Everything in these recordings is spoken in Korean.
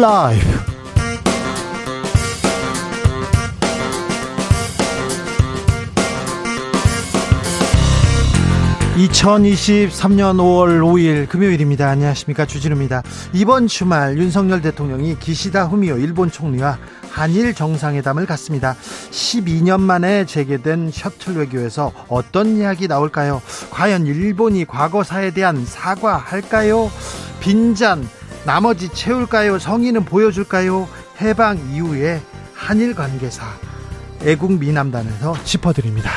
라이브 2023년 5월 5일 금요일입니다. 안녕하십니까. 주진우입니다. 이번 주말 윤석열 대통령이 기시다 후미오 일본 총리와 한일 정상회담을 갖습니다. 12년 만에 재개된 셔틀 외교에서 어떤 이야기 나올까요? 과연 일본이 과거사에 대한 사과할까요? 빈잔 나머지 채울까요? 성의는 보여줄까요? 해방 이후에 한일 관계사 애국 미남단에서 짚어드립니다.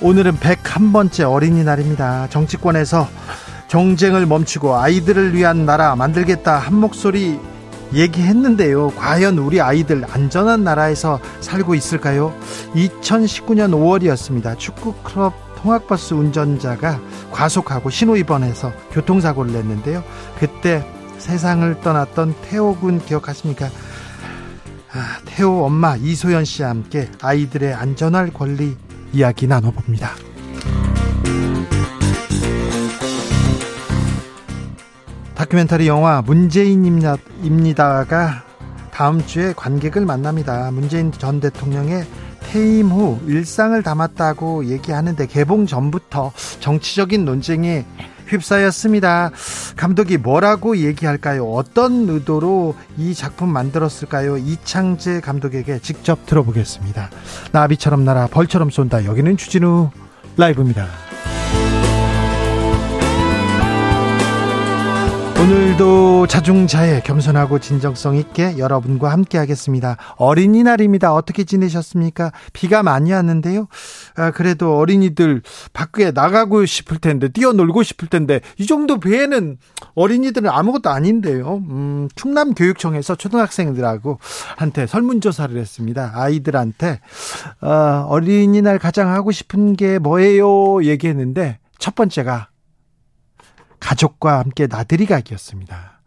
오늘은 101번째 어린이날입니다. 정치권에서 경쟁을 멈추고 아이들을 위한 나라 만들겠다 한 목소리 얘기했는데요. 과연 우리 아이들 안전한 나라에서 살고 있을까요? 2019년 5월이었습니다. 축구 클럽 통학버스 운전자가 과속하고 신호위반해서 교통사고를 냈는데요. 그때 세상을 떠났던 태호 군 기억하십니까? 아, 태호 엄마 이소연 씨와 함께 아이들의 안전할 권리 이야기 나눠봅니다. 다큐멘터리 영화 문재인입니다가 다음 주에 관객을 만납니다. 문재인 전 대통령의 퇴임 후 일상을 담았다고 얘기하는데 개봉 전부터 정치적인 논쟁에 휩싸였습니다. 감독이 뭐라고 얘기할까요? 어떤 의도로 이 작품 만들었을까요? 이창재 감독에게 직접 들어보겠습니다. 나비처럼 날아 벌처럼 쏜다. 여기는 주진우 라이브입니다. 오늘도 자중자애 겸손하고 진정성 있게 여러분과 함께 하겠습니다. 어린이날입니다. 어떻게 지내셨습니까? 비가 많이 왔는데요. 아, 그래도 어린이들 밖에 나가고 싶을 텐데 뛰어놀고 싶을 텐데 이 정도 배에는 어린이들은 아무것도 아닌데요. 음, 충남교육청에서 초등학생들하고 한테 설문조사를 했습니다. 아이들한테 어, 어린이날 가장 하고 싶은 게 뭐예요? 얘기했는데 첫 번째가 가족과 함께 나들이 가기였습니다.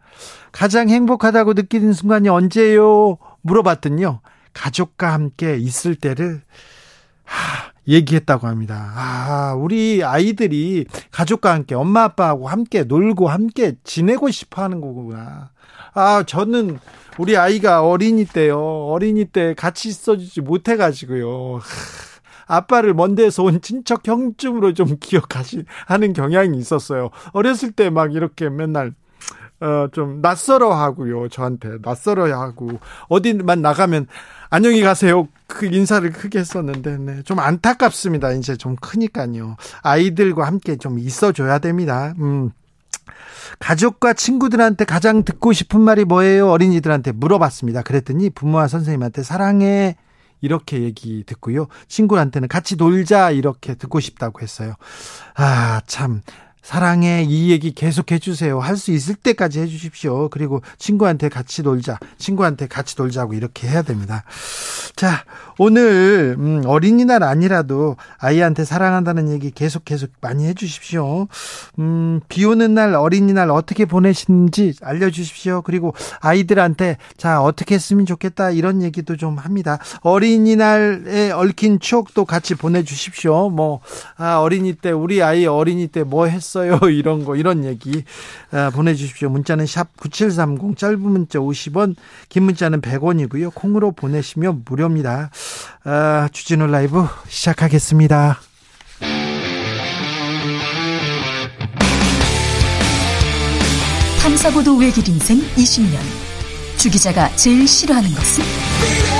가장 행복하다고 느끼는 순간이 언제요? 물어봤더니요. 가족과 함께 있을 때를 하, 얘기했다고 합니다. 아, 우리 아이들이 가족과 함께 엄마 아빠하고 함께 놀고 함께 지내고 싶어 하는 거구나. 아, 저는 우리 아이가 어린이 때요. 어린이 때 같이 있어 주지 못해 가지고요. 하, 아빠를 먼 데서 온 친척 형쯤으로 좀 기억하시 하는 경향이 있었어요. 어렸을 때 막 이렇게 맨날 어, 좀 낯설어 하고요. 저한테 낯설어 하고 어디만 나가면 안녕히 가세요. 그 인사를 크게 했었는데 네. 좀 안타깝습니다. 이제 좀 크니까요. 아이들과 함께 좀 있어 줘야 됩니다. 음. 가족과 친구들한테 가장 듣고 싶은 말이 뭐예요? 어린이들한테 물어봤습니다. 그랬더니 부모와 선생님한테 사랑해 이렇게 얘기 듣고요. 친구한테는 같이 놀자 이렇게 듣고 싶다고 했어요. 아, 참. 사랑해 이 얘기 계속 해주세요. 할 수 있을 때까지 해주십시오. 그리고 친구한테 같이 놀자, 친구한테 같이 놀자고 이렇게 해야 됩니다. 자, 오늘 음, 어린이날 아니라도 아이한테 사랑한다는 얘기 계속 계속 많이 해주십시오. 음, 비 오는 날 어린이날 어떻게 보내시는지 알려주십시오. 그리고 아이들한테 자 어떻게 했으면 좋겠다 이런 얘기도 좀 합니다. 어린이날에 얽힌 추억도 같이 보내주십시오. 뭐 아, 어린이 때 우리 아이 어린이 때 뭐 했어 요 이런 거 이런 얘기 아, 보내 주십시오. 문자는 샵 #9730 짧은 문자 50원, 긴 문자는 100원이고요. 콩으로 보내시면 무료입니다. 아, 주진우 라이브 시작하겠습니다. 탐사보도 외길 인생 20년. 주 기자가 제일 싫어하는 것은?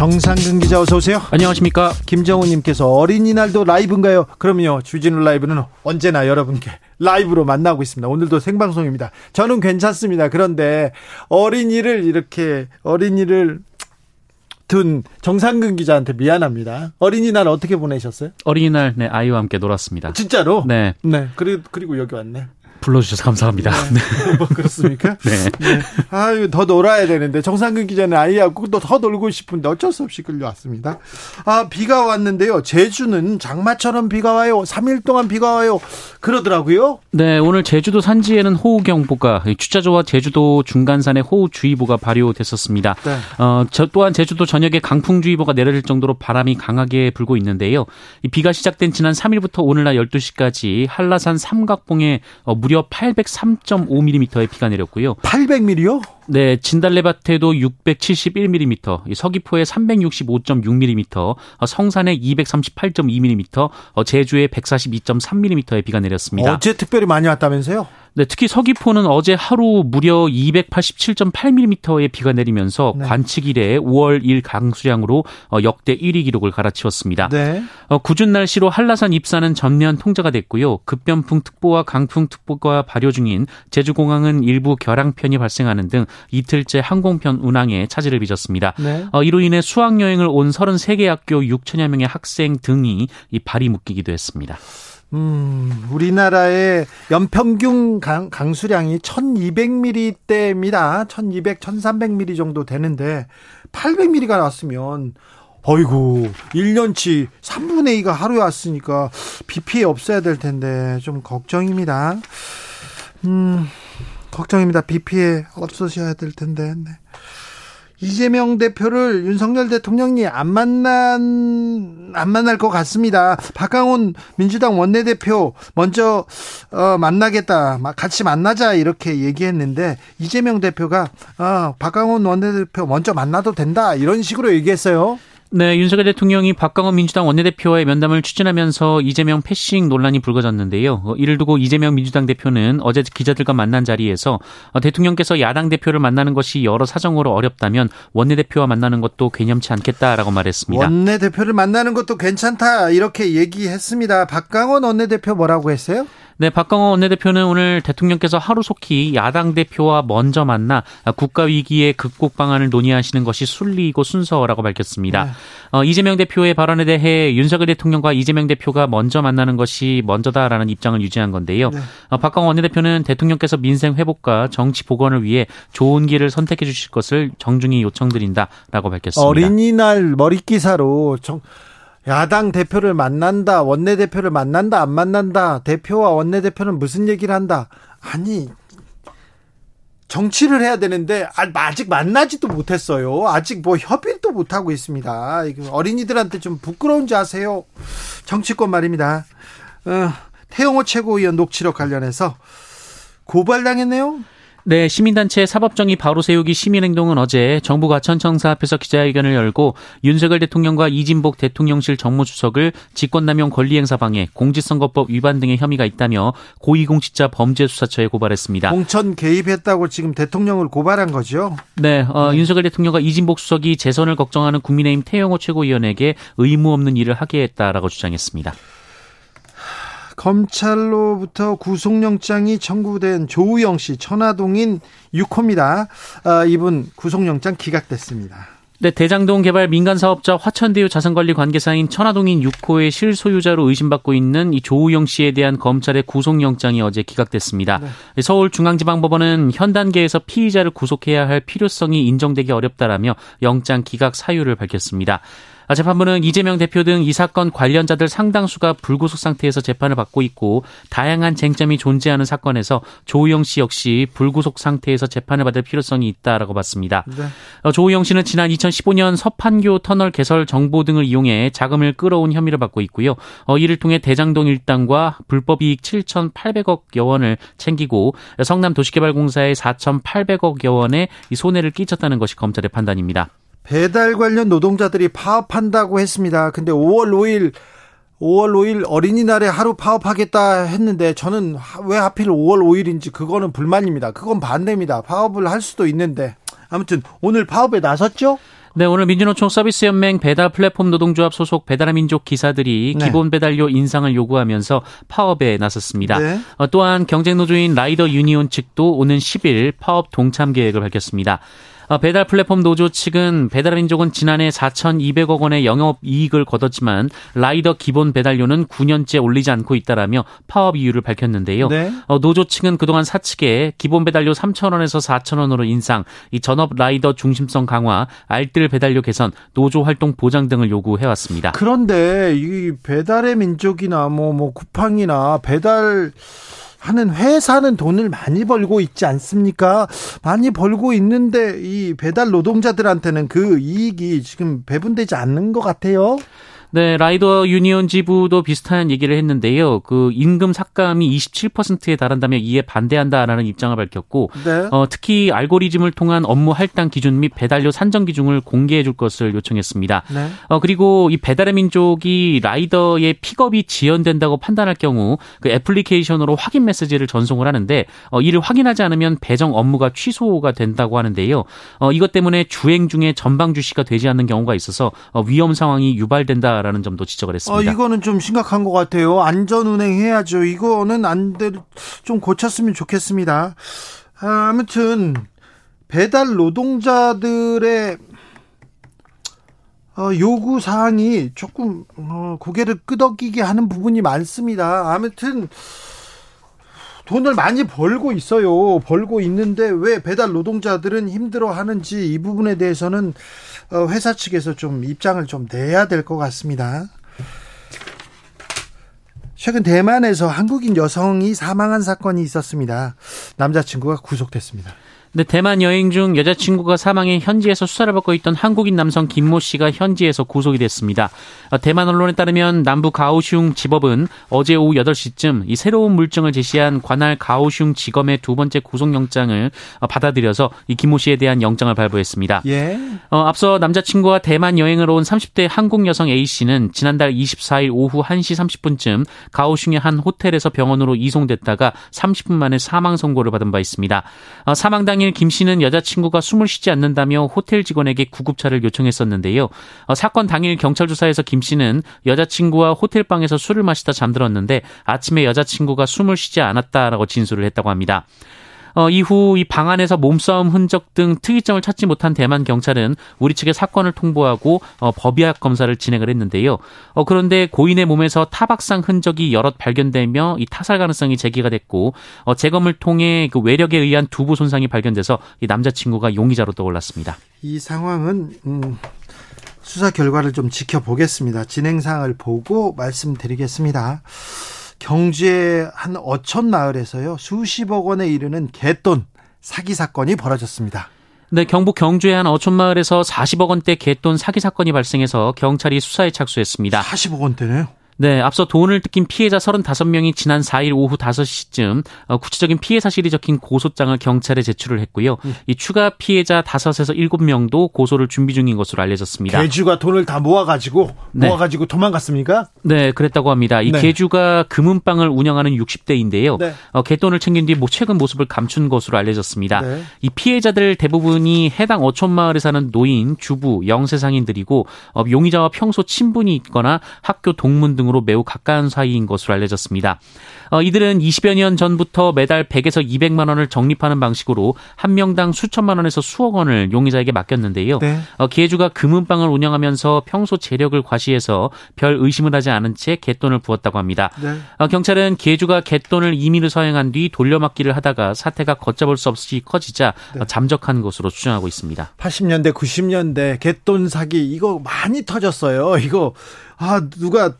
정상근 기자 어서 오세요. 안녕하십니까. 김정우님께서 어린이날도 라이브인가요? 그럼요. 주진우 라이브는 언제나 여러분께 라이브로 만나고 있습니다. 오늘도 생방송입니다. 저는 괜찮습니다. 그런데 어린이를 이렇게 어린이를 둔 정상근 기자한테 미안합니다. 어린이날 어떻게 보내셨어요? 어린이날 네 아이와 함께 놀았습니다. 진짜로? 네. 네. 그리고 그리고 여기 왔네. 불러주셔서 감사합니다. 네. 뭐 그렇습니까? 네. 네. 아유, 더 놀아야 되는데. 정상근 기자는 아이하고 또 더 놀고 싶은데 어쩔 수 없이 끌려왔습니다. 아, 비가 왔는데요. 제주는 장마처럼 비가 와요. 3일 동안 비가 와요. 그러더라고요. 네, 오늘 제주도 산지에는 호우경보가, 추자조와 제주도 중간산에 호우주의보가 발효됐었습니다. 네. 어, 저 또한 제주도 전역에 강풍주의보가 내려질 정도로 바람이 강하게 불고 있는데요. 이 비가 시작된 지난 3일부터 오늘날 12시까지 한라산 삼각봉에 어, 무려 803.5mm의 비가 내렸고요. 800mm요? 네, 진달래밭에도 671mm, 서귀포에 365.6mm, 어, 성산에 238.2mm, 어, 제주에 142.3mm의 비가 내렸습니다. 어제 특별히 많이 왔다면서요? 네, 특히 서귀포는 어제 하루 무려 287.8mm의 비가 내리면서 네. 관측 이래 5월 1 강수량으로 어, 역대 1위 기록을 갈아치웠습니다. 네. 어, 궂은 날씨로 한라산 입산은 전면 통제가 됐고요. 급변풍특보와 강풍특보가 발효 중인 제주공항은 일부 결항편이 발생하는 등 이틀째 항공편 운항에 차질을 빚었습니다. 네. 어, 이로 인해 수학여행을 온 33개 학교 6천여 명의 학생 등이 이 발이 묶이기도 했습니다. 음, 우리나라의 연평균 강, 강수량이 1200mm대입니다. 1200, 1300mm 정도 되는데 800mm가 났으면 어이구 1년치 3분의 2가 하루에 왔으니까 비 피해 없어야 될 텐데 좀 걱정입니다. 음, 걱정입니다. 비 피해 없으셔야 될 텐데. 네. 이재명 대표를 윤석열 대통령이 안 만난 안 만날 것 같습니다. 박강훈 민주당 원내대표 먼저 어, 만나겠다, 같이 만나자 이렇게 얘기했는데 이재명 대표가 어, 박강훈 원내대표 먼저 만나도 된다 이런 식으로 얘기했어요. 네, 윤석열 대통령이 박강원 민주당 원내대표와의 면담을 추진하면서 이재명 패싱 논란이 불거졌는데요. 어, 이를 두고 이재명 민주당 대표는 어제 기자들과 만난 자리에서 어, 대통령께서 야당 대표를 만나는 것이 여러 사정으로 어렵다면 원내대표와 만나는 것도 개념치 않겠다라고 말했습니다. 원내대표를 만나는 것도 괜찮다 이렇게 얘기했습니다. 박강원 원내대표 뭐라고 했어요? 네, 박광호 원내대표는 오늘 대통령께서 하루속히 야당 대표와 먼저 만나 국가 위기의 극복 방안을 논의하시는 것이 순리이고 순서라고 밝혔습니다. 네. 어, 이재명 대표의 발언에 대해 윤석열 대통령과 이재명 대표가 먼저 만나는 것이 먼저다라는 입장을 유지한 건데요. 네. 어, 박광호 원내대표는 대통령께서 민생 회복과 정치 복원을 위해 좋은 길을 선택해 주실 것을 정중히 요청드린다라고 밝혔습니다. 어린이날 머릿기사로 정... 야당 대표를 만난다, 원내대표를 만난다, 안 만난다, 대표와 원내대표는 무슨 얘기를 한다. 아니, 정치를 해야 되는데 아, 아직 만나지도 못했어요. 아직 뭐 협의도 못 하고 있습니다. 어린이들한테 좀 부끄러운지 아세요? 정치권 말입니다. 어, 태영호 최고위원 녹취록 관련해서 고발당했네요. 네, 시민단체 사법정의 바로 세우기 시민행동은 어제 정부 과천청사 앞에서 기자회견을 열고 윤석열 대통령과 이진복 대통령실 정무수석을 직권남용 권리행사 방해 공직선거법 위반 등의 혐의가 있다며 고위공직자 범죄수사처에 고발했습니다. 공천 개입했다고 지금 대통령을 고발한 거죠? 네, 어, 네. 윤석열 대통령과 이진복 수석이 재선을 걱정하는 국민의힘 태영호 최고위원에게 의무 없는 일을 하게 했다라고 주장했습니다. 검찰로부터 구속영장이 청구된 조우영 씨 천화동인 6호입니다. 아, 이분 구속영장 기각됐습니다. 네, 대장동 개발 민간 사업자 화천대유 자산관리 관계사인 천화동인 6호의 실소유자로 의심받고 있는 이 조우영 씨에 대한 검찰의 구속영장이 어제 기각됐습니다. 네. 서울중앙지방법원은 현 단계에서 피의자를 구속해야 할 필요성이 인정되기 어렵다라며 영장 기각 사유를 밝혔습니다. 아, 재판부는 이재명 대표 등 이 사건 관련자들 상당수가 불구속 상태에서 재판을 받고 있고 다양한 쟁점이 존재하는 사건에서 조우영 씨 역시 불구속 상태에서 재판을 받을 필요성이 있다라고 봤습니다. 네. 어, 조우영 씨는 지난 2015년 서판교 터널 개설 정보 등을 이용해 자금을 끌어온 혐의를 받고 있고요. 어, 이를 통해 대장동 일당과 불법 이익 7,800억 여 원을 챙기고 성남 도시개발공사에 4,800억 여 원의 손해를 끼쳤다는 것이 검찰의 판단입니다. 배달 관련 노동자들이 파업한다고 했습니다. 근데 5월 5일 5월 5일 어린이날에 하루 파업하겠다 했는데 저는 왜 하필 5월 5일인지 그거는 불만입니다. 그건 반대입니다. 파업을 할 수도 있는데 아무튼 오늘 파업에 나섰죠? 네, 오늘 민주노총 서비스연맹 배달 플랫폼 노동조합 소속 배달민족 기사들이 네. 기본 배달료 인상을 요구하면서 파업에 나섰습니다. 네. 어, 또한 경쟁노조인 라이더 유니온 측도 오는 10일 파업 동참 계획을 밝혔습니다. 어, 배달 플랫폼 노조 측은 배달민족은 지난해 4,200억 원의 영업 이익을 거뒀지만 라이더 기본 배달료는 9년째 올리지 않고 있다라며 파업 이유를 밝혔는데요. 네. 어, 노조 측은 그동안 사측에 기본 배달료 3,000원에서 4,000원으로 인상, 이 전업 라이더 중심성 강화, 알뜰 배달료 개선, 노조 활동 보장 등을 요구해 왔습니다. 그런데 이 배달의 민족이나 뭐, 뭐 쿠팡이나 배달 하는 회사는 돈을 많이 벌고 있지 않습니까? 많이 벌고 있는데 이 배달 노동자들한테는 그 이익이 지금 배분되지 않는 것 같아요. 네, 라이더 유니온 지부도 비슷한 얘기를 했는데요. 그 임금 삭감이 27%에 달한다며 이에 반대한다라는 입장을 밝혔고, 네. 어, 특히 알고리즘을 통한 업무 할당 기준 및 배달료 산정 기준을 공개해 줄 것을 요청했습니다. 네. 어, 그리고 이 배달의 민족이 라이더의 픽업이 지연된다고 판단할 경우 그 애플리케이션으로 확인 메시지를 전송을 하는데 어, 이를 확인하지 않으면 배정 업무가 취소가 된다고 하는데요. 어, 이것 때문에 주행 중에 전방 주시가 되지 않는 경우가 있어서 어, 위험 상황이 유발된다. 있다라는 점도 지적을 했습니다. 어, 이거는 좀 심각한 것 같아요. 안전 운행해야죠. 이거는 안좀 고쳤으면 좋겠습니다. 아, 아무튼 배달 노동자들의 어, 요구 사항이 조금 어, 고개를 끄덕이게 하는 부분이 많습니다. 아무튼 돈을 많이 벌고 있어요. 벌고 있는데 왜 배달 노동자들은 힘들어 하는지 이 부분에 대해서는 어, 회사 측에서 좀 입장을 좀 내야 될 것 같습니다. 최근 대만에서 한국인 여성이 사망한 사건이 있었습니다. 남자친구가 구속됐습니다. 네, 대만 여행 중 여자친구가 사망해 현지에서 수사를 받고 있던 한국인 남성 김모 씨가 현지에서 구속이 됐습니다. 어, 대만 언론에 따르면 남부 가오슝 지법은 어제 오후 8시쯤 이 새로운 물증을 제시한 관할 가오슝 지검의 두 번째 구속영장을 어, 받아들여서 이 김모 씨에 대한 영장을 발부했습니다. 예. 어, 앞서 남자친구와 대만 여행을 온 30대 한국 여성 A 씨는 지난달 24일 오후 1시 30분쯤 가오슝의 한 호텔에서 병원으로 이송됐다가 30분 만에 사망 선고를 받은 바 있습니다. 어, 사망당 당일 김 씨는 여자친구가 숨을 쉬지 않는다며 호텔 직원에게 구급차를 요청했었는데요. 어, 사건 당일 경찰 조사에서 김 씨는 여자친구와 호텔방에서 술을 마시다 잠들었는데 아침에 여자친구가 숨을 쉬지 않았다라고 진술을 했다고 합니다. 어, 이후 이 방 안에서 몸싸움 흔적 등 특이점을 찾지 못한 대만 경찰은 우리 측에 사건을 통보하고 어, 법의학 검사를 진행을 했는데요. 어, 그런데 고인의 몸에서 타박상 흔적이 여럿 발견되며 이 타살 가능성이 제기가 됐고 어, 재검을 통해 그 외력에 의한 두부 손상이 발견돼서 이 남자친구가 용의자로 떠올랐습니다. 이 상황은 음, 수사 결과를 좀 지켜보겠습니다. 진행 사항을 보고 말씀드리겠습니다. 경주의 한 어촌 마을에서요 수십억 원에 이르는 개돈 사기 사건이 벌어졌습니다. 네, 경북 경주의 한 어촌 마을에서 40억 원대 개돈 사기 사건이 발생해서 경찰이 수사에 착수했습니다. 40억 원대네요. 네, 앞서 돈을 뜯긴 피해자 35명이 지난 4일 오후 5시쯤 어, 구체적인 피해 사실이 적힌 고소장을 경찰에 제출을 했고요. 음. 이 추가 피해자 5에서 7명도 고소를 준비 중인 것으로 알려졌습니다. 개주가 돈을 다 모아가지고 네. 모아가지고 도망갔습니까? 네, 그랬다고 합니다. 이 네. 개주가 금은방을 운영하는 60대인데요. 네. 어, 개돈을 챙긴 뒤뭐 최근 모습을 감춘 것으로 알려졌습니다. 네. 이 피해자들 대부분이 해당 어촌 마을에 사는 노인, 주부, 영세상인들이고 어, 용의자와 평소 친분이 있거나 학교 동문 등으로 등으로 매우 가까운 사이인 것으로 알려졌습니다. 어, 이들은 20여 년 전부터 매달 100에서 200만 원을 적립하는 방식으로 한 명당 수천만 원에서 수억 원을 용의자에게 맡겼는데요. 네. 어, 기해주가 금은방을 운영하면서 평소 재력을 과시해서 별 의심을 하지 않은 채 갯돈을 부었다고 합니다. 네. 어, 경찰은 기해주가 갯돈을 임의로 서행한 뒤 돌려막기를 하다가 사태가 걷잡을 수 없이 커지자 네. 잠적한 것으로 추정하고 있습니다. 80년대, 90년대 갯돈 사기 이거 많이 터졌어요. 이거 아 누가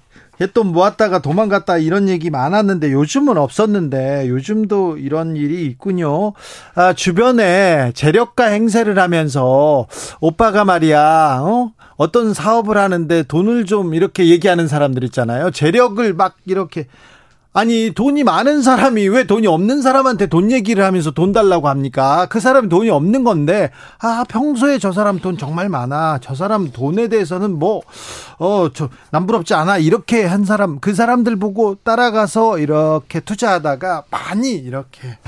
돈 모았다가 도망갔다 이런 얘기 많았는데 요즘은 없었는데 요즘도 이런 일이 있군요. 아, 주변에 재력가 행세를 하면서 오빠가 말이야, 어? 어떤 사업을 하는데 돈을 좀 이렇게 얘기하는 사람들 있잖아요. 재력을 막 이렇게 아니 돈이 많은 사람이 왜 돈이 없는 사람한테 돈 얘기를 하면서 돈 달라고 합니까? 그 사람이 돈이 없는 건데 아 평소에 저 사람 돈 정말 많아 저 사람 돈에 대해서는 뭐어저 남부럽지 않아 이렇게 한 사람 그 사람들 보고 따라가서 이렇게 투자하다가 많이 이렇게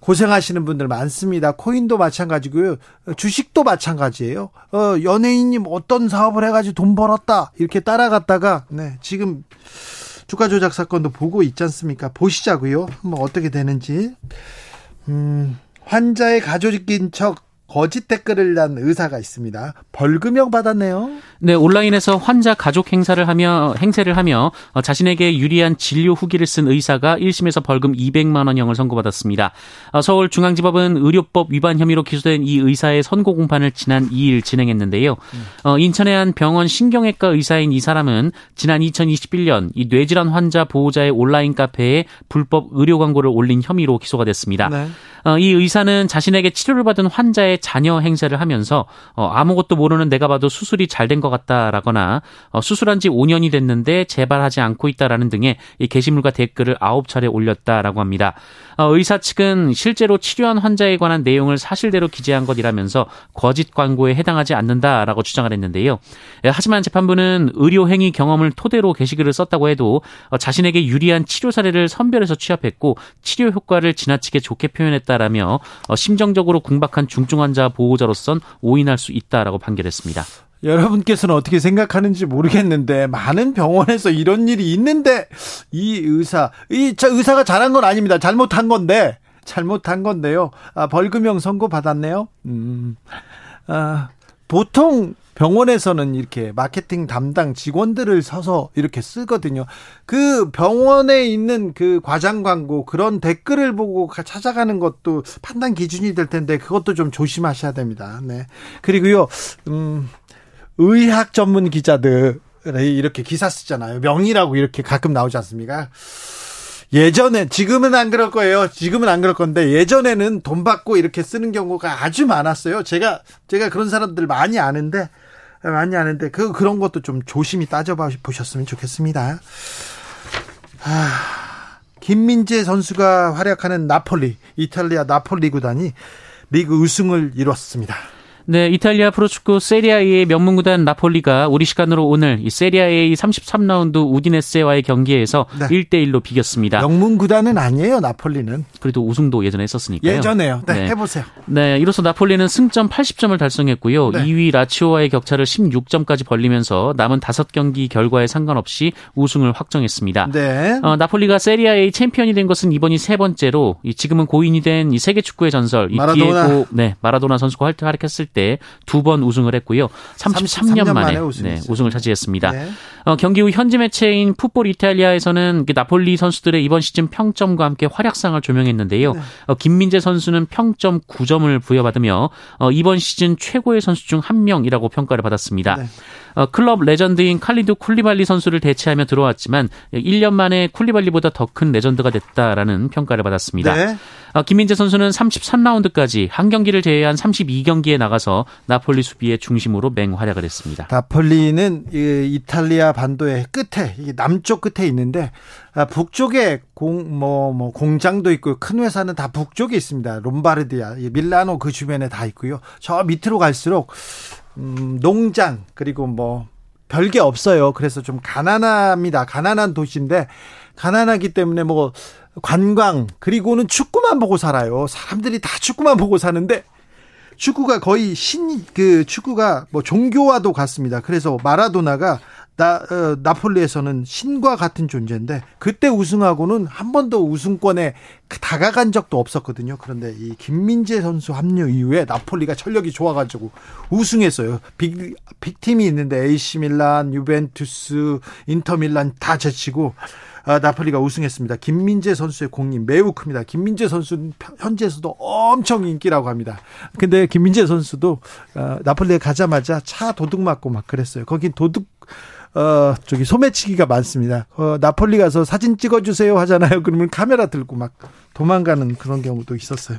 고생하시는 분들 많습니다. 코인도 마찬가지고요. 주식도 마찬가지예요. 어 연예인님 어떤 사업을 해가지고 돈 벌었다 이렇게 따라갔다가 네 지금 주가 조작 사건도 보고 있지 않습니까? 보시자고요. 한번 어떻게 되는지. 음, 환자의 가족인 척 거짓 댓글을 난 의사가 있습니다. 벌금형 받았네요. 네, 온라인에서 환자 가족 행사를 하며 행세를 하며 어, 자신에게 유리한 진료 후기를 쓴 의사가 1심에서 벌금 200만 원형을 선고받았습니다. 어, 서울중앙지법은 의료법 위반 혐의로 기소된 이 의사의 선고 공판을 지난 2일 진행했는데요. 어, 인천의 한 병원 신경외과 의사인 이 사람은 지난 2021년 이 뇌질환 환자 보호자의 온라인 카페에 불법 의료 광고를 올린 혐의로 기소가 됐습니다. 네. 어, 이 의사는 자신에게 치료를 받은 환자의 자녀 행세를 하면서 어, 아무것도 모르는 내가 봐도 수술이 잘 된 것 같다라거나 어, 수술한 지 5년이 됐는데 재발하지 않고 있다라는 등의 이 게시물과 댓글을 9차례 올렸다라고 합니다. 의사 측은 실제로 치료한 환자에 관한 내용을 사실대로 기재한 것이라면서 거짓 광고에 해당하지 않는다라고 주장을 했는데요. 예, 하지만 재판부는 의료 행위 경험을 토대로 게시글을 썼다고 해도 자신에게 유리한 치료 사례를 선별해서 취합했고 치료 효과를 지나치게 좋게 표현했다. 있다라며 어, 심정적으로 궁박한 중증 환자 보호자로선 오인할 수 있다라고 판결했습니다. 여러분께서는 어떻게 생각하는지 모르겠는데 많은 병원에서 이런 일이 있는데 이 의사 이 의사가 잘한 건 아닙니다. 잘못한 건데 잘못한 건데요. 아, 벌금형 선고 받았네요. 음. 아, 보통 병원에서는 이렇게 마케팅 담당 직원들을 서서 이렇게 쓰거든요. 그 병원에 있는 그 과장 광고 그런 댓글을 보고 찾아가는 것도 판단 기준이 될 텐데 그것도 좀 조심하셔야 됩니다. 네. 그리고요, 음, 의학 전문 기자들 이렇게 기사 쓰잖아요. 명의라고 이렇게 가끔 나오지 않습니까? 예전에 지금은 안 그럴 거예요. 지금은 안 그럴 건데 예전에는 돈 받고 이렇게 쓰는 경우가 아주 많았어요. 제가 제가 그런 사람들 많이 아는데 많이 아는데 그 그런 것도 좀 조심히 따져봐 보셨으면 좋겠습니다. 아, 김민재 선수가 활약하는 나폴리 이탈리아 나폴리 구단이 리그 우승을 이뤘습니다. 네, 이탈리아 프로축구 세리아의 명문 구단 나폴리가 우리 시간으로 오늘 이 세리아의 33라운드 우디네스와의 경기에서 네. 1대 1로 비겼습니다. 명문 구단은 아니에요, 나폴리는. 그래도 우승도 예전에 했었으니까요. 예전에요. 네, 네. 해 보세요. 네, 이로써 나폴리는 승점 80점을 달성했고요. 네. 2위 라치오와의 격차를 16점까지 벌리면서 남은 5경기 결과에 상관없이 우승을 확정했습니다. 네. 어, 나폴리가 세리아의 챔피언이 된 것은 이번이 세 번째로 지금은 고인이 된 이 세계 축구의 전설 이 마라도나. 디에고 네, 마라도나 선수가 활약했을 때 두 번 우승을 했고요. 33년, 33년 만에, 네, 우승을 차지했습니다. 네. 어, 경기 후 현지 매체인 풋볼 이탈리아에서는 나폴리 선수들의 이번 시즌 평점과 함께 활약상을 조명했는데요. 네. 어, 김민재 선수는 평점 9점을 부여받으며 어, 이번 시즌 최고의 선수 중 한 명이라고 평가를 받았습니다. 네. 어, 클럽 레전드인 칼리두 쿨리발리 선수를 대체하며 들어왔지만 1년 만에 쿨리발리보다 더 큰 레전드가 됐다라는 평가를 받았습니다. 네. 어, 김민재 선수는 33라운드까지 한 경기를 제외한 32경기에 나가서 나폴리 수비의 중심으로 맹활약을 했습니다. 나폴리는 이탈리아 반도의 끝에 남쪽 끝에 있는데 아, 북쪽에 공, 뭐, 뭐, 공장도 있고, 큰 회사는 다 북쪽에 있습니다. 롬바르디아, 밀라노 그 주변에 다 있고요. 저 밑으로 갈수록, 음, 농장 그리고 뭐 별게 없어요. 그래서 좀 가난합니다. 가난한 도시인데 가난하기 때문에 뭐 관광 그리고는 축구만 보고 살아요. 사람들이 다 축구만 보고 사는데 축구가 거의 신 그 축구가 뭐 종교와도 같습니다. 그래서 마라도나가 나, 어, 나폴리에서는 신과 같은 존재인데 그때 우승하고는 한 번도 우승권에 다가간 적도 없었거든요. 그런데 이 김민재 선수 합류 이후에 나폴리가 전력이 좋아가지고 우승했어요. 빅, 빅팀이 있는데 AC 밀란, 유벤투스, 인터 밀란 다 제치고 아, 나폴리가 우승했습니다. 김민재 선수의 공이 매우 큽니다. 김민재 선수는 현지에서도 엄청 인기라고 합니다. 근데 김민재 선수도 어, 나폴리에 가자마자 차 도둑 맞고 막 그랬어요. 거긴 도둑 어, 저기 소매치기가 많습니다. 어, 나폴리 가서 사진 찍어주세요 하잖아요. 그러면 카메라 들고 막 도망가는 그런 경우도 있었어요.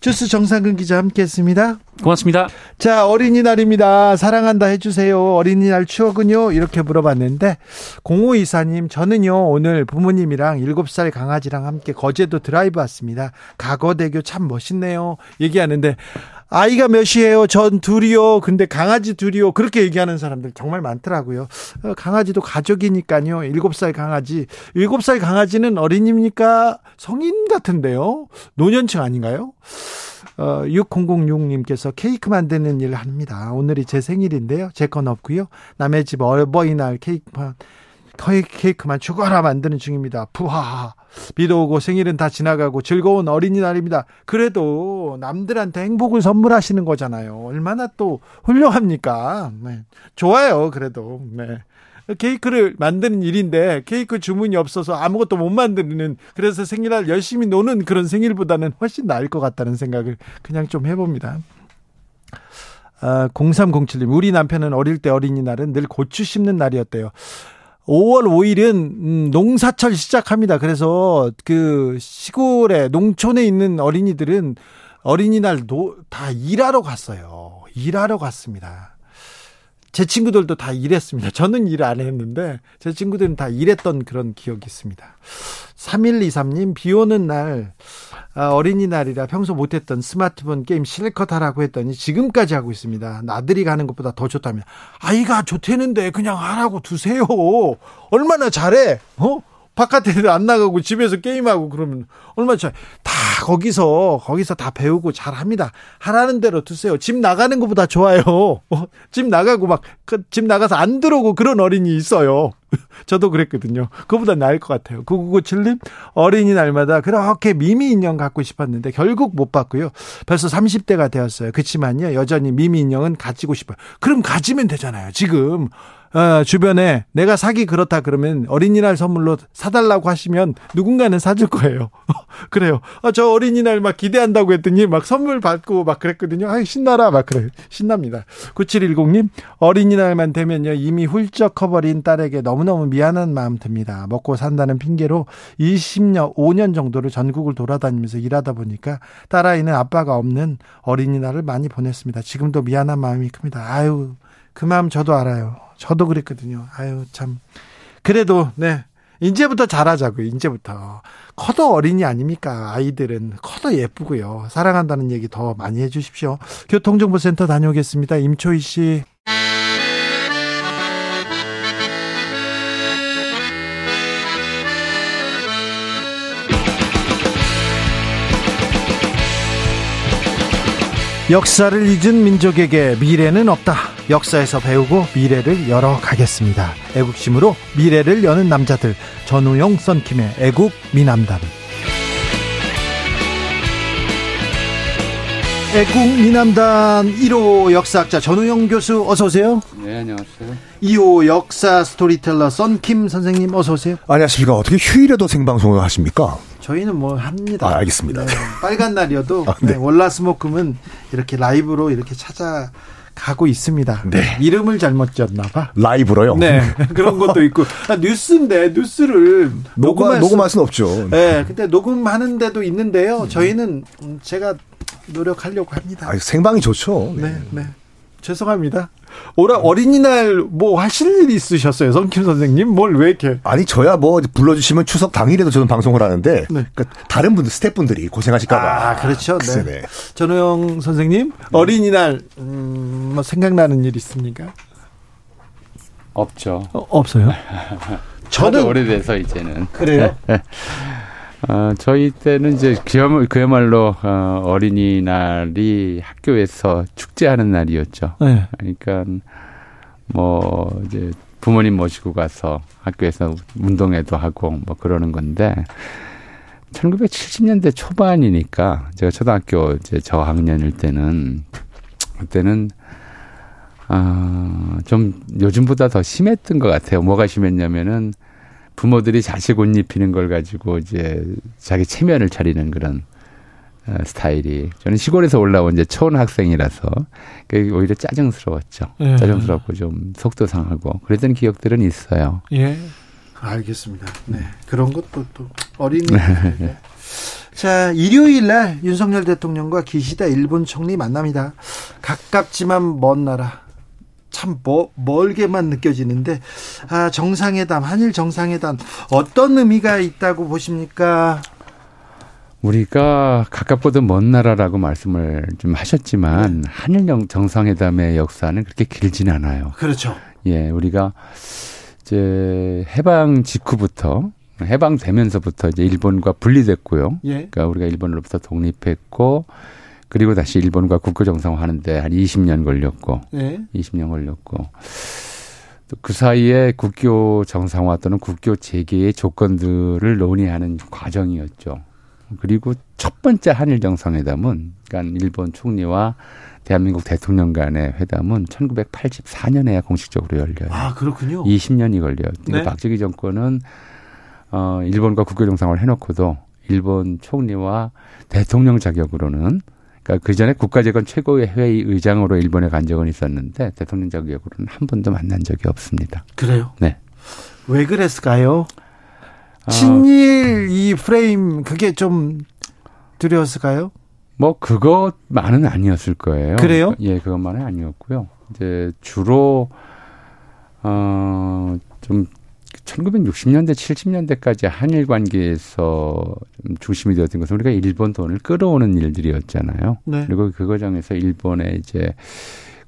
주스 정상근 기자 함께 했습니다. 고맙습니다. 자, 어린이날입니다. 사랑한다 해주세요. 어린이날 추억은요? 이렇게 물어봤는데, 0524님, 저는요, 오늘 부모님이랑 7살 강아지랑 함께 거제도 드라이브 왔습니다. 가거대교 참 멋있네요. 얘기하는데, 아이가 몇이에요? 전 둘이요. 근데 강아지 둘이요. 그렇게 얘기하는 사람들 정말 많더라고요. 어, 강아지도 가족이니까요. 7살 강아지. 7살 강아지는 어린입니까? 성인 같은데요. 노년층 아닌가요? 어, 6006님께서 케이크 만드는 일을 합니다. 오늘이 제 생일인데요. 제 건 없고요. 남의 집 어버이날 케이크 케이크만 죽어라 만드는 중입니다. 푸하. 비도 오고 생일은 다 지나가고 즐거운 어린이날입니다. 그래도 남들한테 행복을 선물하시는 거잖아요. 얼마나 또 훌륭합니까? 네. 좋아요. 그래도. 네. 케이크를 만드는 일인데 케이크 주문이 없어서 아무것도 못 만드는 그래서 생일날 열심히 노는 그런 생일보다는 훨씬 나을 것 같다는 생각을 그냥 좀 해봅니다. 아, 0307님, 우리 남편은 어릴 때 어린이날은 늘 고추 심는 날이었대요. 5월 5일은 음, 농사철 시작합니다. 그래서 그 시골에 농촌에 있는 어린이들은 어린이날 다 일하러 갔어요. 일하러 갔습니다. 제 친구들도 다 일했습니다. 저는 일 안 했는데 제 친구들은 다 일했던 그런 기억이 있습니다. 3123님 비 오는 날 아, 어린이날이라 평소 못했던 스마트폰 게임 실컷 하라고 했더니 지금까지 하고 있습니다. 나들이 가는 것보다 더 좋다며 아이가 좋대는데 그냥 하라고 두세요. 얼마나 잘해? 어? 바깥에 안 나가고 집에서 게임하고 그러면 얼마나 잘, 다 거기서, 거기서 다 배우고 잘 합니다. 하라는 대로 두세요. 집 나가는 것보다 좋아요. 어, 집 나가고 막, 그집 나가서 안 들어오고 그런 어린이 있어요. 저도 그랬거든요. 그보다 나을 것 같아요. 9997님, 어린이날마다 그렇게 미미 인형 갖고 싶었는데 결국 못 받고요. 벌써 30대가 되었어요. 그렇지만요, 여전히 미미 인형은 가지고 싶어요. 그럼 가지면 되잖아요. 지금. 어, 주변에 내가 사기 그렇다 그러면 어린이날 선물로 사달라고 하시면 누군가는 사줄 거예요. 그래요. 아, 저 어린이날 막 기대한다고 했더니 막 선물 받고 막 그랬거든요. 아, 신나라 막 그래요. 신납니다. 9710님, 어린이날만 되면요. 이미 훌쩍 커버린 딸에게 너무 너무 미안한 마음 듭니다. 먹고 산다는 핑계로 20년, 5년 정도를 전국을 돌아다니면서 일하다 보니까 딸아이는 아빠가 없는 어린이날을 많이 보냈습니다. 지금도 미안한 마음이 큽니다. 아유, 그 마음 저도 알아요. 저도 그랬거든요. 아유, 참. 그래도, 네. 이제부터 잘하자고요, 이제부터. 커도 어린이 아닙니까? 아이들은 커도 예쁘고요. 사랑한다는 얘기 더 많이 해주십시오. 교통정보센터 다녀오겠습니다. 임초희 씨. 역사를 잊은 민족에게 미래는 없다. 역사에서 배우고 미래를 열어가겠습니다. 애국심으로 미래를 여는 남자들 전우용 썬킴의 애국 미남단 애국 미남단 1호 역사학자 전우용 교수 어서 오세요. 네, 안녕하세요. 2호 역사 스토리텔러 썬킴 선생님 어서 오세요. 안녕하십니까. 어떻게 휴일에도 생방송을 하십니까? 저희는 뭐 합니다. 아, 알겠습니다. 네, 빨간 날이어도 아, 네. 네, 월라스모금은 이렇게 라이브로 이렇게 찾아 가고 있습니다. 네. 이름을 잘못 지었나 봐. 라이브로요? 네. 그런 것도 있고. 아, 뉴스인데, 뉴스를. 녹음, 녹음할 수는 없죠. 네. 근데 녹음하는 데도 있는데요. 저희는 제가 노력하려고 합니다. 아, 생방이 좋죠. 네, 네. 네. 죄송합니다. 올해 어린이날 뭐 하실 일이 있으셨어요, 성킴 선생님? 뭘 왜 이렇게? 아니 저야 뭐 불러주시면 추석 당일에도 저는 방송을 하는데 네. 그러니까 다른 분들 스태프분들이 고생하실까봐. 아 그렇죠. 네. 네. 전호영 선생님 네. 어린이날 음, 뭐 생각나는 일 있습니까? 없죠. 어, 없어요? 저는 오래돼서 이제는 그래요. 어, 저희 때는 이제 그야말로 어, 어린이날이 학교에서 축제하는 날이었죠. 네. 그러니까 뭐 이제 부모님 모시고 가서 학교에서 운동회도 하고 뭐 그러는 건데 1970년대 초반이니까 제가 초등학교 이제 저학년일 때는 그때는 아좀 요즘보다 더 심했던 것 같아요. 뭐가 심했냐면은 부모들이 자식 옷 입히는 걸 가지고 이제 자기 체면을 차리는 그런 어, 스타일이 저는 시골에서 올라온 이제 초원 학생이라서 그게 오히려 짜증스러웠죠. 예. 짜증스럽고 좀 속도 상하고 그랬던 기억들은 있어요. 예. 알겠습니다. 네. 그런 것도 또 어린이. 네. 자, 일요일 날 윤석열 대통령과 기시다 일본 총리 만납니다. 가깝지만 먼 나라. 참 뭐, 멀게만 느껴지는데 아, 정상회담 한일 정상회담 어떤 의미가 있다고 보십니까? 우리가 가깝고도 먼 나라라고 말씀을 좀 하셨지만 네. 한일 정상회담의 역사는 그렇게 길지는 않아요. 그렇죠. 예, 우리가 이제 해방 직후부터 해방되면서부터 이제 일본과 분리됐고요. 예. 그러니까 우리가 일본으로부터 독립했고 그리고 다시 일본과 국교 정상화하는데 한 20년 걸렸고, 네. 20년 걸렸고, 그 사이에 국교 정상화 또는 국교 재개의 조건들을 논의하는 과정이었죠. 그리고 첫 번째 한일 정상회담은 그러니까 일본 총리와 대한민국 대통령 간의 회담은 1984년에야 공식적으로 열려요. 아, 그렇군요. 20년이 걸려요. 네. 박정희 정권은 어 일본과 국교 정상을 해 놓고도 일본 총리와 대통령 자격으로는 그러니까 그 전에 국가재건 최고의 회의 의장으로 일본에 간 적은 있었는데 대통령 자격으로는 한 번도 만난 적이 없습니다. 그래요? 네. 왜 그랬을까요? 아, 친일 이 프레임 그게 좀 두려웠을까요? 뭐 그것만은 아니었을 거예요. 그래요? 예, 그것만은 아니었고요. 이제 주로 어좀 1960년대, 70년대까지 한일 관계에서 좀 중심이 되었던 것은 우리가 일본 돈을 끌어오는 일들이었잖아요. 네. 그리고 그 과정에서 일본의 이제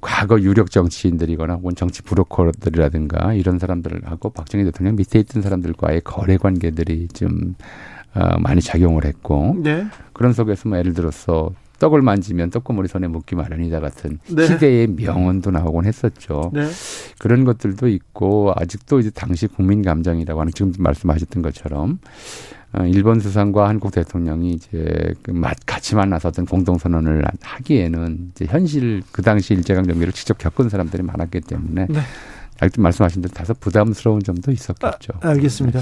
과거 유력 정치인들이거나 혹은 정치 브로커들이라든가 이런 사람들하고 박정희 대통령 밑에 있던 사람들과의 거래 관계들이 좀 어, 많이 작용을 했고 네. 그런 속에서 뭐 예를 들어서 떡을 만지면 떡고물이 손에 묻기 마련이다 같은 네. 시대의 명언도 나오곤 했었죠. 네. 그런 것들도 있고 아직도 이제 당시 국민 감정이라고 하는 지금 말씀하셨던 것처럼 어, 일본 수상과 한국 대통령이 이제 그맛 같이 만나서 어떤 공동 선언을 하기에는 이제 현실 그 당시 일제강 점기를 직접 겪은 사람들이 많았기 때문에 네. 아직도 말씀하신 대로 다소 부담스러운 점도 있었겠죠. 아, 알겠습니다.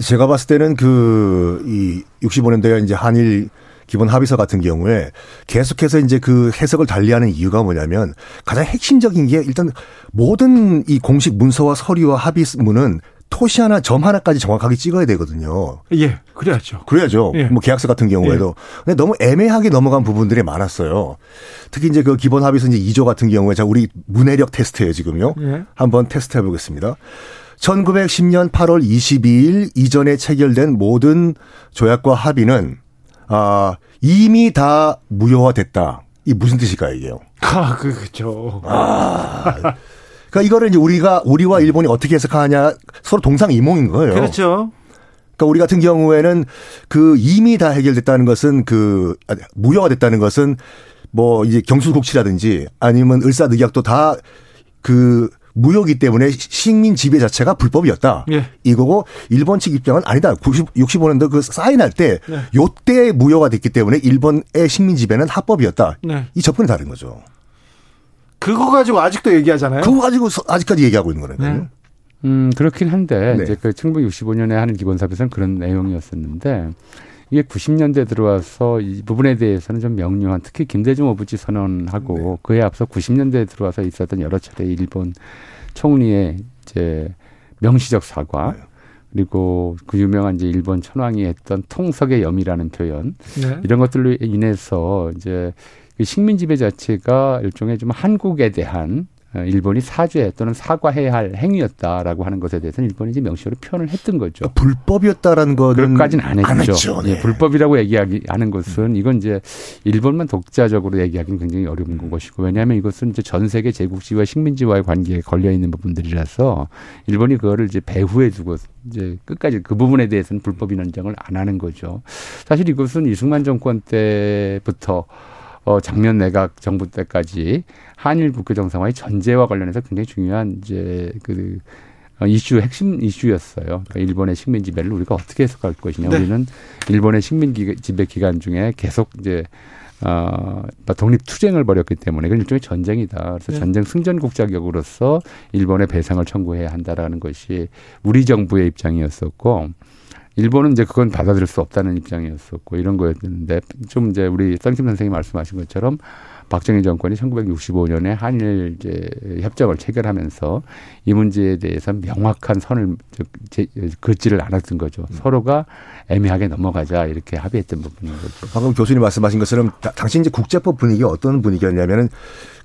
제가 봤을 때는 그 이 65년대가 이제 한일 기본 합의서 같은 경우에 계속해서 이제 그 해석을 달리하는 이유가 뭐냐면 가장 핵심적인 게 일단 모든 이 공식 문서와 서류와 합의문은 토시 하나 점 하나까지 정확하게 찍어야 되거든요. 예, 그래야죠. 그래야죠. 예. 뭐 계약서 같은 경우에도. 예. 근데 너무 애매하게 넘어간 부분들이 많았어요. 특히 이제 그 기본 합의서 이제 2조 같은 경우에 자 우리 문해력 테스트예요 지금요. 예. 한번 테스트 해보겠습니다. 1910년 8월 22일 이전에 체결된 모든 조약과 합의는 아, 이미 다 무효화됐다. 이 무슨 뜻일까요, 이게요? 아, 그, 그죠. 아. 그러니까 이거를 이제 우리가, 우리와 일본이 어떻게 해석하냐 서로 동상이몽인 거예요. 그렇죠. 그러니까 우리 같은 경우에는 그 이미 다 해결됐다는 것은 그, 아, 무효화 됐다는 것은 뭐 이제 경수국치라든지 아니면 을사늑약도 다 그 무효기 때문에 식민 지배 자체가 불법이었다. 예. 이거고 일본 측 입장은 아니다. 90, 65년도 그 사인할 때 네. 요때 무효가 됐기 때문에 일본의 식민 지배는 합법이었다. 네. 이 접근이 다른 거죠. 그거 가지고 아직도 얘기하잖아요. 그거 가지고 아직까지 얘기하고 있는 거니까요. 네. 음, 그렇긴 한데 네. 이제 그 1965년에 하는 기본사업에서는 그런 내용이었었는데 이게 90년대 들어와서 이 부분에 대해서는 좀 명료한 특히 김대중 오부지 선언하고 네. 그에 앞서 90년대에 들어와서 있었던 여러 차례 일본 총리의 이제 명시적 사과 네. 그리고 그 유명한 이제 일본 천황이 했던 통석의 염이라는 표현 네. 이런 것들로 인해서 이제 그 식민 지배 자체가 일종의 좀 한국에 대한 어, 일본이 사죄 또는 사과해야 할 행위였다라고 하는 것에 대해서는 일본이 이제 명시로 표현을 했던 거죠. 불법이었다라는 거는 그까지는 안 했죠. 안 했죠. 네. 예, 불법이라고 얘기하는 것은 이건 이제 일본만 독자적으로 얘기하기는 굉장히 어려운 음. 것이고 왜냐하면 이것은 이제 전 세계 제국지와 식민지와의 관계에 걸려 있는 부분들이라서 일본이 그거를 이제 배후에 두고 이제 끝까지 그 부분에 대해서는 불법 인정을 안 하는 거죠. 사실 이것은 이승만 정권 때부터 어, 작년 내각 정부 때까지 한일 국교 정상화의 전제와 관련해서 굉장히 중요한 이제 그 어, 이슈 핵심 이슈였어요. 그러니까 일본의 식민 지배를 우리가 어떻게 해석할 것이냐. 네. 우리는 일본의 식민 지배 기간 중에 계속 이제 어, 독립 투쟁을 벌였기 때문에 이건 일종의 전쟁이다. 그래서 네. 전쟁 승전국 자격으로서 일본의 배상을 청구해야 한다라는 것이 우리 정부의 입장이었었고 일본은 이제 그건 받아들일 수 없다는 입장이었었고 이런 거였는데 좀 이제 우리 쌍심 선생님이 말씀하신 것처럼 박정희 정권이 1965년에 한일 이제 협정을 체결하면서 이 문제에 대해서 명확한 선을 긋지를 않았던 거죠. 음. 서로가 애매하게 넘어가자 이렇게 합의했던 부분인 거죠. 방금 교수님 말씀하신 것처럼 당시 이제 국제법 분위기가 어떤 분위기였냐면은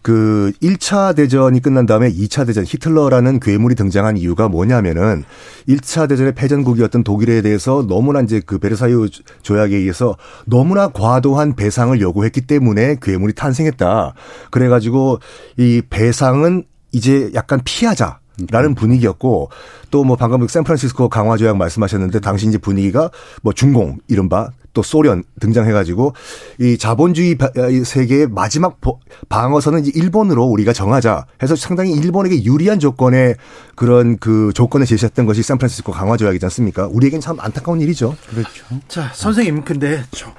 그 1차 대전이 끝난 다음에 2차 대전 히틀러라는 괴물이 등장한 이유가 뭐냐면은 1차 대전의 패전국이었던 독일에 대해서 너무나 이제 그 베르사유 조약에 의해서 너무나 과도한 배상을 요구했기 때문에 괴물이 탄생했다. 그래 가지고 이 배상은 이제 약간 피하자. 라는 분위기였고 또 뭐 방금 샌프란시스코 강화 조약 말씀하셨는데 당시 이제 분위기가 뭐 중공 이른바 또 소련 등장해가지고 이 자본주의 세계의 마지막 방어선은 이제 일본으로 우리가 정하자 해서 상당히 일본에게 유리한 조건의 그런 그 조건을 제시했던 것이 샌프란시스코 강화 조약이지 않습니까? 우리에겐 참 안타까운 일이죠. 그렇죠. 자, 선생님 근데 저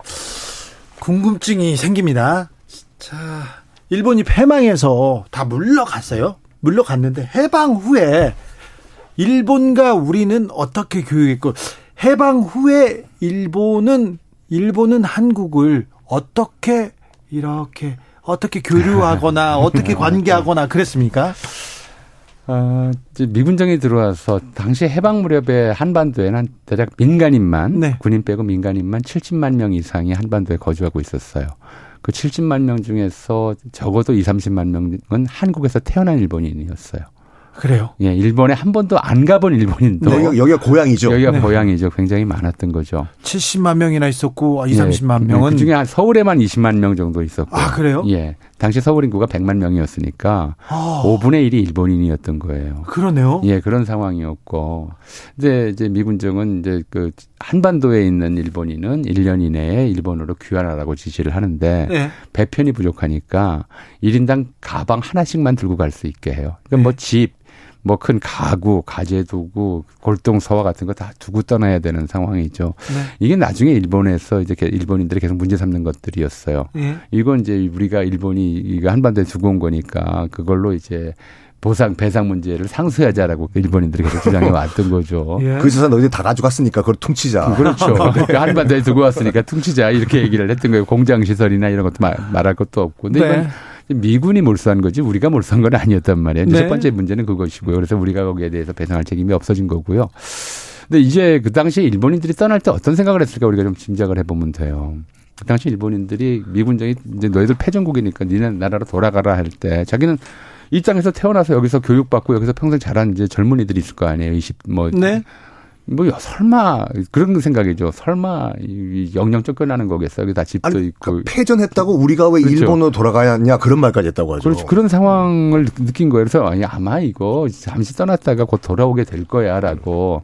궁금증이 생깁니다. 자, 일본이 패망해서 다 물러갔어요. 물러갔는데 해방 후에 일본과 우리는 어떻게 교육했고 해방 후에 일본은 일본은 한국을 어떻게 이렇게 어떻게 교류하거나 어떻게 관계하거나 그랬습니까? 어, 미군정이 들어와서 당시 해방 무렵에 한반도에는 한 대략 민간인만 네. 군인 빼고 민간인만 70만 명 이상이 한반도에 거주하고 있었어요. 그 70만 명 중에서 적어도 2, 30만 명은 한국에서 태어난 일본인이었어요. 그래요? 예, 일본에 한 번도 안 가본 일본인도 네, 여기가 고향이죠. 여기가 네. 고향이죠. 굉장히 많았던 거죠. 70만 명이나 있었고 2, 30만 네, 명은 그중에 한 서울에만 20만 명 정도 있었고. 아, 그래요? 예. 당시 서울 인구가 100만 명이었으니까 아. 5분의 1이 일본인이었던 거예요. 그러네요. 예, 그런 상황이었고. 근데 이제 미군정은 이제 그 한반도에 있는 일본인은 1년 이내에 일본으로 귀환하라고 지시를 하는데 네. 배편이 부족하니까 1인당 가방 하나씩만 들고 갈 수 있게 해요. 그러니까 뭐 네. 뭐 집, 뭐 큰 가구, 가재 두고 골동 서화 같은 거 다 두고 떠나야 되는 상황이죠. 네. 이게 나중에 일본에서 이제 일본인들이 계속 문제 삼는 것들이었어요. 네. 이건 이제 우리가 일본이 이거 한반도에 두고 온 거니까 그걸로 이제 보상 배상 문제를 상수하자라고 일본인들이 계속 주장해 왔던 거죠. 예. 그 재산 너희들 다 가져갔으니까 그걸 퉁치자. 그렇죠. 그러니까 한반도에 두고 왔으니까 퉁치자 이렇게 얘기를 했던 거예요. 공장 시설이나 이런 것도 말, 말할 것도 없고. 근데 네. 이건 미군이 몰수한 거지 우리가 몰수한 건 아니었단 말이에요. 네. 첫 번째 문제는 그것이고요. 그래서 우리가 거기에 대해서 배상할 책임이 없어진 거고요. 근데 이제 그 당시에 일본인들이 떠날 때 어떤 생각을 했을까 우리가 좀 짐작을 해보면 돼요. 그 당시 일본인들이 미군정이 이제 너희들 패전국이니까 니네 나라로 돌아가라 할 때 자기는 이 땅에서 태어나서 여기서 교육받고 여기서 평생 자란 이제 젊은이들이 있을 거 아니에요. 20 뭐 네. 뭐 설마 그런 생각이죠. 설마 영영 쫓겨나는 거겠어요. 여기 다 집도 아니, 있고 그러니까 패전했다고 우리가 왜 그렇죠. 일본으로 돌아가냐 그런 말까지 했다고 하죠. 그렇죠. 그런 상황을 느낀 거예요. 그래서 아니 아마 이거 잠시 떠났다가 곧 돌아오게 될 거야라고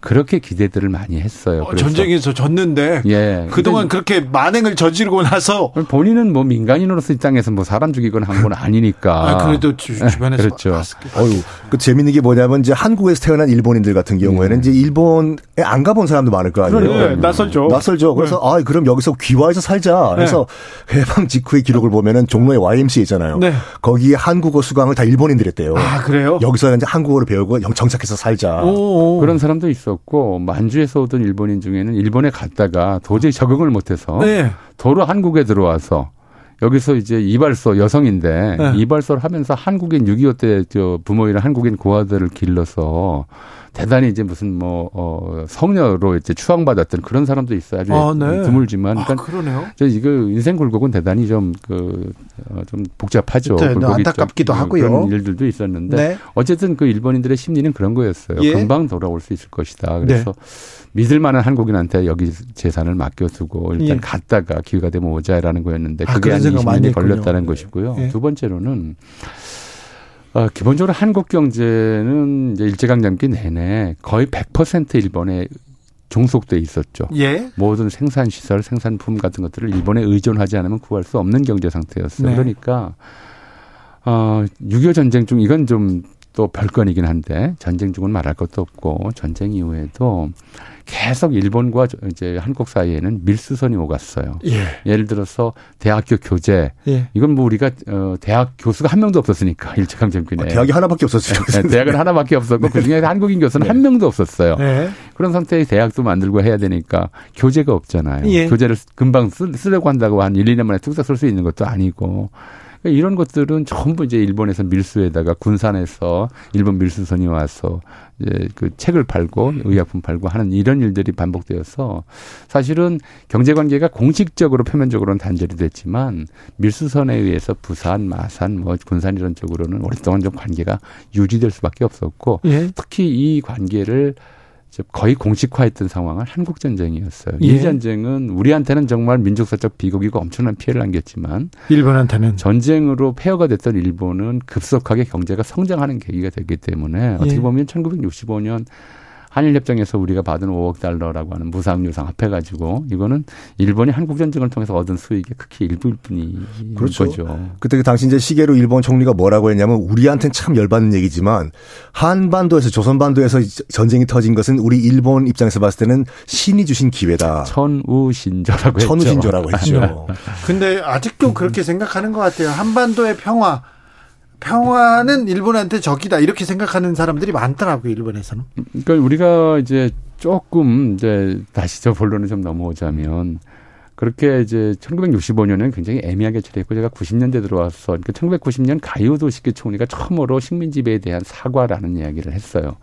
그렇게 기대들을 많이 했어요. 어, 전쟁에서 졌는데 예. 그동안 그렇게 만행을 저지르고 나서 본인은 뭐 민간인으로서 이 땅에서 뭐 사람 죽이거나 한 건 아니니까. 아, 그래도 주, 변에서 그렇죠. 어유 그 재밌는 게 뭐냐면 이제 한국에서 태어난 일본인들 같은 경우에는 음. 이제 일본에 안 가본 사람도 많을 거 아니에요. 네, 낯설죠. 낯설죠. 그래서 네. 아 그럼 여기서 귀화해서 살자. 그래서 네. 해방 직후의 기록을 보면은 종로에 YMCA 있잖아요. 네. 거기에 한국어 수강을 다 일본인들했대요. 아 그래요? 여기서 이제 한국어를 배우고 정착해서 살자. 오오. 그런 사람도 있어. 있었고 만주에서 오던 일본인 중에는 일본에 갔다가 도저히 적응을 못해서 네. 도로 한국에 들어와서 여기서 이제 이발소 여성인데 네. 이발소를 하면서 한국인 6.25 때 저 부모이랑 한국인 고아들을 길러서 대단히 이제 무슨 뭐, 어, 성녀로 이제 추앙받았던 그런 사람도 있어요. 아주 아, 네. 드물지만. 아, 그러니까 아, 그러네요. 저 이거 인생 굴곡은 대단히 좀, 그, 어, 좀 복잡하죠. 네, 굴곡이 안타깝기도 좀, 하고요. 그런 일들도 있었는데. 네. 어쨌든 그 일본인들의 심리는 그런 거였어요. 예. 금방 돌아올 수 있을 것이다. 그래서 네. 믿을 만한 한국인한테 여기 재산을 맡겨두고 일단 예. 갔다가 기회가 되면 오자라는 거였는데 아, 그게 한 20년이 걸렸다는 것이고요. 예. 두 번째로는 어, 기본적으로 한국 경제는 이제 일제강점기 내내 거의 100% 일본에 종속돼 있었죠. 예. 모든 생산 시설, 생산품 같은 것들을 일본에 의존하지 않으면 구할 수 없는 경제 상태였어요. 네. 그러니까 어 6.25 전쟁 중 이건 좀 또 별건이긴 한데 전쟁 중은 말할 것도 없고 전쟁 이후에도 계속 일본과 이제 한국 사이에는 밀수선이 오갔어요. 예. 예를 들어서 대학교 교재. 예. 이건 뭐 우리가 어 대학 교수가 한 명도 없었으니까 일제강점기에. 어, 대학이 하나밖에 없었어요. 네, 대학은 하나밖에 없었고 네. 그중에 한국인 교수는 네. 한 명도 없었어요. 네. 그런 상태에 대학도 만들고 해야 되니까 교재가 없잖아요. 예. 교재를 금방 쓰, 쓰려고 한다고 한 1, 2년 만에 뚝딱 쓸 수 있는 것도 아니고 그러니까 이런 것들은 전부 이제 일본에서 밀수에다가 군산에서 일본 밀수선이 와서 이제 그 책을 팔고 의약품 팔고 하는 이런 일들이 반복되어서 사실은 경제 관계가 공식적으로 표면적으로는 단절이 됐지만 밀수선에 의해서 부산, 마산, 뭐 군산 이런 쪽으로는 오랫동안 좀 관계가 유지될 수밖에 없었고 예. 특히 이 관계를 거의 공식화했던 상황은 한국 전쟁이었어요. 예. 이 전쟁은 우리한테는 정말 민족사적 비극이고 엄청난 피해를 안겼지만 일본한테는 전쟁으로 폐허가 됐던 일본은 급속하게 경제가 성장하는 계기가 됐기 때문에 어떻게 예. 보면 1965년 한일 협정에서 우리가 받은 5억 달러라고 하는 무상 유상 합해가지고 이거는 일본이 한국 전쟁을 통해서 얻은 수익의 극히 일부일 뿐인 그렇죠. 거죠. 그때 그 당시 이제 시계로 일본 총리가 뭐라고 했냐면 우리한테는 참 열받는 얘기지만 한반도에서 조선반도에서 전쟁이 터진 것은 우리 일본 입장에서 봤을 때는 신이 주신 기회다. 천우신조라고 했죠. 천우신조라고 했죠. 네. 근데 아직도 그렇게 생각하는 것 같아요. 한반도의 평화 평화는 일본한테 적이다 이렇게 생각하는 사람들이 많더라고요 일본에서는. 그러니까 우리가 이제 조금 이제 다시 저 본론을 좀 넘어오자면 그렇게 이제 1965년은 굉장히 애매하게 처리했고 제가 90년대 들어와서 그러니까 1990년 가이오도 시키 총리가 처음으로 식민 지배에 대한 사과라는 이야기를 했어요.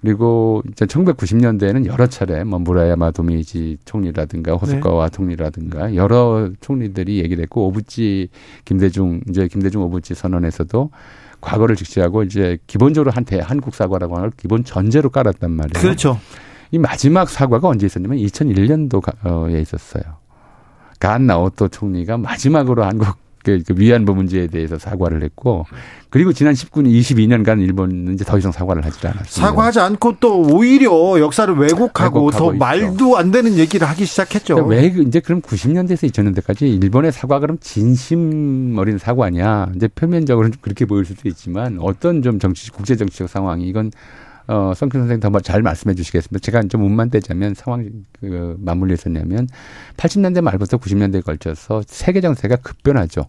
그리고 이제 1990년대에는 여러 차례 뭐 무라야마 도미지 총리라든가 호소카와 네. 총리라든가 여러 총리들이 얘기를 했고 오부지 김대중 이제 김대중 오부지 선언에서도 과거를 직시하고 이제 기본적으로 한대 한국 사과라고 하는 걸 기본 전제로 깔았단 말이에요. 그렇죠. 이 마지막 사과가 언제 있었냐면 2001년도에 있었어요. 간 나오토 총리가 마지막으로 한국 그, 그 위안부 문제에 대해서 사과를 했고 그리고 지난 19년 22년간 일본은 이제 더 이상 사과를 하지 않았습니다. 사과하지 않고 또 오히려 역사를 왜곡하고, 왜곡하고 더 있죠. 말도 안 되는 얘기를 하기 시작했죠. 그러니까 왜그 이제 그럼 90년대에서 2000년대까지 일본의 사과 그럼 진심 어린 사과냐? 이제 표면적으로는 그렇게 보일 수도 있지만 어떤 좀 정치 국제 정치적 상황이 이건 어, 성큰 선생님 더잘 말씀해 주시겠습니다. 제가 좀 운만 떼자면 상황, 그, 맞물려 있었냐면 80년대 말부터 90년대에 걸쳐서 세계 정세가 급변하죠.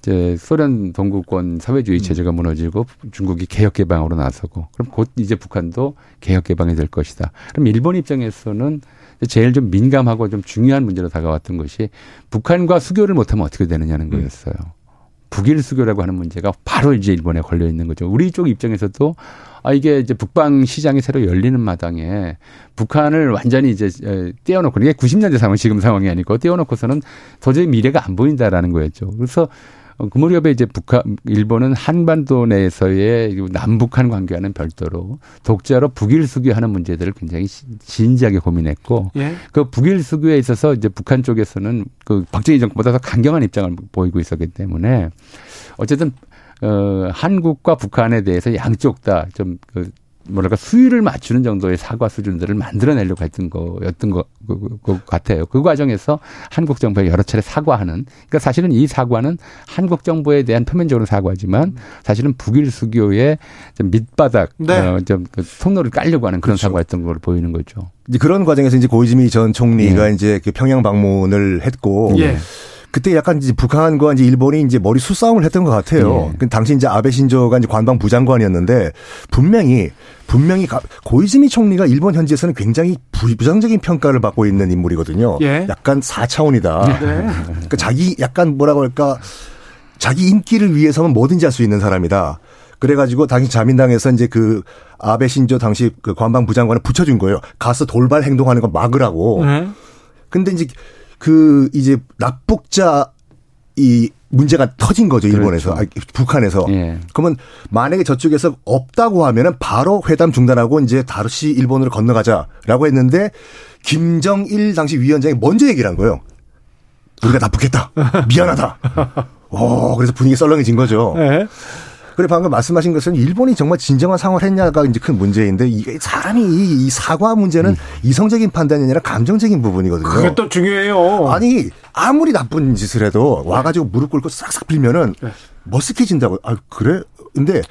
이제 소련 동구권 사회주의 음. 체제가 무너지고 중국이 개혁 개방으로 나서고 그럼 곧 이제 북한도 개혁 개방이 될 것이다. 그럼 일본 입장에서는 제일 좀 민감하고 좀 중요한 문제로 다가왔던 것이 북한과 수교를 못하면 어떻게 되느냐는 음. 거였어요. 북일 수교라고 하는 문제가 바로 이제 일본에 걸려 있는 거죠. 우리 쪽 입장에서도 아 이게 이제 북방 시장이 새로 열리는 마당에 북한을 완전히 이제 떼어놓고 이게 90년대 상황 지금 상황이 아니고 떼어놓고서는 도저히 미래가 안 보인다라는 거였죠. 그래서 어, 그 무렵에 이제 북한, 일본은 한반도 내에서의 남북한 관계와는 별도로 독자로 북일 수교하는 문제들을 굉장히 진지하게 고민했고 예? 그 북일 수교에 있어서 이제 북한 쪽에서는 그 박정희 정권보다 더 강경한 입장을 보이고 있었기 때문에 어쨌든 어, 한국과 북한에 대해서 양쪽 다 좀 그 뭐랄까 수위를 맞추는 정도의 사과 수준들을 만들어내려고 했던 거였던 것, 것, 것 같아요. 그 과정에서 한국 정부가 여러 차례 사과하는 그러니까 사실은 이 사과는 한국 정부에 대한 표면적으로 사과지만 사실은 북일 수교의 좀 밑바닥 네. 어, 좀그 통로를 깔려고 하는 그런 그렇죠. 사과였던 걸 보이는 거죠. 이제 그런 과정에서 이제 고이즈미 전 총리가 예. 이제 그 평양 방문을 했고 예. 그때 약간 이제 북한과 이제 일본이 이제 머리 수싸움을 했던 것 같아요. 예. 그 당시 이제 아베 신조가 이제 관방부 장관이었는데 분명히 분명히 고이즈미 총리가 일본 현지에서는 굉장히 부정적인 평가를 받고 있는 인물이거든요. 예. 약간 4차원이다. 네. 그러니까 자기 약간 뭐라고 할까 자기 인기를 위해서는 뭐든지 할 수 있는 사람이다. 그래가지고 당시 자민당에서 이제 그 아베 신조 당시 그 관방부 장관을 붙여준 거예요. 가서 돌발 행동하는 거 막으라고. 네. 근데 이제 그 이제 납북자 이 문제가 터진 거죠 일본에서 그렇죠. 아, 북한에서 예. 그러면 만약에 저쪽에서 없다고 하면은 바로 회담 중단하고 이제 다시 일본으로 건너가자라고 했는데 김정일 당시 위원장이 먼저 얘기를 한 거예요. 우리가 납북했다. 미안하다. 어 그래서 분위기 썰렁해진 거죠. 예. 그래 방금 말씀하신 것은 일본이 정말 진정한 상황을 했냐가 이제 큰 문제인데 이게 사람이 이, 사과 문제는 음. 이성적인 판단이 아니라 감정적인 부분이거든요. 그게 또 중요해요. 아니 아무리 나쁜 짓을 해도 와가지고 무릎 꿇고 싹싹 빌면은 네. 머쓱해진다고. 아 그래? 근데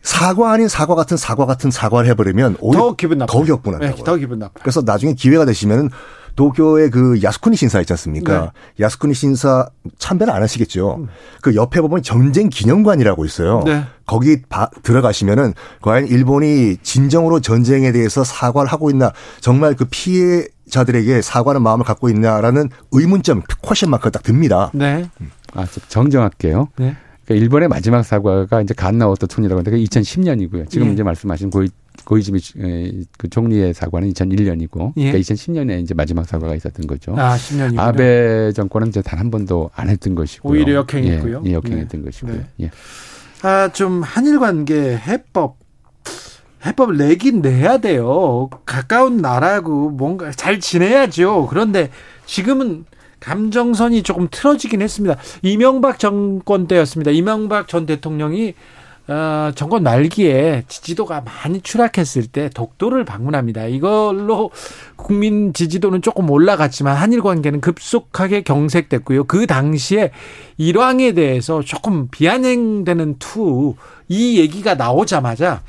사과 아닌 사과 같은 사과 같은 사과를 해버리면 오히려 더 기분 나빠. 더 격분한다고. 네, 더 기분 나빠. 그래서 나중에 기회가 되시면은 도쿄의 그 야스쿠니 신사 있지 않습니까? 네. 야스쿠니 신사 참배는 안 하시겠죠. 음. 그 옆에 보면 전쟁 기념관이라고 있어요. 네. 거기 바, 들어가시면은 과연 일본이 진정으로 전쟁에 대해서 사과를 하고 있나 정말 그 피해 자들에게 사과하는 마음을 갖고 있냐라는 의문점 쿼션 마크가 딱 듭니다. 네. 아, 정정할게요. 네. 그러니까 일본의 마지막 사과가 이제 간나오토 총리라고 하는데 2010년이고요. 지금 예. 이제 말씀하신 고이 고이즈미 그 총리의 사과는 2001년이고 예. 그러니까 2010년에 이제 마지막 사과가 있었던 거죠. 아, 10년이요. 아베 정권은 이제 단 한 번도 안 했던 것이고요. 오히려 역행했고요. 예, 예 역행했던 네. 것이고요. 네. 예. 아, 좀 한일 관계 해법 해법을 내긴 내야 돼요. 가까운 나라고 뭔가 잘 지내야죠. 그런데 지금은 감정선이 조금 틀어지긴 했습니다. 이명박 정권 때였습니다. 이명박 전 대통령이 어, 정권 말기에 지지도가 많이 추락했을 때 독도를 방문합니다. 이걸로 국민 지지도는 조금 올라갔지만 한일 관계는 급속하게 경색됐고요. 그 당시에 일왕에 대해서 조금 비아냥되는 투 이 얘기가 나오자마자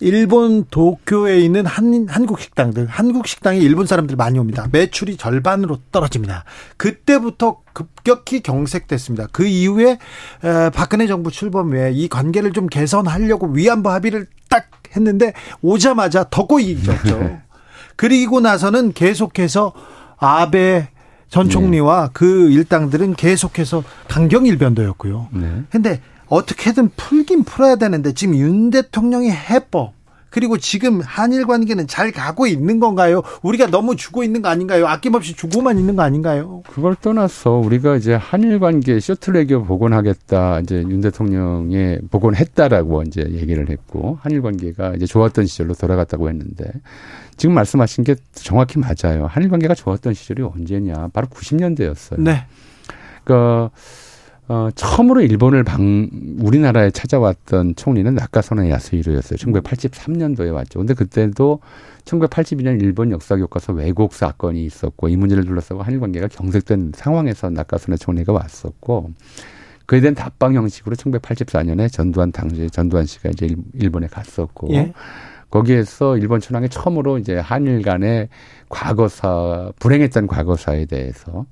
일본 도쿄에 있는 한, 한국 식당들, 한국 식당에 일본 사람들 많이 옵니다. 매출이 절반으로 떨어집니다. 그때부터 급격히 경색됐습니다. 그 이후에 에, 박근혜 정부 출범 후에 이 관계를 좀 개선하려고 위안부 합의를 딱 했는데 오자마자 더 꼬이졌죠. 그리고 나서는 계속해서 아베 전 총리와 네. 그 일당들은 계속해서 강경일변도였고요. 네. 근데 어떻게든 풀긴 풀어야 되는데 지금 윤 대통령의 해법 그리고 지금 한일 관계는 잘 가고 있는 건가요? 우리가 너무 주고 있는 거 아닌가요? 아낌없이 주고만 있는 거 아닌가요? 그걸 떠나서 우리가 이제 한일 관계 셔틀 외교 복원하겠다 이제 윤 대통령이 복원했다라고 이제 얘기를 했고 한일 관계가 이제 좋았던 시절로 돌아갔다고 했는데 지금 말씀하신 게 정확히 맞아요. 한일 관계가 좋았던 시절이 언제냐? 바로 90년대였어요. 네. 그러니까 어, 처음으로 일본을 방, 우리나라에 찾아왔던 총리는 나카소네 야스히로였어요. 1983년도에 왔죠. 근데 그때도 1982년 일본 역사 교과서 왜곡 사건이 있었고 이 문제를 둘러싸고 한일 관계가 경색된 상황에서 나카소네 총리가 왔었고 그에 대한 답방 형식으로 1984년에 전두환 당시 전두환 씨가 이제 일본에 갔었고 예. 거기에서 일본 천황이 처음으로 이제 한일 간의 과거사 불행했던 과거사에 대해서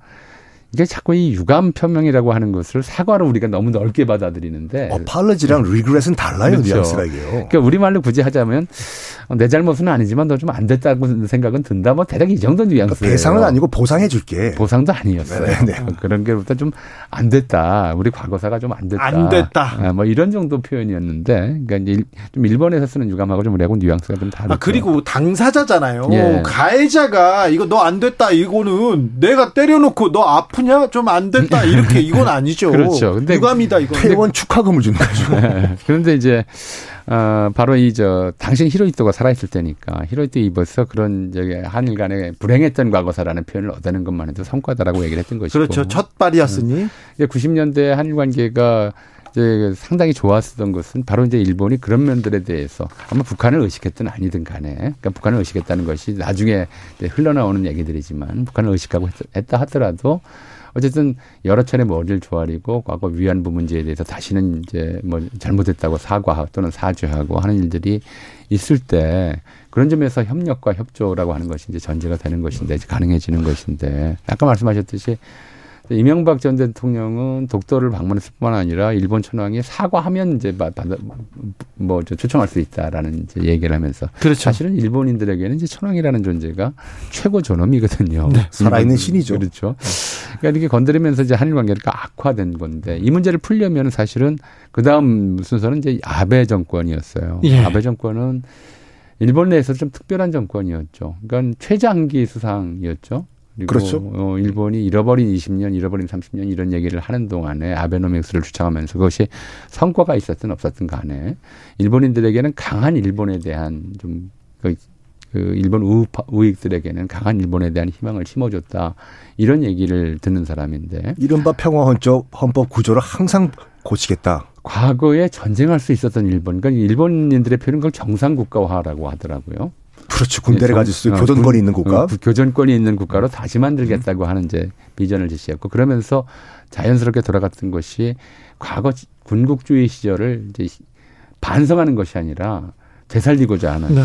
이게 자꾸 이 유감 표명이라고 하는 것을 사과로 우리가 너무 넓게 받아들이는데 어팔러지랑 리그렛은 달라요 그렇죠. 뉘앙스가 이게요. 그러니까 우리말로 굳이 하자면 내 잘못은 아니지만 너 좀 안 됐다고 생각은 든다. 뭐 대략 이 정도 뉘앙스예요. 그러니까 배상은 아니고 보상해 줄게. 보상도 아니었어요. 네네. 네. 그런 게부터 좀 안 됐다. 우리 과거사가 좀 안 됐다. 안 됐다. 아, 뭐 이런 정도 표현이었는데 그러니까 이제 좀 일본에서 쓰는 유감하고 좀 우리하고 뉘앙스가 좀 다르죠. 아, 그리고 당사자잖아요. 예. 가해자가 이거 너 안 됐다. 이거는 내가 때려놓고 너 아프냐 아프냐? 좀 안 됐다. 이렇게 이건 아니죠. 그렇죠. 근데 유감이다 이거. 퇴원 축하금을 주는 거죠. 네. 그런데 이제 어 바로 이 저 당신 히로이토가 살아 있을 때니까 히로이토 입어서 그런 저기 한일 간에 불행했던 과거사라는 표현을 얻어낸 것만 해도 성과다라고 얘기를 했던 것이고. 그렇죠. 첫 발이었으니. 이 90년대 한일 관계가 이제 상당히 좋았었던 것은 바로 이제 일본이 그런 면들에 대해서 아마 북한을 의식했든 아니든 간에 그러니까 북한을 의식했다는 것이 나중에 흘러나오는 얘기들이지만 북한을 의식하고 했다 하더라도 어쨌든 여러 차례 머리를 조아리고 과거 위안부 문제에 대해서 다시는 이제 뭐 잘못했다고 사과 또는 사죄하고 하는 일들이 있을 때 그런 점에서 협력과 협조라고 하는 것이 이제 전제가 되는 것인데 가능해지는 것인데 아까 말씀하셨듯이 이명박 전 대통령은 독도를 방문했을 뿐만 아니라 일본 천황이 사과하면 이제 받아 뭐 초청할 수 있다라는 이제 얘기를 하면서 그렇죠. 사실은 일본인들에게는 이제 천황이라는 존재가 최고 존엄이거든요. 네. 살아있는 신이죠. 그렇죠. 그러니까 이렇게 건드리면서 이제 한일 관계가 악화된 건데 이 문제를 풀려면 사실은 그 다음 순서는 이제 아베 정권이었어요. 예. 아베 정권은 일본 내에서 좀 특별한 정권이었죠. 그러니까 최장기 수상이었죠. 그리고 그렇죠. 어, 일본이 잃어버린 20년, 잃어버린 30년 이런 얘기를 하는 동안에 아베노믹스를 주창하면서 그것이 성과가 있었든 없었든 간에 일본인들에게는 강한 일본에 대한 좀 그, 그 일본 우파, 우익들에게는 강한 일본에 대한 희망을 심어줬다 이런 얘기를 듣는 사람인데 이른바 평화헌법 헌법 구조를 항상 고치겠다. 과거에 전쟁할 수 있었던 일본, 그러니까 일본인들의 표현은 그걸 경상국가화라고 하더라고요. 그렇죠. 군대를 가질 수 있는 어, 교전권이 있는 국가. 어, 교전권이 있는 국가로 다시 만들겠다고 하는 이제 비전을 제시했고 그러면서 자연스럽게 돌아갔던 것이 과거 군국주의 시절을 이제 반성하는 것이 아니라 되살리고자 하는 네.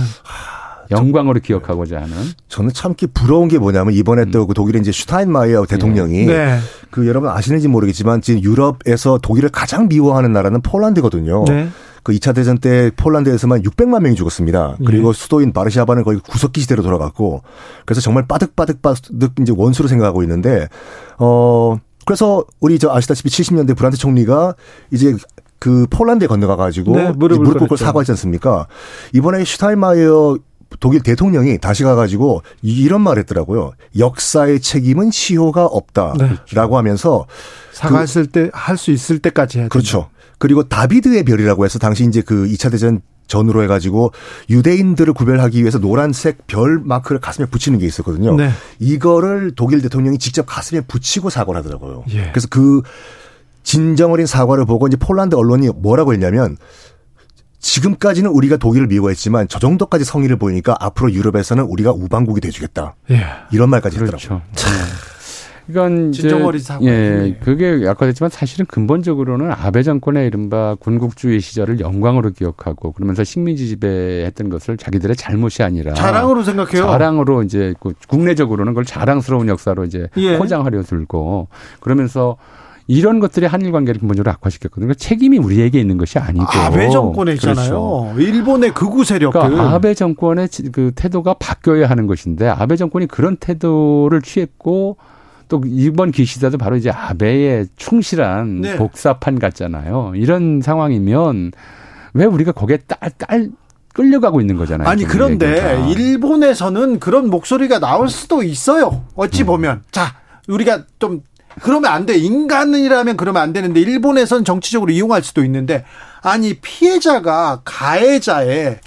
영광으로 기억하고자 하는. 저는 참 부러운 게 뭐냐면 이번에 또 그 독일의 이제 슈타인마이어 대통령이 네. 그 여러분 아시는지 모르겠지만 지금 유럽에서 독일을 가장 미워하는 나라는 폴란드거든요. 네. 그 2차 대전 때 폴란드에서만 600만 명이 죽었습니다. 그리고 예. 수도인 바르샤바는 거의 구석기 시대로 돌아갔고 그래서 정말 빠득빠득 빠득 이제 원수로 생각하고 있는데 어 그래서 우리 저 아시다시피 70년대 브란트 총리가 이제 그 폴란드에 건너가 가지고 네, 무릎을 꿇고 사과했지 않습니까? 이번에 슈타인마이어 독일 대통령이 다시 가가지고 이런 말 했더라고요. 역사의 책임은 시효가 없다라고 네. 하면서 사과했을 그, 때할 수 있을 때까지 해야 그렇죠. 그리고 다비드의 별이라고 해서 당시 이제 그 2차 대전 전으로 해가지고 유대인들을 구별하기 위해서 노란색 별 마크를 가슴에 붙이는 게 있었거든요. 네. 이거를 독일 대통령이 직접 가슴에 붙이고 사과를 하더라고요. 예. 그래서 그 진정 어린 사과를 보고 이제 폴란드 언론이 뭐라고 했냐면 지금까지는 우리가 독일을 미워했지만 저 정도까지 성의를 보이니까 앞으로 유럽에서는 우리가 우방국이 돼주겠다. 예. 이런 말까지 했더라고요. 이건 이제 진정어린 사과. 예, 그게 약화됐지만 사실은 근본적으로는 아베 정권의 이른바 군국주의 시절을 영광으로 기억하고 그러면서 식민지 지배했던 것을 자기들의 잘못이 아니라 자랑으로 생각해요. 자랑으로 이제 그 국내적으로는 그걸 자랑스러운 역사로 이제 예. 포장하려 들고 그러면서 이런 것들이 한일 관계를 근본적으로 악화시켰거든요. 그러니까 책임이 우리에게 있는 것이 아니고 아베 정권에 있잖아요. 그렇죠. 일본의 극우 세력들. 그러니까 아베 정권의 지- 그 태도가 바뀌어야 하는 것인데 아베 정권이 그런 태도를 취했고 또 이번 기시다도 바로 이제 아베의 충실한 네. 복사판 같잖아요. 이런 상황이면 왜 우리가 거기에 딸, 딸 끌려가고 있는 거잖아요. 아니 그런데 얘기가. 일본에서는 그런 목소리가 나올 수도 있어요. 어찌 보면 자 우리가 좀 그러면 안 돼. 인간이라면 그러면 안 되는데 일본에서는 정치적으로 이용할 수도 있는데 아니 피해자가 가해자의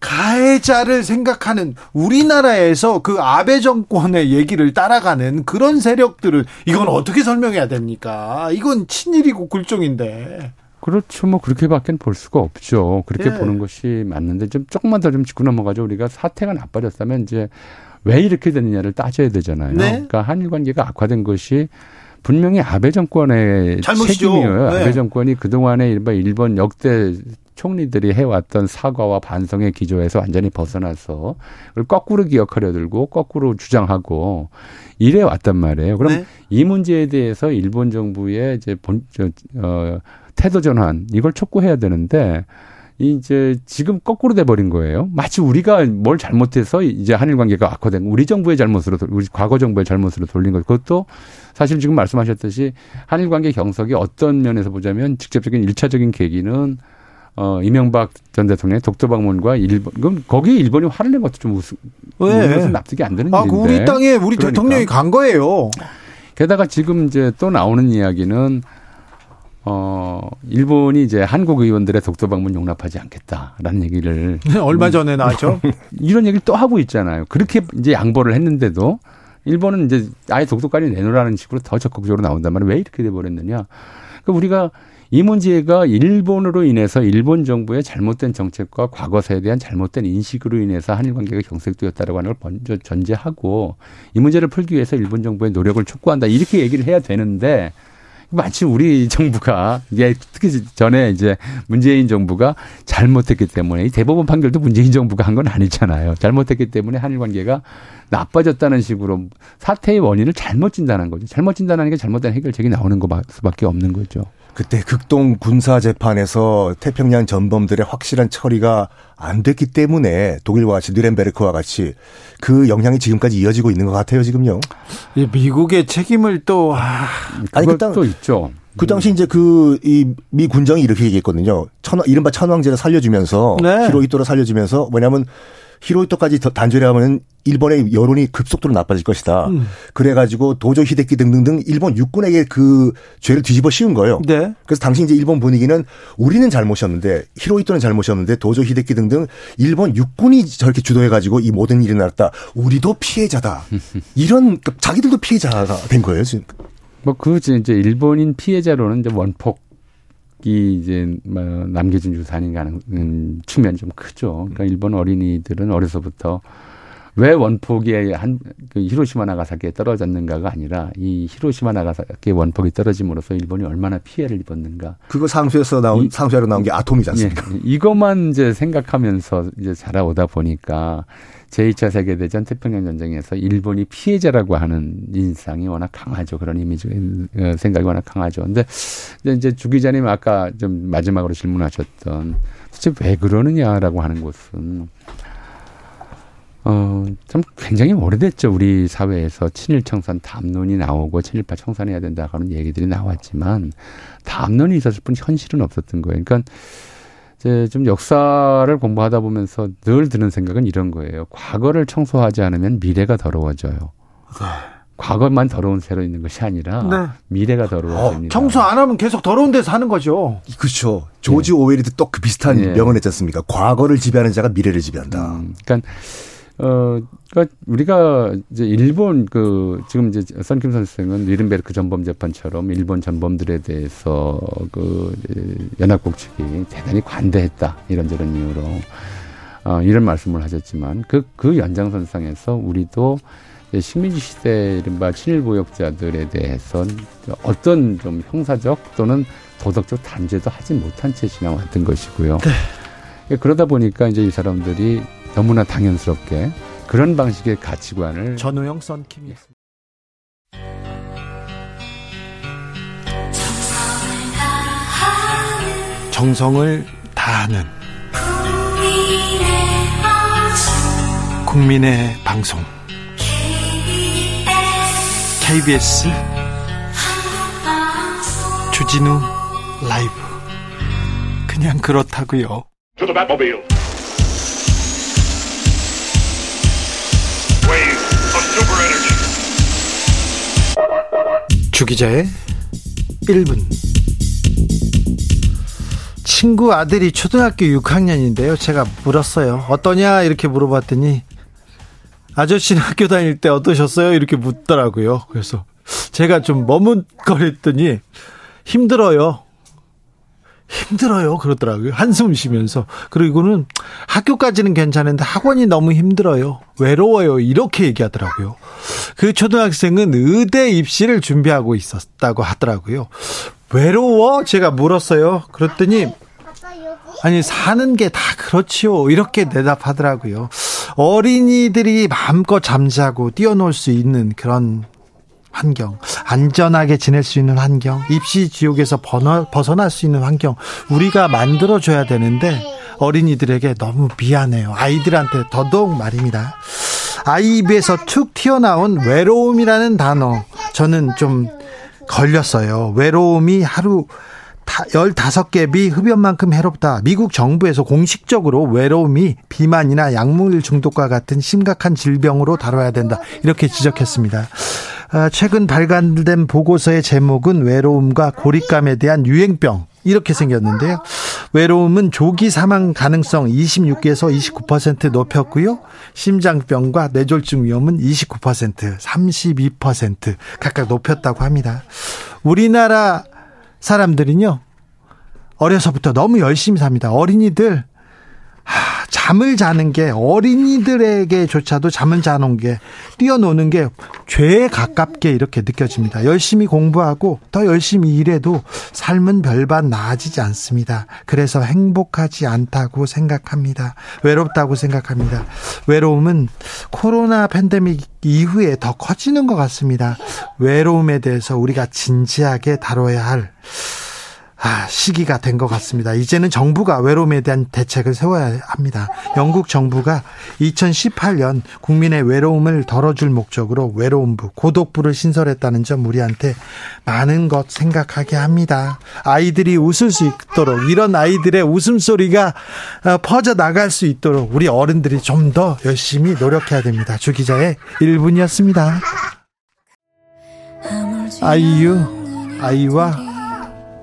가해자를 생각하는 우리나라에서 그 아베 정권의 얘기를 따라가는 그런 세력들을 이건 어떻게 설명해야 됩니까? 이건 친일이고 굴종인데. 그렇죠. 뭐 그렇게밖에 볼 수가 없죠. 그렇게 예. 보는 것이 맞는데 좀 조금만 더 좀 짚고 넘어가죠. 우리가 사태가 나빠졌다면 이제 왜 이렇게 됐느냐를 따져야 되잖아요. 네. 그러니까 한일 관계가 악화된 것이 분명히 아베 정권의 잘못이죠. 책임이에요. 네. 아베 정권이 그동안에 일반 일본 역대 총리들이 해왔던 사과와 반성의 기조에서 완전히 벗어나서 그걸 거꾸로 기억하려 들고 거꾸로 주장하고 이래 왔단 말이에요. 그럼 네. 이 문제에 대해서 일본 정부의 이제 본, 저, 어, 태도 전환 이걸 촉구해야 되는데 이제 지금 거꾸로 돼 버린 거예요. 마치 우리가 뭘 잘못해서 이제 한일 관계가 악화된 거, 우리 정부의 잘못으로 돌- 우리 과거 정부의 잘못으로 돌린 것. 그것도 사실 지금 말씀하셨듯이 한일 관계 경색이 어떤 면에서 보자면 직접적인 일차적인 계기는 어 이명박 전 대통령의 독도 방문과 일본 그럼 거기에 일본이 화를 낸 것도 좀 우스 왜? 우스운 납득이 안 되는 아, 그 일인데. 우리 땅에 우리 그러니까. 대통령이 간 거예요. 게다가 지금 이제 또 나오는 이야기는 어 일본이 이제 한국 의원들의 독도 방문 용납하지 않겠다라는 얘기를 얼마 전에 나왔죠. 이런 얘기를 또 하고 있잖아요. 그렇게 이제 양보를 했는데도 일본은 이제 아예 독도까지 내놓으라는 식으로 더 적극적으로 나온단 말이에요. 왜 이렇게 돼버렸느냐. 그러니까 우리가 이 문제가 일본으로 인해서 일본 정부의 잘못된 정책과 과거사에 대한 잘못된 인식으로 인해서 한일 관계가 경색되었다라고 하는 걸 먼저 전제하고 이 문제를 풀기 위해서 일본 정부의 노력을 촉구한다 이렇게 얘기를 해야 되는데 마치 우리 정부가 이게 특히 전에 이제 문재인 정부가 잘못했기 때문에 이 대법원 판결도 문재인 정부가 한 건 아니잖아요. 잘못했기 때문에 한일 관계가 나빠졌다는 식으로 사태의 원인을 잘못 진단한 거죠. 잘못 진단하는 게 잘못된 해결책이 나오는 거 수밖에 없는 거죠. 그때 극동 군사 재판에서 태평양 전범들의 확실한 처리가 안 됐기 때문에 독일과 같이 뉴렌베르크와 같이 그 영향이 지금까지 이어지고 있는 것 같아요, 지금요. 이 미국의 책임을 또 아, 아니, 그 그것도 땅- 있죠. 그 당시 이제 그 이 미 군정이 이렇게 얘기했거든요. 천 이른바 천황제를 살려주면서 네. 히로히토를 살려주면서 뭐냐면 히로히토까지 더 단죄하면 일본의 여론이 급속도로 나빠질 것이다. 음. 그래가지고 도조 히데키 등등등 일본 육군에게 그 죄를 뒤집어 씌운 거예요. 네. 그래서 당시 이제 일본 분위기는 우리는 잘못이었는데 히로히토는 잘못이었는데 도조 히데키 등등 일본 육군이 저렇게 주도해가지고 이 모든 일이 났다. 우리도 피해자다. 이런 그러니까 자기들도 피해자가 된 거예요. 지금. 뭐그 이제 일본인 피해자로는 이제 원폭 이 이제 뭐 남겨진 유산인가 하는 음, 측면이 좀 크죠. 그러니까 일본 어린이들은 어려서부터 왜 원폭이 한 그 히로시마 나가사키에 떨어졌는가가 아니라 이 히로시마 나가사키의 원폭이 떨어짐으로써 일본이 얼마나 피해를 입었는가. 그거 상수에서 나온 이- 상수하로 나온 게 아톰이지 않습니까? 예, 이것만 이제 생각하면서 이제 자라오다 보니까 제2차 세계대전 태평양 전쟁에서 일본이 피해자라고 하는 인상이 워낙 강하죠. 그런 이미지, 어, 생각이 워낙 강하죠. 근데 이제 주 기자님 아까 좀 마지막으로 질문하셨던 도대체 왜 그러느냐라고 하는 것은 어, 참 굉장히 오래됐죠. 우리 사회에서 친일 청산 담론이 나오고 친일파 청산해야 된다 하는 얘기들이 나왔지만 담론이 있었을 뿐 현실은 없었던 거예요. 그러니까 이제 좀 역사를 공부하다 보면서 늘 드는 생각은 이런 거예요. 과거를 청소하지 않으면 미래가 더러워져요. 과거만 더러운 새로 있는 것이 아니라 네. 미래가 더러워집니다. 청소 안 하면 계속 더러운 데서 하는 거죠. 그렇죠. 조지 오웰이도 또그 비슷한 예. 명언 했지 않습니까? 과거를 지배하는 자가 미래를 지배한다. 음, 그러니까 어, 그러니까 우리가 이제 일본 그 지금 이제 선김 선생은 니른베르크 전범 재판처럼 일본 전범들에 대해서 그 연합국 측이 대단히 관대했다 이런저런 이유로 어, 이런 말씀을 하셨지만 그, 그 연장선상에서 우리도 식민지 시대 이른바 친일보역자들에 대해서 어떤 좀 형사적 또는 도덕적 단죄도 하지 못한 채 지나왔던 것이고요. 네. 그러다 보니까 이제 이 사람들이 너무나 당연스럽게 그런 방식의 가치관을 전우영 썬킴이었습니다. 정성을 다하는 국민의 방송 KBS 주진우 라이브 그냥 그렇다고요. 주기자의 1분 친구 아들이 초등학교 6학년인데요. 제가 물었어요. 어떠냐? 이렇게 물어봤더니 아저씨는 학교 다닐 때 어떠셨어요? 이렇게 묻더라고요. 그래서 제가 좀 머뭇거렸더니 힘들어요. 힘들어요. 그러더라고요. 한숨 쉬면서. 그리고는 학교까지는 괜찮은데 학원이 너무 힘들어요. 외로워요. 이렇게 얘기하더라고요. 그 초등학생은 의대 입시를 준비하고 있었다고 하더라고요. 외로워? 제가 물었어요. 그랬더니 아니 사는 게 다 그렇지요. 이렇게 대답하더라고요. 어린이들이 마음껏 잠자고 뛰어놀 수 있는 그런 환경, 안전하게 지낼 수 있는 환경, 입시 지옥에서 벗어날 수 있는 환경, 우리가 만들어줘야 되는데, 어린이들에게 너무 미안해요. 아이들한테 더더욱 말입니다. 아이 입에서 툭 튀어나온 외로움이라는 단어, 저는 좀 걸렸어요. 외로움이 하루 15개 비 흡연만큼 해롭다. 미국 정부에서 공식적으로 외로움이 비만이나 약물 중독과 같은 심각한 질병으로 다뤄야 된다. 이렇게 지적했습니다. 아, 최근 발간된 보고서의 제목은 외로움과 고립감에 대한 유행병. 이렇게 생겼는데요. 외로움은 조기 사망 가능성 26에서 29% 높였고요. 심장병과 뇌졸중 위험은 29%, 32% 각각 높였다고 합니다. 우리나라 사람들은요, 어려서부터 너무 열심히 삽니다. 어린이들, 하, 잠을 자는 게 어린이들에게조차도 잠을 자는 게 뛰어노는 게 죄에 가깝게 이렇게 느껴집니다. 열심히 공부하고 더 열심히 일해도 삶은 별반 나아지지 않습니다. 그래서 행복하지 않다고 생각합니다. 외롭다고 생각합니다. 외로움은 코로나 팬데믹 이후에 더 커지는 것 같습니다. 외로움에 대해서 우리가 진지하게 다뤄야 할 아, 시기가 된 것 같습니다. 이제는 정부가 외로움에 대한 대책을 세워야 합니다. 영국 정부가 2018년 국민의 외로움을 덜어줄 목적으로 외로움부, 고독부를 신설했다는 점 우리한테 많은 것 생각하게 합니다. 아이들이 웃을 수 있도록 이런 아이들의 웃음소리가 어, 퍼져 나갈 수 있도록 우리 어른들이 좀 더 열심히 노력해야 됩니다. 주 기자의 1분이었습니다. 아이유, 아이와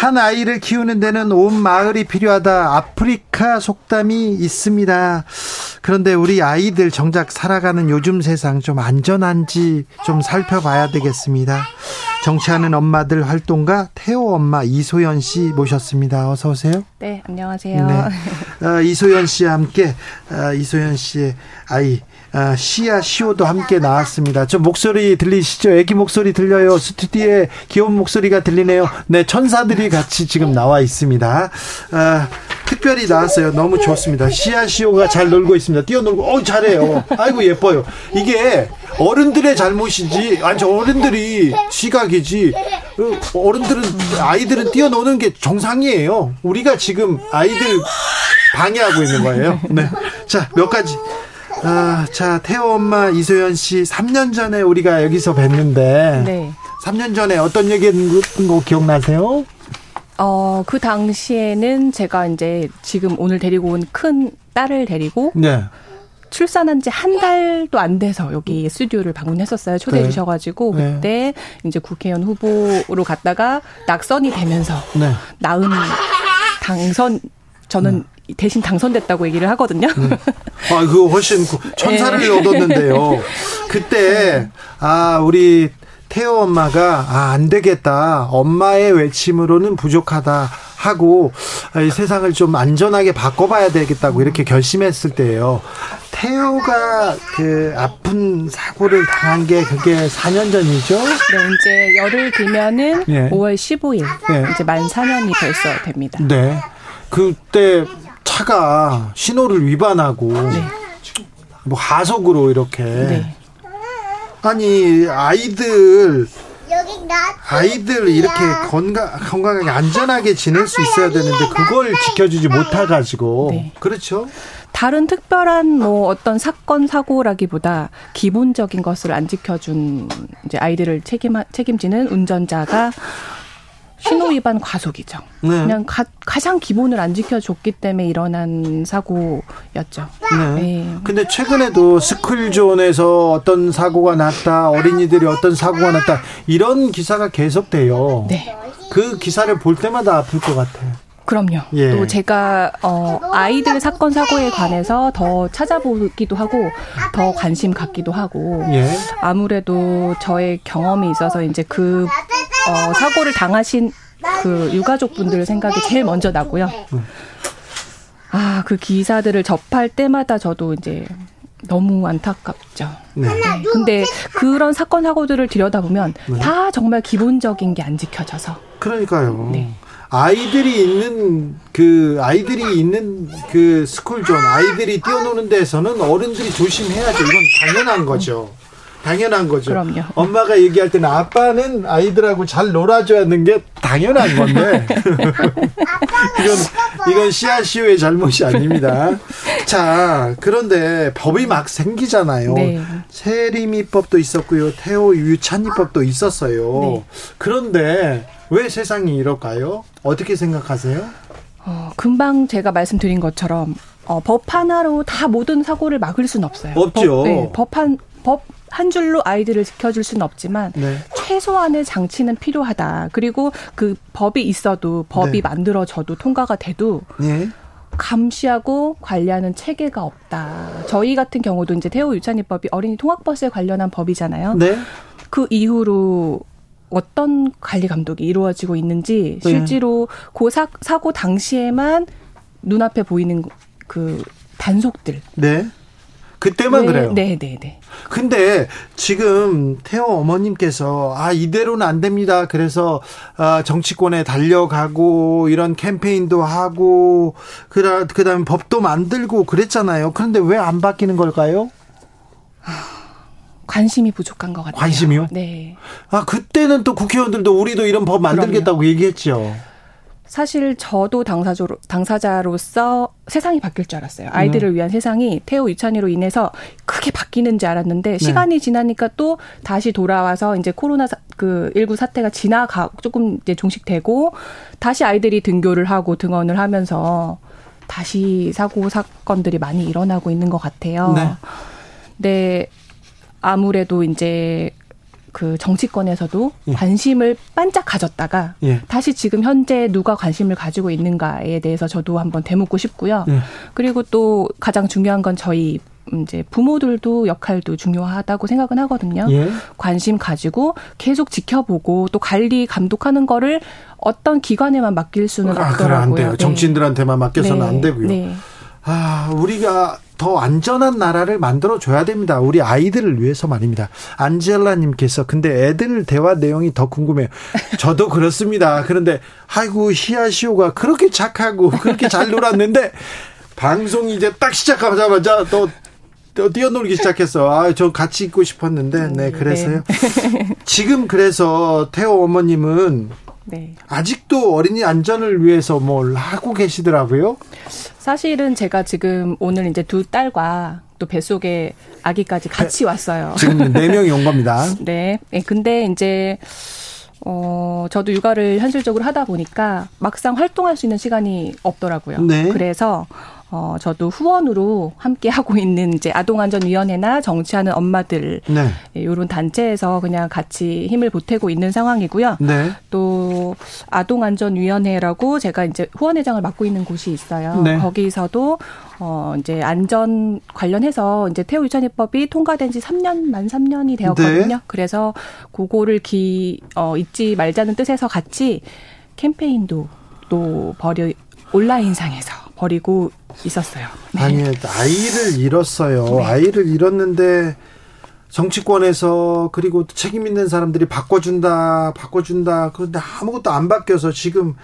한 아이를 키우는 데는 온 마을이 필요하다. 아프리카 속담이 있습니다. 그런데 우리 아이들 정작 살아가는 요즘 세상 좀 안전한지 좀 살펴봐야 되겠습니다. 정치하는 엄마들 활동가 태호 엄마 이소연 씨 모셨습니다. 어서 오세요. 네, 안녕하세요. 네. 어, 이소연 씨와 함께 어, 이소연 씨의 아이 어, 시아 시오도 함께 나왔습니다. 저 목소리 들리시죠? 애기 목소리 들려요. 스튜디오에 귀여운 목소리가 들리네요. 네, 천사들이 같이 지금 나와 있습니다. 어, 특별히 나왔어요. 너무 좋습니다. 시아 시오가 잘 놀고 있습니다. 뛰어놀고, 어 잘해요. 아이고, 예뻐요. 이게 어른들의 잘못이지, 아니, 저 어른들이 시각이지, 어, 어른들은, 아이들은 뛰어노는 게 정상이에요. 우리가 지금 아이들 방해하고 있는 거예요. 네. 자, 몇 가지. 아, 자, 태호 엄마 이소연 씨, 3년 전에 우리가 여기서 뵀는데, 네. 3년 전에 어떤 얘기 했는 거 기억나세요? 어, 그 당시에는 제가 이제 지금 오늘 데리고 온 큰 딸을 데리고 네. 출산한 지 한 달도 안 돼서 여기 스튜디오를 방문했었어요. 초대해 네. 주셔가지고 네. 그때 이제 국회의원 후보로 갔다가 낙선이 되면서 네. 나은 당선 저는 대신 당선됐다고 얘기를 하거든요. 아, 그거 훨씬 구- 천사를 네. 얻었는데요. 그때 아 우리 태호 엄마가 아, 안 되겠다. 엄마의 외침으로는 부족하다 하고 아, 이 세상을 좀 안전하게 바꿔봐야 되겠다고 이렇게 결심했을 때예요. 태호가 그 아픈 사고를 당한 게 그게 4년 전이죠. 네, 이제 열흘 뒤면은 예. 5월 15일 예. 이제 만 4년이 벌써 됩니다. 네. 그때 차가 신호를 위반하고 뭐 하속으로 이렇게 네. 아니 아이들 아이들 이렇게 건강 건강하게 안전하게 지낼 수 있어야 되는데 그걸 지켜주지 못해 가지고 네. 그렇죠. 다른 특별한 뭐 어떤 사건 사고라기보다 기본적인 것을 안 지켜준 이제 아이들을 책임 책임지는 운전자가 신호 위반 과속이죠. 네. 그냥 가, 가장 기본을 안 지켜줬기 때문에 일어난 사고였죠. 네. 네. 근데 최근에도 스쿨존에서 어떤 사고가 났다, 어린이들이 어떤 사고가 났다 이런 기사가 계속돼요. 네. 그 기사를 볼 때마다 아플 것 같아요. 그럼요. 예. 또 제가 어 아이들 사건 사고에 관해서 더 찾아보기도 하고 더 관심 갖기도 하고 예. 아무래도 저의 경험이 있어서 이제 그 어, 사고를 당하신 그 유가족분들 생각이 제일 먼저 나고요. 아, 그 기사들을 접할 때마다 저도 이제 너무 안타깝죠. 네. 네. 근데 그런 사건 사고들을 들여다보면 네. 다 정말 기본적인 게 안 지켜져서 그러니까요. 네. 아이들이 있는 그 아이들이 있는 그 스쿨존 아이들이 뛰어노는 데서는 어른들이 조심해야죠. 이건 당연한 거죠. 당연한 거죠. 그럼요. 엄마가 얘기할 때는 아빠는 아이들하고 잘 놀아줘야 하는 게 당연한 건데 이건 이건 씨앗시오의 잘못이 아닙니다. 자 그런데 법이 막 생기잖아요. 네. 세리미법도 있었고요, 태호 유찬이법도 있었어요. 네. 그런데 왜 세상이 이럴까요? 어떻게 생각하세요? 어, 금방 제가 말씀드린 것처럼 어, 법 하나로 다 모든 사고를 막을 수는 없어요. 없죠. 법, 네, 법한 법 한 줄로 아이들을 지켜줄 수는 없지만 네. 최소한의 장치는 필요하다. 그리고 그 법이 있어도 법이 네. 만들어져도 통과가 돼도 예. 감시하고 관리하는 체계가 없다. 저희 같은 경우도 이제 태호 유찬이법이 어린이 통학버스에 관련한 법이잖아요. 네. 그 이후로 어떤 관리 감독이 이루어지고 있는지 네. 실제로 그 사, 사고 당시에만 눈앞에 보이는 그 단속들. 네. 그때만 왜- 그래요. 네, 네, 네. 근데 지금 태호 어머님께서 아 이대로는 안 됩니다. 그래서 아, 정치권에 달려가고 이런 캠페인도 하고 그다 그다음에 법도 만들고 그랬잖아요. 그런데 왜 안 바뀌는 걸까요? 관심이 부족한 것 같아요. 관심이요? 네. 아 그때는 또 국회의원들도 우리도 이런 법 만들겠다고 얘기했죠. 사실 저도 당사자로, 당사자로서 세상이 바뀔 줄 알았어요. 아이들을 네. 위한 세상이 태호 유찬이로 인해서 크게 바뀌는 줄 네. 알았는데 시간이 지나니까 또 다시 돌아와서 이제 코로나 사, 그19 사태가 지나가 조금 이제 종식되고 다시 아이들이 등교를 하고 등원을 하면서 다시 사고 사건들이 많이 일어나고 있는 것 같아요. 네. 네. 아무래도 이제 그 정치권에서도 예. 관심을 반짝 가졌다가 예. 다시 지금 현재 누가 관심을 가지고 있는가에 대해서 저도 한번 되묻고 싶고요. 예. 그리고 또 가장 중요한 건 저희 이제 부모들도 역할도 중요하다고 생각은 하거든요. 예. 관심 가지고 계속 지켜보고 또 관리 감독하는 거를 어떤 기관에만 맡길 수는 아, 없더라고요. 안 돼요. 네. 정치인들한테만 맡겨서는 네. 안 되고요. 네. 아, 우리가 더 안전한 나라를 만들어 줘야 됩니다. 우리 아이들을 위해서 말입니다. 안젤라님께서 근데 애들 대화 내용이 더 궁금해요. 저도 그렇습니다. 그런데 아이고 히아시오가 그렇게 착하고 그렇게 잘 놀았는데 방송 이제 딱 시작하자마자 또. 또 뛰어놀기 시작했어. 아, 저 같이 있고 싶었는데, 네, 그래서요. 지금 그래서 태호 어머님은 네. 아직도 어린이 안전을 위해서 뭘 하고 계시더라고요. 사실은 제가 지금 오늘 이제 두 딸과 또 뱃속에 아기까지 같이 왔어요. 지금 네 명이 온 겁니다. 네. 네, 근데 이제 어, 저도 육아를 현실적으로 하다 보니까 막상 활동할 수 있는 시간이 없더라고요. 네. 그래서 어, 저도 후원으로 함께 하고 있는 이제 아동안전위원회나 정치하는 엄마들 네. 이런 단체에서 그냥 같이 힘을 보태고 있는 상황이고요. 네. 또 아동안전위원회라고 제가 이제 후원회장을 맡고 있는 곳이 있어요. 네. 거기서도 어 이제 안전 관련해서 이제 태호 유치원법이 통과된 지 3년 만 3년이 되었거든요. 네. 그래서 그거를 기 어, 잊지 말자는 뜻에서 같이 캠페인도 또 벌여 온라인상에서 벌이고 있었어요. 네. 아니 아이를 잃었어요. 네. 아이를 잃었는데 정치권에서 그리고 책임 있는 사람들이 바꿔준다, 바꿔준다. 그런데 아무것도 안 바뀌어서 지금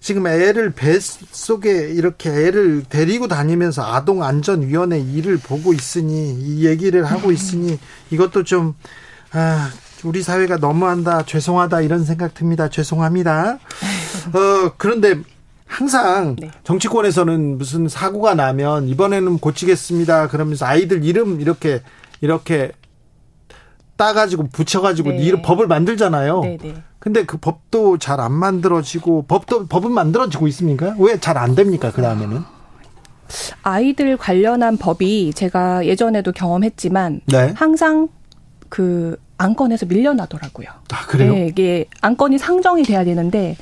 지금 애를 배 속에 이렇게 애를 데리고 다니면서 아동 안전 위원회 일을 보고 있으니 이 얘기를 하고 있으니 이것도 좀 아, 우리 사회가 너무한다, 죄송하다 이런 생각 듭니다. 죄송합니다. 어, 그런데 항상 네. 정치권에서는 무슨 사고가 나면 이번에는 고치겠습니다. 그러면서 아이들 이름 이렇게 이렇게 따가지고 붙여가지고 네. 이름 법을 만들잖아요. 네, 네. 근데 그 법도 잘 안 만들어지고 법도 법은 만들어지고 있습니까? 왜 잘 안 됩니까? 그 다음에는 아이들 관련한 법이 제가 예전에도 경험했지만 네. 항상 그 안건에서 밀려나더라고요. 아 그래요? 네, 이게 안건이 상정이 돼야 되는데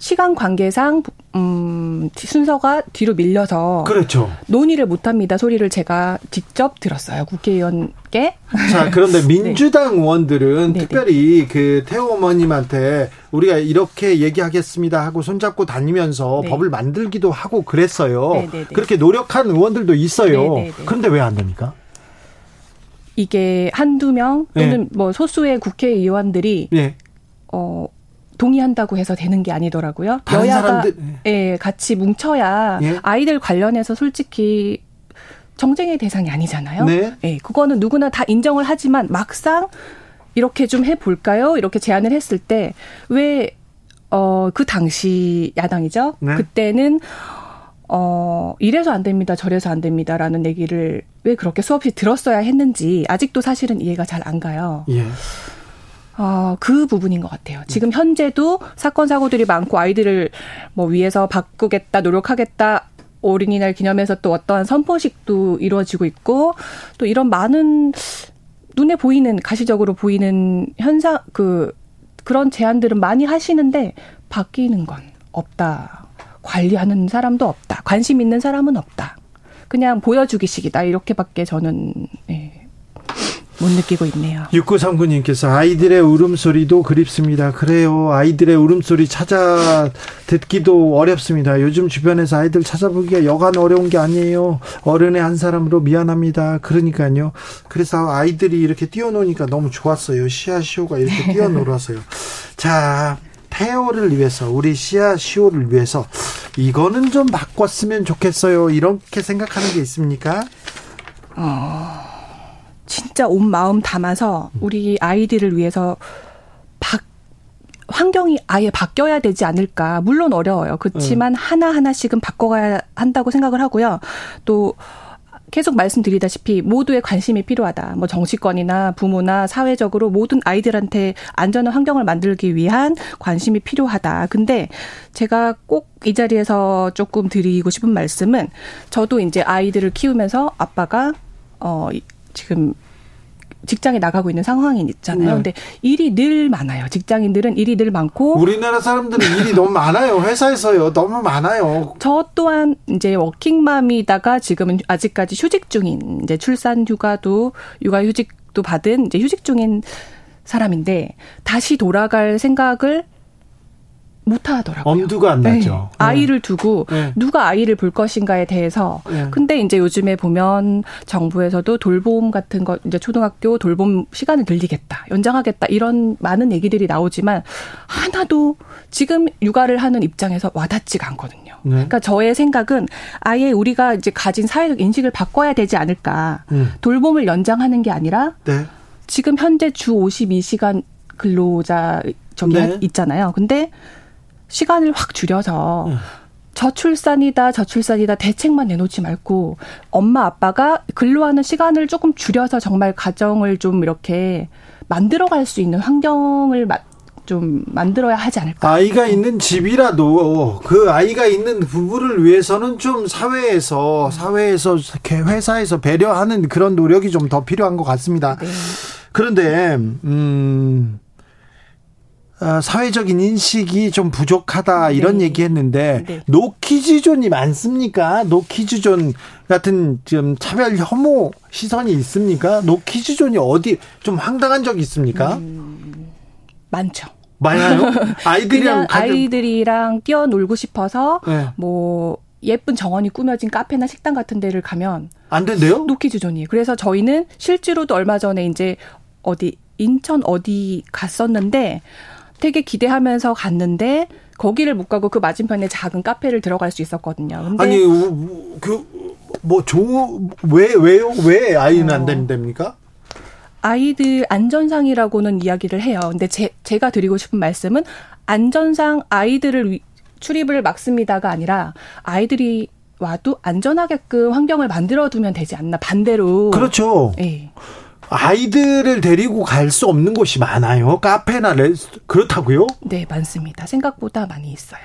시간 관계상 음, 순서가 뒤로 밀려서 그렇죠. 논의를 못 합니다. 소리를 제가 직접 들었어요. 국회의원께. 자, 그런데 민주당 의원들은 네, 특별히 그 태호 어머님한테 우리가 이렇게 얘기하겠습니다 하고 손잡고 다니면서 네. 법을 만들기도 하고 그랬어요. 네, 네, 네. 그렇게 노력한 의원들도 있어요. 네, 네, 네. 그런데 왜 안 됩니까? 이게 한두 명 또는 뭐 소수의 국회의원들이 예. 어 동의한다고 해서 되는 게 아니더라고요. 여야가 사람들- 예, 같이 뭉쳐야 예. 아이들 관련해서 솔직히 정쟁의 대상이 아니잖아요. 네. 예, 그거는 누구나 다 인정을 하지만 막상 이렇게 좀 해볼까요? 이렇게 제안을 했을 때 왜 어, 그 당시 야당이죠. 네. 그때는 어, 이래서 안 됩니다, 저래서 안 됩니다라는 얘기를 왜 그렇게 수없이 들었어야 했는지 아직도 사실은 이해가 잘 안 가요. 예. 어, 그 부분인 것 같아요. 지금 현재도 사건 사고들이 많고 아이들을 뭐 위해서 바꾸겠다, 노력하겠다. 어린이날 기념해서 또 어떠한 선포식도 이루어지고 있고 또 이런 많은 눈에 보이는 가시적으로 보이는 현상 그 그런 제안들은 많이 하시는데 바뀌는 건 없다. 관리하는 사람도 없다. 관심 있는 사람은 없다. 그냥 보여주기식이다. 이렇게밖에 저는 예, 못 느끼고 있네요. 6939님께서 아이들의 울음소리도 그립습니다. 그래요. 아이들의 울음소리 찾아 듣기도 어렵습니다. 요즘 주변에서 아이들 찾아보기가 여간 어려운 게 아니에요. 어른의 한 사람으로 미안합니다. 그러니까요. 그래서 아이들이 이렇게 뛰어노니까 너무 좋았어요. 시아시오가 이렇게 뛰어놀아서요. 자, 태호를 위해서, 우리 시아시오를 위해서 이거는 좀 바꿨으면 좋겠어요. 이렇게 생각하는 게 있습니까? 진짜 온 마음 담아서 우리 아이들을 위해서 바, 환경이 아예 바뀌어야 되지 않을까. 물론 어려워요. 그렇지만 하나하나씩은 바꿔가야 한다고 생각을 하고요. 또 계속 말씀드리다시피 모두의 관심이 필요하다. 뭐 정치권이나 부모나 사회적으로 모든 아이들한테 안전한 환경을 만들기 위한 관심이 필요하다. 근데 제가 꼭 이 자리에서 조금 드리고 싶은 말씀은 저도 이제 아이들을 키우면서 아빠가 어 이- 지금 직장에 나가고 있는 상황이 있잖아요. 네. 근데 일이 늘 많아요. 직장인들은 일이 늘 많고 우리나라 사람들은 일이 너무 많아요. 회사에서요. 너무 많아요. 저 또한 이제 워킹맘이다가 지금은 아직까지 휴직 중인 이제 출산 휴가도 육아 휴직도 받은 이제 휴직 중인 사람인데 다시 돌아갈 생각을 못 하더라고요. 엄두가 안 네. 나죠. 아이를 두고 네. 누가 아이를 볼 것인가에 대해서 네. 근데 이제 요즘에 보면 정부에서도 돌봄 같은 거 이제 초등학교 돌봄 시간을 늘리겠다, 연장하겠다 이런 많은 얘기들이 나오지만 하나도 지금 육아를 하는 입장에서 와닿지가 않거든요. 네. 그러니까 저의 생각은 아예 우리가 이제 가진 사회적 인식을 바꿔야 되지 않을까. 음. 돌봄을 연장하는 게 아니라 네. 지금 현재 주 52시간 근로자 저기 네. 있잖아요. 근데 시간을 확 줄여서 음. 저출산이다 저출산이다 대책만 내놓지 말고 엄마 아빠가 근로하는 시간을 조금 줄여서 정말 가정을 좀 이렇게 만들어갈 수 있는 환경을 마- 좀 만들어야 하지 않을까. 아이가 있는 집이라도 그 아이가 있는 부부를 위해서는 좀 사회에서 사회에서 이렇게 회사에서 배려하는 그런 노력이 좀 더 필요한 것 같습니다. 네. 그런데 음 아, 사회적인 인식이 좀 부족하다 이런 네. 얘기했는데 네. 노키즈존이 많습니까? 노키즈존 같은 좀 차별 혐오 시선이 있습니까? 노키즈존이 어디 좀 황당한 적이 있습니까? 많죠. 많아요. 아이들이랑 가족- 아이들이랑 뛰어놀고 싶어서 네. 뭐 예쁜 정원이 꾸며진 카페나 식당 같은 데를 가면 안 된대요? 노키즈존이에요. 그래서 저희는 실제로도 얼마 전에 이제 어디 인천 어디 갔었는데 되게 기대하면서 갔는데 거기를 못 가고 그 맞은편에 작은 카페를 들어갈 수 있었거든요. 아니 그뭐 좋은 왜 왜요? 왜 아이는 안 어. 된답니까? 아이들 안전상이라고는 이야기를 해요. 근데 제, 제가 드리고 싶은 말씀은 안전상 아이들을 위- 출입을 막습니다가 아니라 아이들이 와도 안전하게끔 환경을 만들어 두면 되지 않나 반대로. 그렇죠. 예. 아이들을 데리고 갈 수 없는 곳이 많아요. 카페나 레스 그렇다고요? 네, 많습니다. 생각보다 많이 있어요.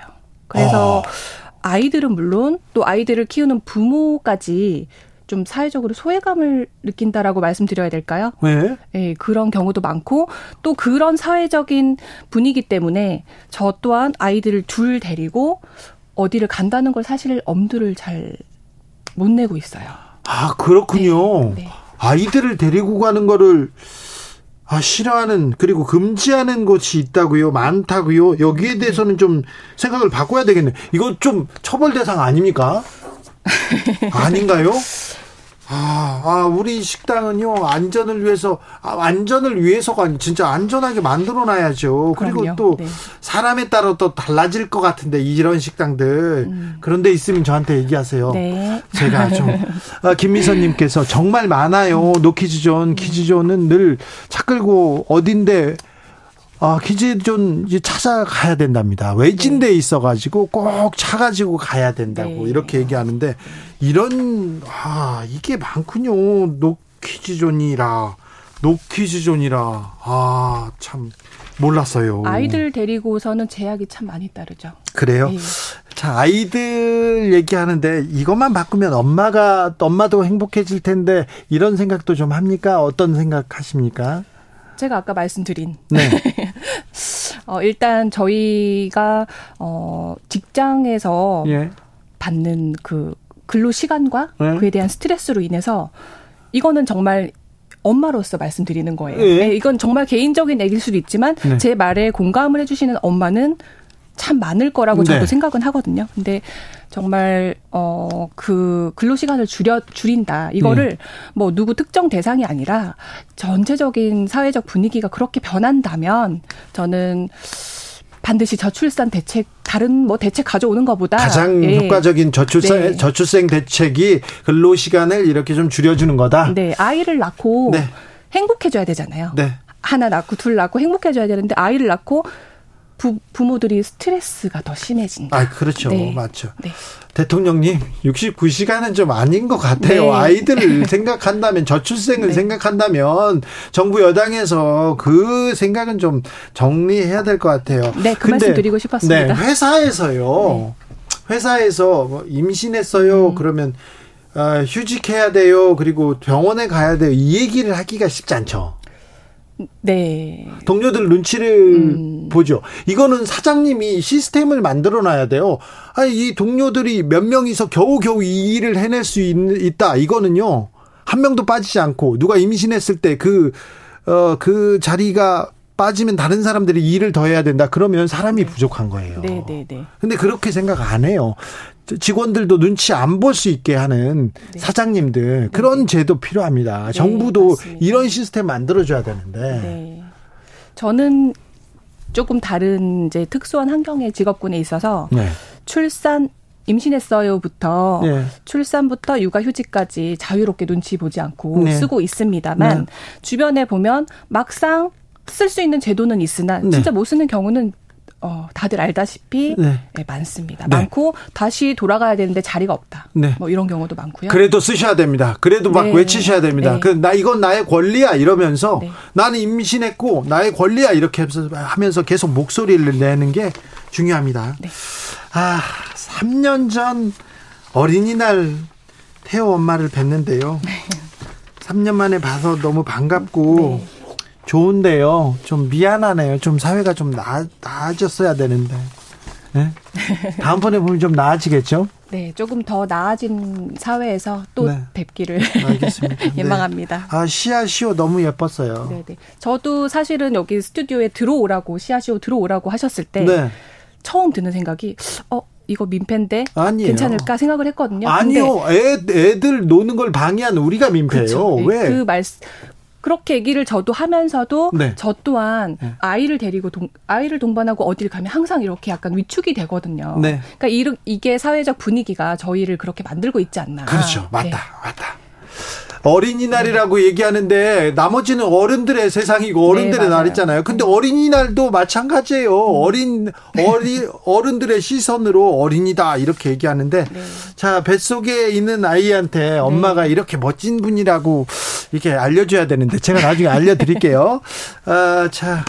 그래서 아이들은 물론 또 아이들을 키우는 부모까지 좀 사회적으로 소외감을 느낀다라고 말씀드려야 될까요? 왜? 예, 그런 경우도 많고 또 그런 사회적인 분위기 때문에 저 또한 아이들을 둘 데리고 어디를 간다는 걸 사실 엄두를 잘 못 내고 있어요. 아 그렇군요. 네, 네. 아이들을 데리고 가는 거를 아 싫어하는 그리고 금지하는 곳이 있다고요. 많다고요. 여기에 대해서는 좀 생각을 바꿔야 되겠네. 이거 좀 처벌 대상 아닙니까? 아닌가요? 아, 아, 우리 식당은요, 안전을 위해서, 아, 안전을 위해서가 아니, 진짜 안전하게 만들어 놔야죠. 그리고 그럼요. 또, 네. 사람에 따라 또 달라질 것 같은데, 이런 식당들. 그런데 있으면 저한테 얘기하세요. 음. 네. 제가 좀, 아, 김미선님께서 정말 많아요. 노키즈존, 키즈존은 늘 차 끌고 어딘데, 아, 키즈존 이제 찾아가야 된답니다. 외진데 있어가지고 꼭 차 가지고 가야 된다고 네. 이렇게 얘기하는데 이런 아 이게 많군요. 노키즈존이라 노키즈존이라 아 참 몰랐어요. 아이들 데리고서는 제약이 참 많이 따르죠. 그래요. 예. 자 아이들 얘기하는데 이것만 바꾸면 엄마가 엄마도 행복해질 텐데 이런 생각도 좀 합니까? 어떤 생각하십니까? 제가 아까 말씀드린 네. 어, 일단 저희가 어, 직장에서 예. 받는 그 근로 시간과 네. 그에 대한 스트레스로 인해서 이거는 정말 엄마로서 말씀드리는 거예요. 예. 네, 이건 정말 개인적인 얘기일 수도 있지만 네. 제 말에 공감을 해주시는 엄마는 참 많을 거라고 저도 네. 생각은 하거든요. 근데 정말 어 그 근로 시간을 줄여 줄인다. 이거를 네. 뭐 누구 특정 대상이 아니라 전체적인 사회적 분위기가 그렇게 변한다면 저는 반드시 저출산 대책 다른 뭐 대책 가져오는 것보다 가장 예. 효과적인 저출생 네. 저출생 대책이 근로 시간을 이렇게 좀 줄여주는 거다. 네, 아이를 낳고 네. 행복해져야 되잖아요. 네. 하나 낳고 둘 낳고 행복해져야 되는데 아이를 낳고 부, 부모들이 스트레스가 더 심해진다. 아 그렇죠, 네. 맞죠. 네. 대통령님 69시간은 좀 아닌 것 같아요. 네. 아이들을 생각한다면 저출생을 네. 생각한다면 정부 여당에서 그 생각은 좀 정리해야 될 것 같아요. 네, 그 근데, 말씀 드리고 싶었습니다. 네, 회사에서요. 회사에서 뭐 임신했어요. 음. 그러면 어, 휴직해야 돼요. 그리고 병원에 가야 돼요. 이 얘기를 하기가 쉽지 않죠. 네. 동료들 눈치를 음. 보죠. 이거는 사장님이 시스템을 만들어 놔야 돼요. 아니, 이 동료들이 몇 명이서 겨우겨우 이 일을 해낼 수 있, 있다. 이거는요. 한 명도 빠지지 않고 누가 임신했을 때 그, 어, 그 자리가 빠지면 다른 사람들이 이 일을 더 해야 된다. 그러면 사람이 부족한 거예요. 네, 네, 네. 근데 그렇게 생각 안 해요. 직원들도 눈치 안 볼 수 있게 하는 네. 사장님들 그런 제도 필요합니다. 정부도 맞습니다. 이런 시스템 만들어줘야 되는데. 네. 저는 조금 다른 이제 특수한 환경의 직업군에 있어서 네. 출산 임신했어요부터 네. 출산부터 육아휴직까지 자유롭게 눈치 보지 않고 네. 쓰고 있습니다만 주변에 보면 막상 쓸 수 있는 제도는 있으나 네. 진짜 못 쓰는 경우는 어, 다들 알다시피 네. 네, 많습니다. 네. 많고 다시 돌아가야 되는데 자리가 없다. 네. 뭐 이런 경우도 많고요. 그래도 쓰셔야 됩니다. 그래도 막 네. 외치셔야 됩니다. 네. 그나 이건 나의 권리야 이러면서 네. 나는 임신했고 나의 권리야 이렇게 하면서- 계속 목소리를 내는 게 중요합니다. 네. 아, 3년 전 어린이날 태호 엄마를 뵀는데요. 3년 만에 봐서 너무 반갑고 네. 좋은데요. 좀 미안하네요. 좀 사회가 좀 나아, 나아졌어야 되는데. 네? 다음번에 보면 좀 나아지겠죠? 네, 조금 더 나아진 사회에서 또 네. 뵙기를 알겠습니다. 네. 예망합니다. 아, 시아시오 너무 예뻤어요. 네, 네. 저도 사실은 여기 스튜디오에 들어오라고 시아시오 들어오라고 하셨을 때 네. 처음 드는 생각이 어 이거 민폐인데 아니에요. 괜찮을까 생각을 했거든요. 아니요. 애, 애들 노는 걸 방해하는 우리가 민폐예요. 네, 왜? 그 말, 그렇게 얘기를 저도 하면서도 네. 저 또한 네. 아이를 데리고 동, 아이를 동반하고 어딜 가면 항상 이렇게 약간 위축이 되거든요. 네. 그러니까 이, 이게 사회적 분위기가 저희를 그렇게 만들고 있지 않나. 그렇죠. 맞다. 네. 맞다. 어린이날이라고 얘기하는데 나머지는 어른들의 세상이고 어른들의 네. 날이잖아요. 근데 어린이날도 마찬가지예요. 어린 어리 어른들의 시선으로 어린이다 이렇게 얘기하는데 네. 자 뱃속에 있는 아이한테 엄마가 이렇게 멋진 분이라고 이렇게 알려줘야 되는데 제가 나중에 알려드릴게요. 아, 자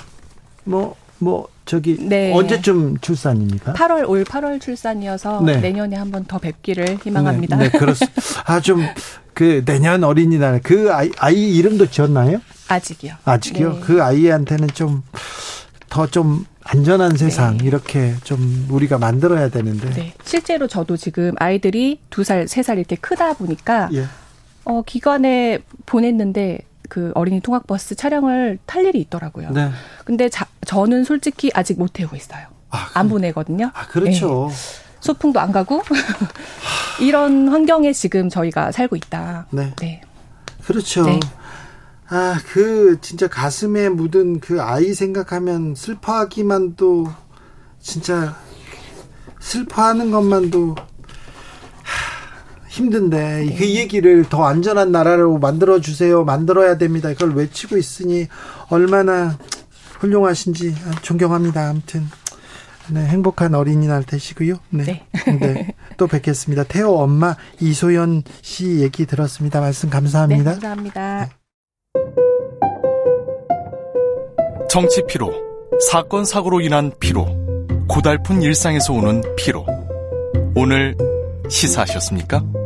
뭐 뭐 저기 네. 언제쯤 출산입니까? 8월 올 8월 출산이어서 네. 내년에 한 번 더 뵙기를 희망합니다. 네, 네 그렇습니다. 아 좀 그 내년 어린이날 그 아이, 아이 이름도 지었나요? 아직이요. 아직요? 네. 그 아이한테는 좀더좀 안전한 세상 이렇게 좀 우리가 만들어야 되는데. 네. 실제로 저도 지금 아이들이 두 살, 세 살 이렇게 크다 보니까 예. 어, 기관에 보냈는데 그 어린이 통학버스 차량을 탈 일이 있더라고요. 네. 근데 자, 저는 솔직히 아직 못 태우고 있어요. 아, 안 보내거든요. 아 그렇죠. 네. 소풍도 안 가고 이런 환경에 지금 저희가 살고 있다. 네. 네. 그렇죠. 네. 아, 그 진짜 가슴에 묻은 그 아이 생각하면 슬퍼하기만도 진짜 슬퍼하는 것만도 하, 힘든데 그 얘기를 더 안전한 나라로 만들어 주세요. 만들어야 됩니다. 이걸 외치고 있으니 얼마나 훌륭하신지 존경합니다. 아무튼 네, 행복한 어린이날 되시고요. 네. 네. 네. 또 뵙겠습니다. 태호 엄마 이소연 씨 얘기 들었습니다. 말씀 네, 감사합니다. 감사합니다. 정치 피로, 사건 사고로 인한 피로, 고달픈 일상에서 오는 피로. 오늘 시사하셨습니까?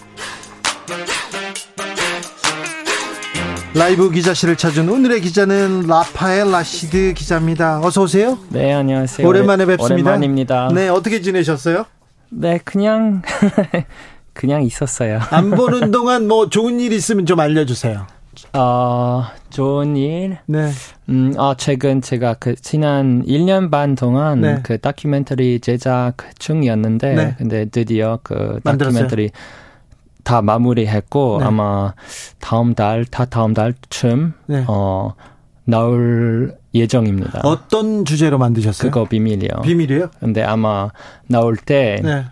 라이브 기자실을 찾은 오늘의 기자는 라파엘 라시드 기자입니다. 어서 오세요. 네, 안녕하세요. 오랜만에 뵙습니다. 오랜만입니다. 네, 어떻게 지내셨어요? 네, 그냥 그냥 있었어요. 안 보는 동안 뭐 좋은 일 있으면 좀 알려주세요. 어, 좋은 일. 네. 음, 어, 최근 제가 그 지난 1년 반 동안 네. 그 다큐멘터리 제작 중이었는데 네. 근데 드디어 그 만들었어요? 다 마무리했고 네. 아마 다음 달, 다 다음 달쯤 네. 어 나올 예정입니다. 어떤 주제로 만드셨어요? 그거 비밀이요. 비밀이에요? 근데 아마 나올 때 네.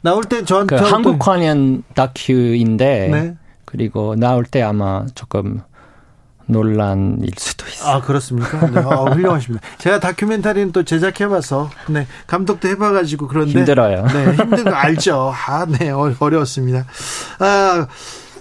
나올 때 저한테 그 또- 한국 관련 다큐인데 네. 그리고 나올 때 아마 조금 논란일 수도 있어요. 아 그렇습니까? 네, 아, 훌륭하십니다. 제가 다큐멘터리는 또 제작해봐서 네 감독도 해봐가지고 그런데 힘들어요. 네 힘든 거 알죠. 아네 어려웠습니다. 아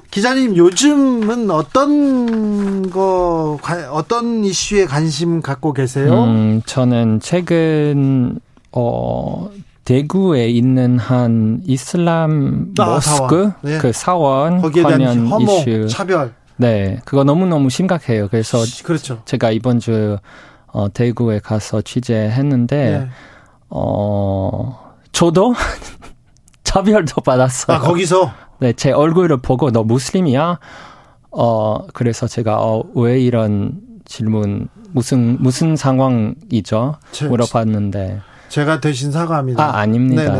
기자님 요즘은 어떤 거 관- 어떤 이슈에 관심 갖고 계세요? 음, 저는 최근 어 대구에 있는 한 이슬람 아, 모스크 사원. 네. 그 사원 거기에 대한 관련 혐오, 이슈 차별 네 그거 너무 너무 심각해요. 그래서 그렇죠. 제가 이번 주 어, 대구에 가서 취재했는데 네. 어 저도 차별도 받았어요. 아 거기서 네, 제 얼굴을 보고 너 무슬림이야? 어, 그래서 제가 어, 왜 이런 질문 무슨 무슨 상황이죠? 제- 물어봤는데 제가 대신 사과합니다. 아, 아닙니다.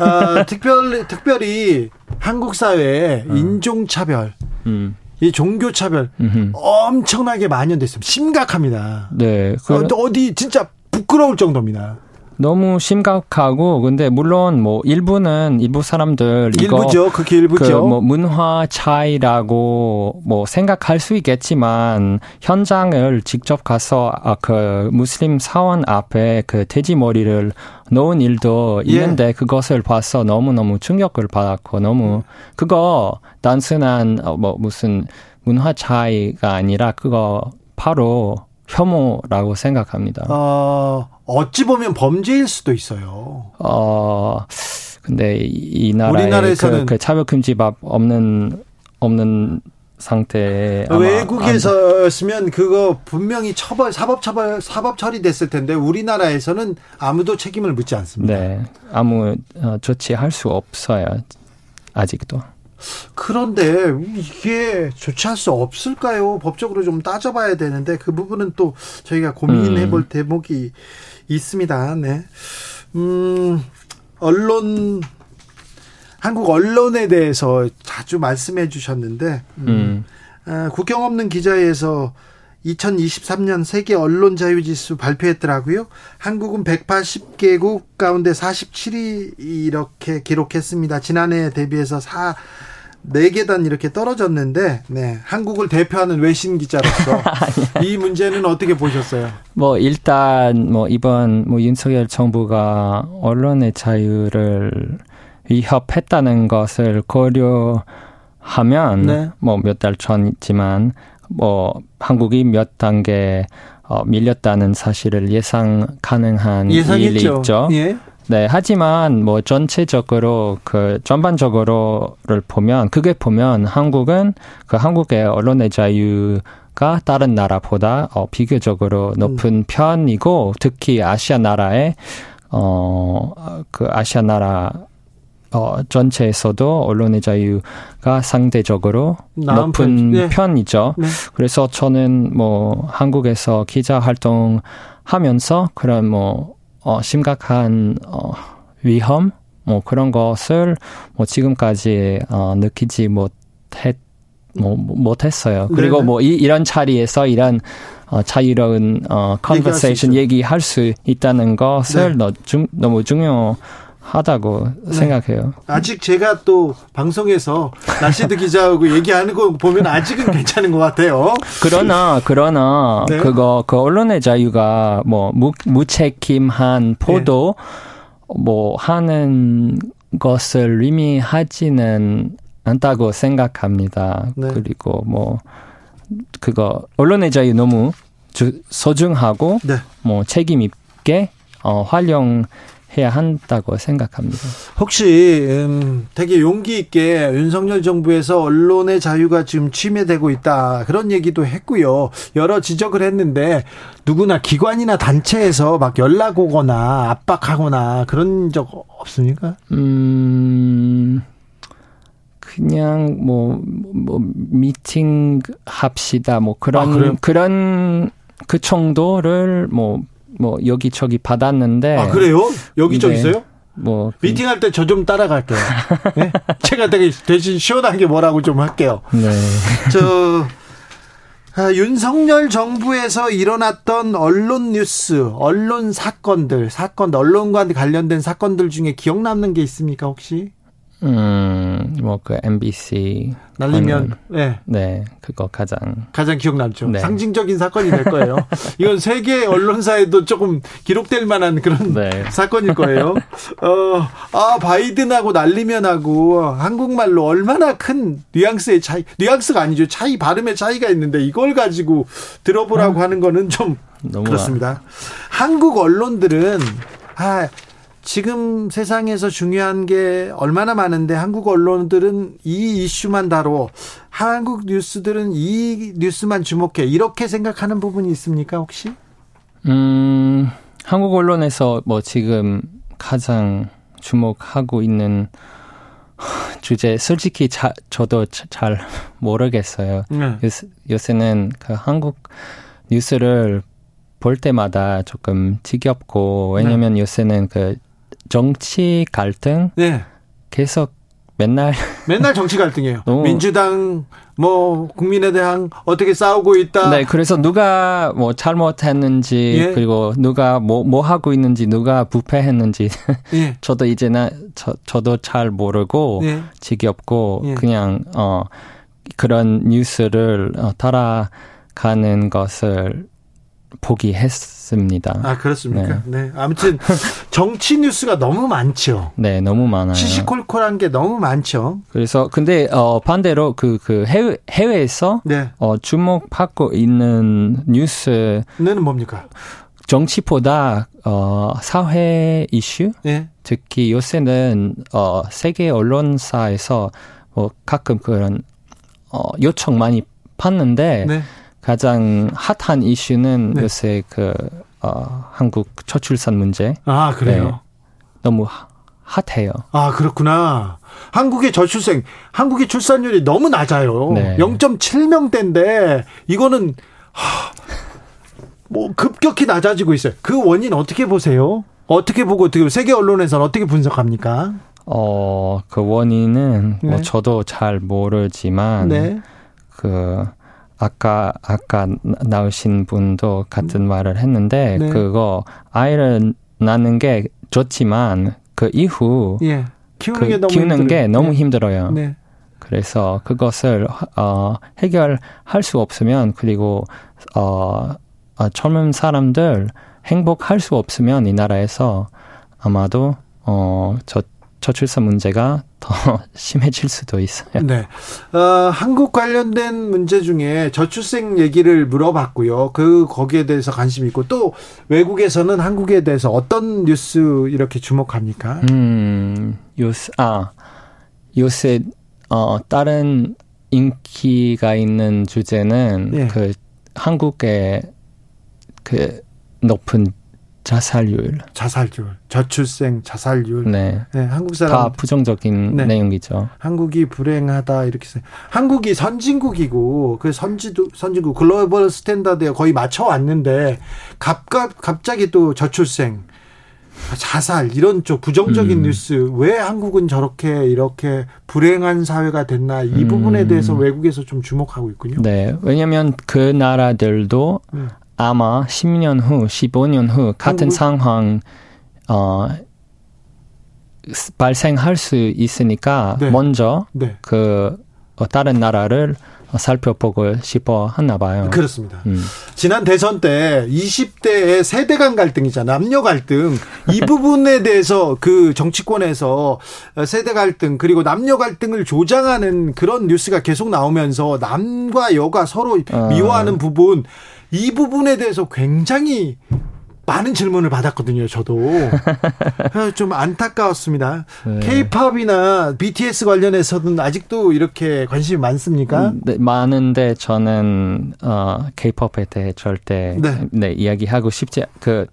아, 특별히 특별히 한국 사회에 어. 인종 차별, 음. 이 종교 차별 음흠. 엄청나게 만연됐습니다. 심각합니다. 네. 그, 어, 어디 진짜 부끄러울 정도입니다. 너무 심각하고 근데 물론 뭐 일부는 일부 사람들 이거 일부죠. 그게 일부죠. 그 뭐 문화 차이라고 뭐 생각할 수 있겠지만 현장을 직접 가서 아, 그 무슬림 사원 앞에 그 돼지 머리를 놓은 일도 예. 있는데 그것을 봐서 너무 너무 충격을 받았고 너무 그거 단순한 어, 뭐 무슨 문화 차이가 아니라 그거 바로 혐오라고 생각합니다. 어, 어찌 보면 범죄일 수도 있어요. 어, 근데 이, 이 나라에 우리나라에서는 그, 그 차별금지법 없는 없는 상태에 외국에서였으면 그거 분명히 처벌 사법 처벌 사법 처리됐을 텐데 우리나라에서는 아무도 책임을 묻지 안- 않습니다. 네 아무 어, 조치할 수 없어요 아직도. 그런데 이게 조치할 수 없을까요? 법적으로 좀 따져봐야 되는데 그 부분은 또 저희가 고민해 볼 대목이 있습니다. 네. 음, 언론 한국 언론에 대해서 자주 말씀해 주셨는데 음, 음. 아, 국경 없는 기자에서 2023년 세계 언론 자유 지수 발표했더라고요. 한국은 180개국 가운데 47위 이렇게 기록했습니다. 지난해 대비해서 4 4계단 이렇게 떨어졌는데 네. 한국을 대표하는 외신 기자로서 이 문제는 어떻게 보셨어요? 뭐 일단 뭐 이번 뭐 윤석열 정부가 언론의 자유를 위협했다는 것을 고려하면 네. 뭐몇 달 전이지만 뭐 한국이 몇 단계 어, 밀렸다는 사실을 예상 가능한 일이 예상했죠. 있죠. 예. 네, 하지만 뭐 전체적으로 그 전반적으로를 보면 그게 보면 한국은 그 한국의 언론의 자유 가 다른 나라보다 어 비교적으로 높은 편이고 특히 아시아 나라에 어그 아시아 나라 어 전체에서도 언론의 자유가 상대적으로 높은 편- 예. 편이죠. 네. 그래서 저는 뭐 한국에서 기자 활동 하면서 그런 뭐 어, 심각한 어, 위험 뭐 그런 것을 뭐 지금까지 어, 느끼지 못했 뭐 못했어요. 그리고 네네. 뭐 이, 이런 자리에서 이런 어, 자유로운 어, conversation 있죠. 얘기할 수 있다는 것을 네. 너, 너무 중요 하다고 생각해요. 아직 제가 또 방송에서 날씨드 기자하고 얘기하는 거 보면 아직은 괜찮은 것 같아요. 그러나 그러나 네. 그거 그 언론의 자유가 뭐 무, 무책임한 보도 뭐 하는 것을 의미하지는 않다고 생각합니다. 네. 그리고 뭐 그거 언론의 자유 너무 주, 소중하고 네. 뭐 책임 있게 어, 활용 해야 한다고 생각합니다. 혹시 음, 되게 용기 있게 윤석열 정부에서 언론의 자유가 지금 침해되고 있다 그런 얘기도 했고요. 여러 지적을 했는데 누구나 기관이나 단체에서 막 연락 오거나 압박하거나 그런 적 없습니까? 음, 그냥 뭐, 뭐, 미팅 합시다. 뭐 아? 그런, 그런 그 정도를 뭐, 뭐, 여기저기 받았는데. 아 그래요? 여기저기 네. 있어요? 뭐, 그- 미팅할 때 저 좀 따라갈게요. 네? 제가 되게 대신 시원하게 뭐라고 좀 할게요. 네. 저 아, 윤석열 정부에서 일어났던 언론 뉴스, 언론 사건들, 사건, 언론과 관련된 사건들 중에 기억 남는 게 있습니까 혹시? 음, 뭐, 그 MBC. 날리면 네, 네, 그거 가장. 가장 기억 남죠. 네. 상징적인 사건이 될 거예요. 이건 세계 언론사에도 조금 기록될 만한 그런 네. 사건일 거예요. 어, 아, 바이든하고 날리면하고 한국말로 얼마나 큰 뉘앙스의 차이, 뉘앙스가 아니죠. 차이, 발음의 차이가 있는데 이걸 가지고 들어보라고 하는 거는 좀. 그렇습니다. 한국 언론들은 아 지금 세상에서 중요한 게 얼마나 많은데 한국 언론들은 이 이슈만 다뤄 한국 뉴스들은 이 뉴스만 주목해 이렇게 생각하는 부분이 있습니까 혹시? 음, 한국 언론에서 뭐 지금 가장 주목하고 있는 주제 솔직히 자, 저도 자- 잘 모르겠어요. 네. 요새, 요새는 그 한국 뉴스를 볼 때마다 조금 지겹고 왜냐면 요새는 그 정치 갈등 네. 계속 맨날 맨날 정치 갈등이에요. 민주당 뭐 국민의당 어떻게 싸우고 있다. 네, 그래서 누가 뭐 잘못했는지 예. 그리고 누가 뭐뭐 하고 있는지 누가 부패했는지 예. 저도 이제는 저 저도 잘 모르고 예. 지겹고 예. 그냥 어 그런 뉴스를 어, 따라가는 것을 포기했습니다. 아 그렇습니까? 네. 아무튼 정치 뉴스가 너무 많죠. 네, 너무 많아요. 시시콜콜한 게 너무 많죠. 그래서 근데 어 반대로 그그 해외 해외에서 네. 어 주목받고 있는 뉴스 는 뭡니까? 정치보다 어 사회 이슈 예. 특히 요새는 어 세계 언론사에서 뭐 가끔 그런 어 요청 많이 받는데 네. 가장 핫한 이슈는 네. 요새 그 어, 한국 저출산 문제 아 그래요. 네. 너무 하- 핫해요. 아 그렇구나. 한국의 저출생, 한국의 출산율이 너무 낮아요. 네. 0.7명대인데 이거는 하, 뭐 급격히 낮아지고 있어요. 그 원인 어떻게 보세요? 어떻게 보고 어떻게 세계 언론에서는 어떻게 분석합니까? 어, 그 원인은 뭐 네. 저도 잘 모르지만 네. 그 아까 아까 나- 나오신 분도 같은 말을 했는데 네. 그거 아이를 낳는 게 좋지만 그 이후 예. 키우는 그 게 너무 키우는. 게 너무 네. 힘들어요. 네. 그래서 그것을 어, 해결할 수 없으면 그리고 어, 어, 젊은 사람들 행복할 수 없으면 이 나라에서 아마도 어, 저 저출산 문제가 더 심해질 수도 있어요. 네. 어, 한국 관련된 문제 중에 저출생 얘기를 물어봤고요. 그 거기에 대해서 관심 있고 또 외국에서는 한국에 대해서 어떤 뉴스 이렇게 주목합니까? 음, 요새 아 요새 어 다른 인기가 있는 주제는 예. 그 한국의 그 높은 자살률. 자살률, 저출생 자살률. 네. 네. 한국 다 사람 부정적인 네. 내용이죠. 한국이 불행하다 이렇게 써. 한국이 선진국이고 그 선지도 선진국 글로벌 스탠다드에 거의 맞춰 왔는데 갑갑 갑자기 또 저출생 자살 이런 쪽 부정적인 음. 뉴스 왜 한국은 저렇게 이렇게 불행한 사회가 됐나 이 음. 부분에 대해서 외국에서 좀 주목하고 있군요. 네. 왜냐면 그 나라들도 음. 아마 10년 후, 15년 후 같은 한국? 상황 어 발생할 수 있으니까 네. 먼저 네. 그 어, 다른 나라를 살펴보고 싶어 하나 봐요. 그렇습니다. 음. 지난 대선 때 20대의 세대 간 갈등이잖아. 남녀 갈등. 이 부분에 대해서 그 정치권에서 세대 갈등 그리고 남녀 갈등을 조장하는 그런 뉴스가 계속 나오면서 남과 여가 서로 아. 미워하는 부분 이 부분에 대해서 굉장히 많은 질문을 받았거든요, 저도. 그래서 좀 안타까웠습니다. 네. 케이팝이나 BTS 관련해서는 아직도 이렇게 관심이 많습니까? 네, 많은데 저는 어 K-팝에 대해 절대 네. 네, 이야기하고 싶지 그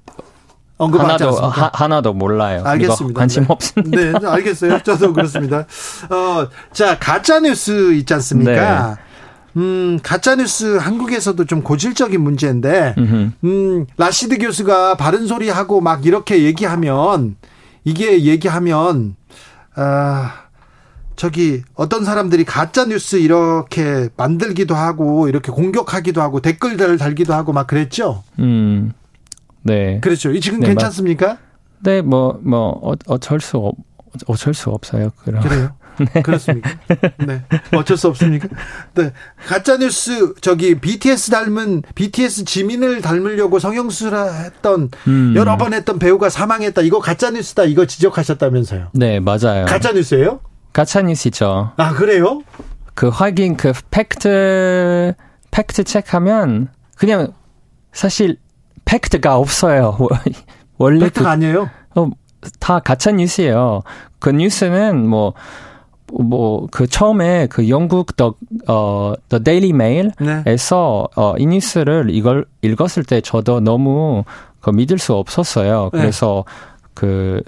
언급하지 하나도? 하, 하나도 몰라요. 알겠습니다. 관심 네. 없습니다. 네, 알겠어요. 저도 그렇습니다. 어, 자, 가짜 뉴스 있지 않습니까? 네. 음, 가짜 뉴스 한국에서도 좀 고질적인 문제인데. 음, 라시드 교수가 바른 소리 하고 막 이렇게 얘기하면, 이게 얘기하면, 아, 저기 어떤 사람들이 가짜 뉴스 이렇게 만들기도 하고 이렇게 공격하기도 하고 댓글들을 달기도 하고 막 그랬죠. 음. 네. 그렇죠. 이 지금 네, 괜찮습니까? 네, 뭐, 뭐, 어, 어쩔 수 없, 어쩔 수 없어요. 그럼. 그래요? 그렇습니까? 네. 어쩔 수 없습니까? 네. 가짜뉴스, 저기, BTS 닮은, BTS 지민을 닮으려고 성형수술 했던, 음. 여러 번 했던 배우가 사망했다. 이거 가짜뉴스다. 이거 지적하셨다면서요. 네, 맞아요. 가짜뉴스예요 가짜 뉴스죠. 아, 그래요? 그 확인, 그 팩트, 팩트 체크하면 그냥 사실 팩트가 없어요. 원래 팩트가 아니에요? 그, 어, 다 가짜 뉴스예요. 그 뉴스는 뭐, 뭐, 그 처음에 그 영국 The, 어, The Daily 네. Mail에서, 어, 이 뉴스를 이걸 읽었을 때 저도 너무 그 믿을 수 없었어요. 네. 그래서 그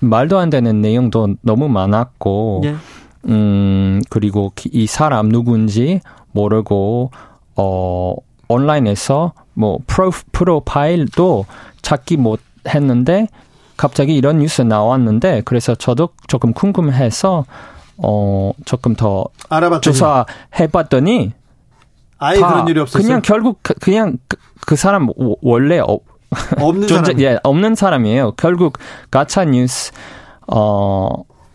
말도 안 되는 내용도 너무 많았고, 예. 음, 그리고 기- 이 사람 누군지 모르고, 어, 온라인에서 뭐, 프로, 프로파일도 찾기 못 했는데, 갑자기 이런 뉴스 나왔는데, 그래서 저도 조금 궁금해서, 어 조금 더 알아봤더니 조사해봤더니 아예 다 그런 일이 없었어요. 그냥 결국 그- 그냥 그, 그 사람 워- 원래 어, 없는 존재, 사람. 예, 없는 사람이에요. 결국 가짜 뉴스 어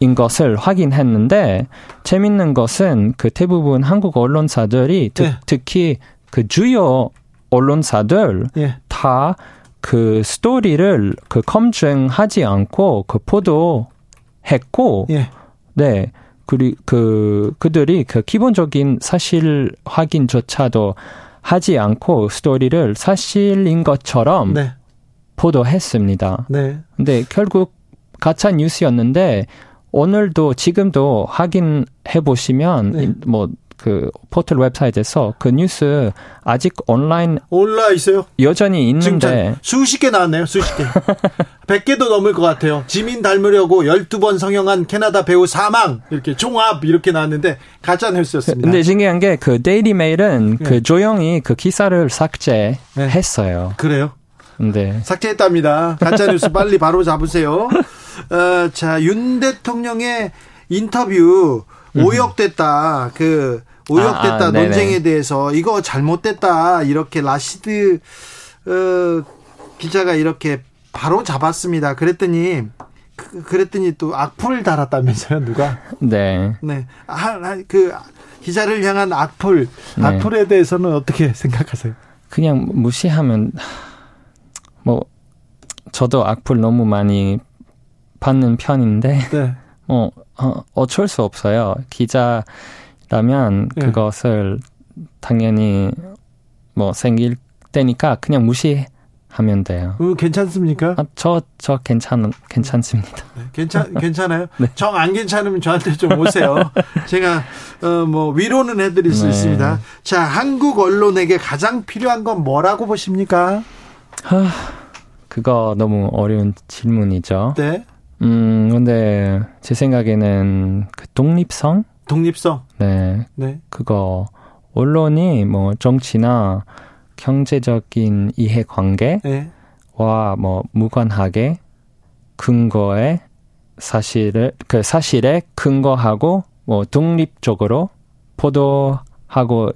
인 것을 확인했는데 재밌는 것은 그 대부분 한국 언론사들이 특, 네. 특히 그 주요 언론사들 예. 다그 스토리를 그 검증하지 않고 그 보도했고 예. 네. 그리 그 그들이 그 기본적인 사실 확인조차도 하지 않고 스토리를 사실인 것처럼 네. 보도했습니다. 네. 근데 결국 가짜 뉴스였는데 오늘도 지금도 확인해 보시면 네. 뭐 그 포털 웹사이트에서 그 뉴스 아직 온라인 올라 있어요. 여전히 있는데 참 수십 개 나왔네요. 수십 개. 100개도 넘을 것 같아요. 지민 닮으려고 12번 성형한 캐나다 배우 사망. 이렇게 종합 이렇게 나왔는데 가짜 뉴스였습니다. 근데 신기한 게 그 데일리 메일은 네. 그 조용히 그 기사를 삭제했어요. 그래요. 근데 삭제했답니다. 가짜 뉴스 빨리 바로 잡으세요. 어, 자, 윤 대통령의 인터뷰 오역됐다. 그 오역됐다 아, 아. 논쟁에 대해서 이거 잘못됐다. 이렇게 라시드 어, 기자가 이렇게 바로 잡았습니다. 그랬더니 그, 그랬더니 또 악플 달았다면서요, 누가? 네. 네. 아, 아, 그 기자를 향한 악플, 네. 악플에 대해서는 어떻게 생각하세요? 그냥 무시하면 뭐 저도 악플 너무 많이 받는 편인데 네. 뭐 어, 어쩔 수 없어요. 기자 라면 네. 그것을 당연히 뭐 생길 때니까 그냥 무시하면 돼요. 음, 괜찮습니까? 아, 저, 저 괜찮, 괜찮습니다. 네, 괜찮 괜찮아요. 네. 정안 괜찮으면 저한테 좀 오세요. 제가 어 뭐 위로는 해드릴 수 네. 있습니다. 자, 한국 언론에게 가장 필요한 건 뭐라고 보십니까? 하, 그거 너무 어려운 질문이죠. 네, 음, 근데 제 생각에는 그 독립성? 독립성. 네, 네, 그거 언론이 뭐 정치나 경제적인 이해관계와 네, 뭐 무관하게 근거에 사실을 그 사실에 근거하고 뭐 독립적으로 보도하고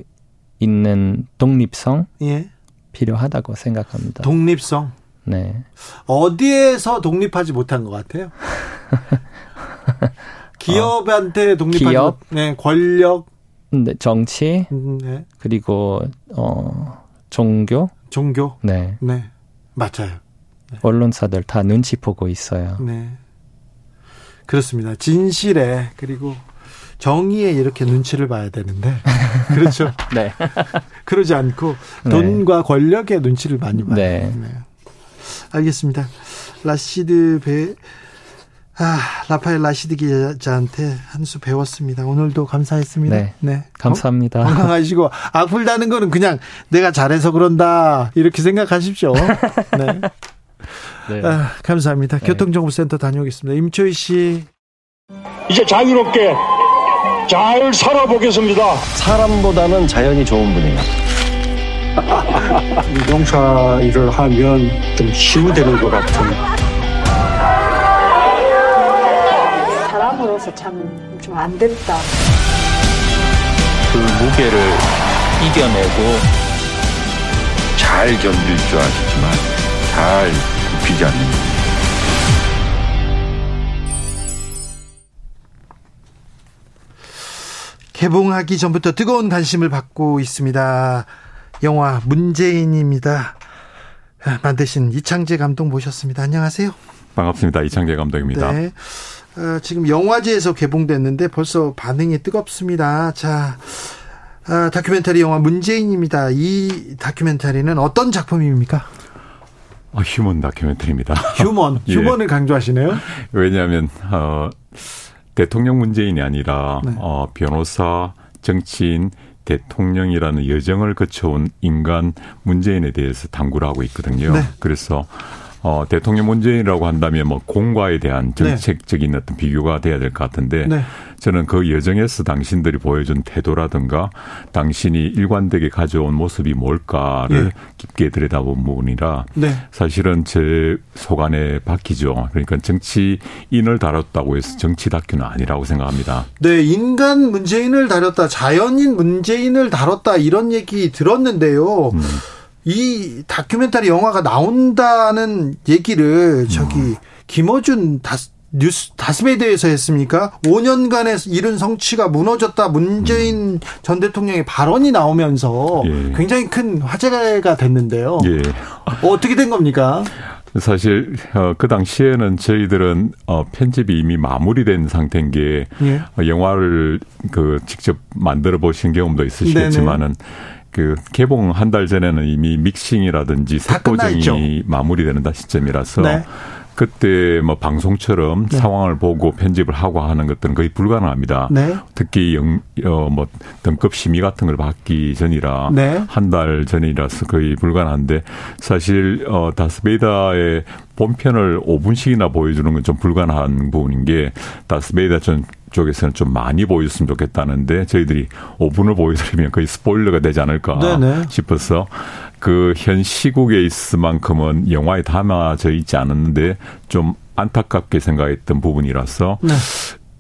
있는 독립성 예, 필요하다고 생각합니다. 독립성. 네. 어디에서 독립하지 못한 것 같아요? 기업한테 독립하지 기업? 못. 네, 권력. 근데 정치 음, 네, 그리고 어 종교 종교. 네 네, 맞아요. 언론사들 다 눈치 보고 있어요. 네. 그렇습니다. 진실에 그리고 정의에 이렇게 눈치를 봐야 되는데 그렇죠. 네. 그러지 않고 네. 돈과 권력에 눈치를 많이 봐요. 네. 알겠습니다. 라시드 배 아, 라파엘 라시드 기자한테 한 수 배웠습니다. 오늘도 감사했습니다. 네. 감사합니다. 건- 건강하시고 악플 다는 거는 그냥 내가 잘해서 그런다 이렇게 생각하십시오. 네. 네. 아, 감사합니다. 교통정보센터 다녀오겠습니다. 임초희 씨. 이제 자유롭게 잘 살아보겠습니다. 사람보다는 자연이 좋은 분이에요. 농사 일을 하면 좀 치유되는 것 같은 사람으로서 참 좀 안 됐다. 그 무게를 이겨내고 잘 견딜 줄 아시지만 잘 굽히지 않는 개봉하기 전부터 뜨거운 관심을 받고 있습니다. 영화 문재인입니다. 아, 만드신 이창재 감독 모셨습니다. 안녕하세요. 반갑습니다. 이창재 감독입니다. 네. 어, 지금 영화제에서 개봉됐는데 벌써 반응이 뜨겁습니다. 자, 아, 다큐멘터리 영화 문재인입니다. 이 다큐멘터리는 어떤 작품입니까? 어, 휴먼 다큐멘터리입니다. 휴먼, 예. 휴먼을 강조하시네요. 왜냐하면 어, 대통령 문재인이 아니라 네. 어, 변호사, 정치인, 대통령이라는 여정을 거쳐온 인간 문재인에 대해서 탐구를 하고 있거든요. 네. 그래서 어, 대통령 문재인이라고 한다면 뭐 공과에 대한 정책적인 네. 어떤 비교가 돼야 될 것 같은데 네. 저는 그 여정에서 당신들이 보여준 태도라든가 당신이 일관되게 가져온 모습이 뭘까를 네. 깊게 들여다본 부분이라 네. 사실은 제 속안에 박히죠. 그러니까 정치인을 다뤘다고 해서 정치 다큐는 아니라고 생각합니다. 네, 인간 문재인을 다뤘다, 자연인 문재인을 다뤘다 이런 얘기 들었는데요. 음. 이 다큐멘터리 영화가 나온다는 얘기를 저기 음. 김어준 다, 뉴스 다스베이드에서 했습니까? 5년간의 이룬 성취가 무너졌다. 문재인 음. 전 대통령의 발언이 나오면서 예. 굉장히 큰 화제가 됐는데요. 예. 어떻게 된 겁니까? 사실 어, 그 당시에는 저희들은 어, 편집이 이미 마무리된 상태인 게 예. 어, 영화를 그 직접 만들어 보신 경험도 있으시겠지만은 네네. 그 개봉 한 달 전에는 이미 믹싱이라든지 색보정이 마무리되는 시점이라서 네. 그때 뭐 방송처럼 네. 상황을 보고 편집을 하고 하는 것들은 거의 불가능합니다. 네. 특히 영, 어, 뭐 등급 심의 같은 걸 받기 전이라 네. 한달 전이라서 거의 불가능한데 사실 어 다스베이다의 본편을 5분씩이나 보여주는 건 좀 불가능한 부분인 게 다스베이다 전 쪽에서는 좀 많이 보여줬으면 좋겠다는데 저희들이 5분을 보여드리면 거의 스포일러가 되지 않을까 네네. 싶어서 그 현 시국에 있을 만큼은 영화에 담아져 있지 않았는데 좀 안타깝게 생각했던 부분이라서 네.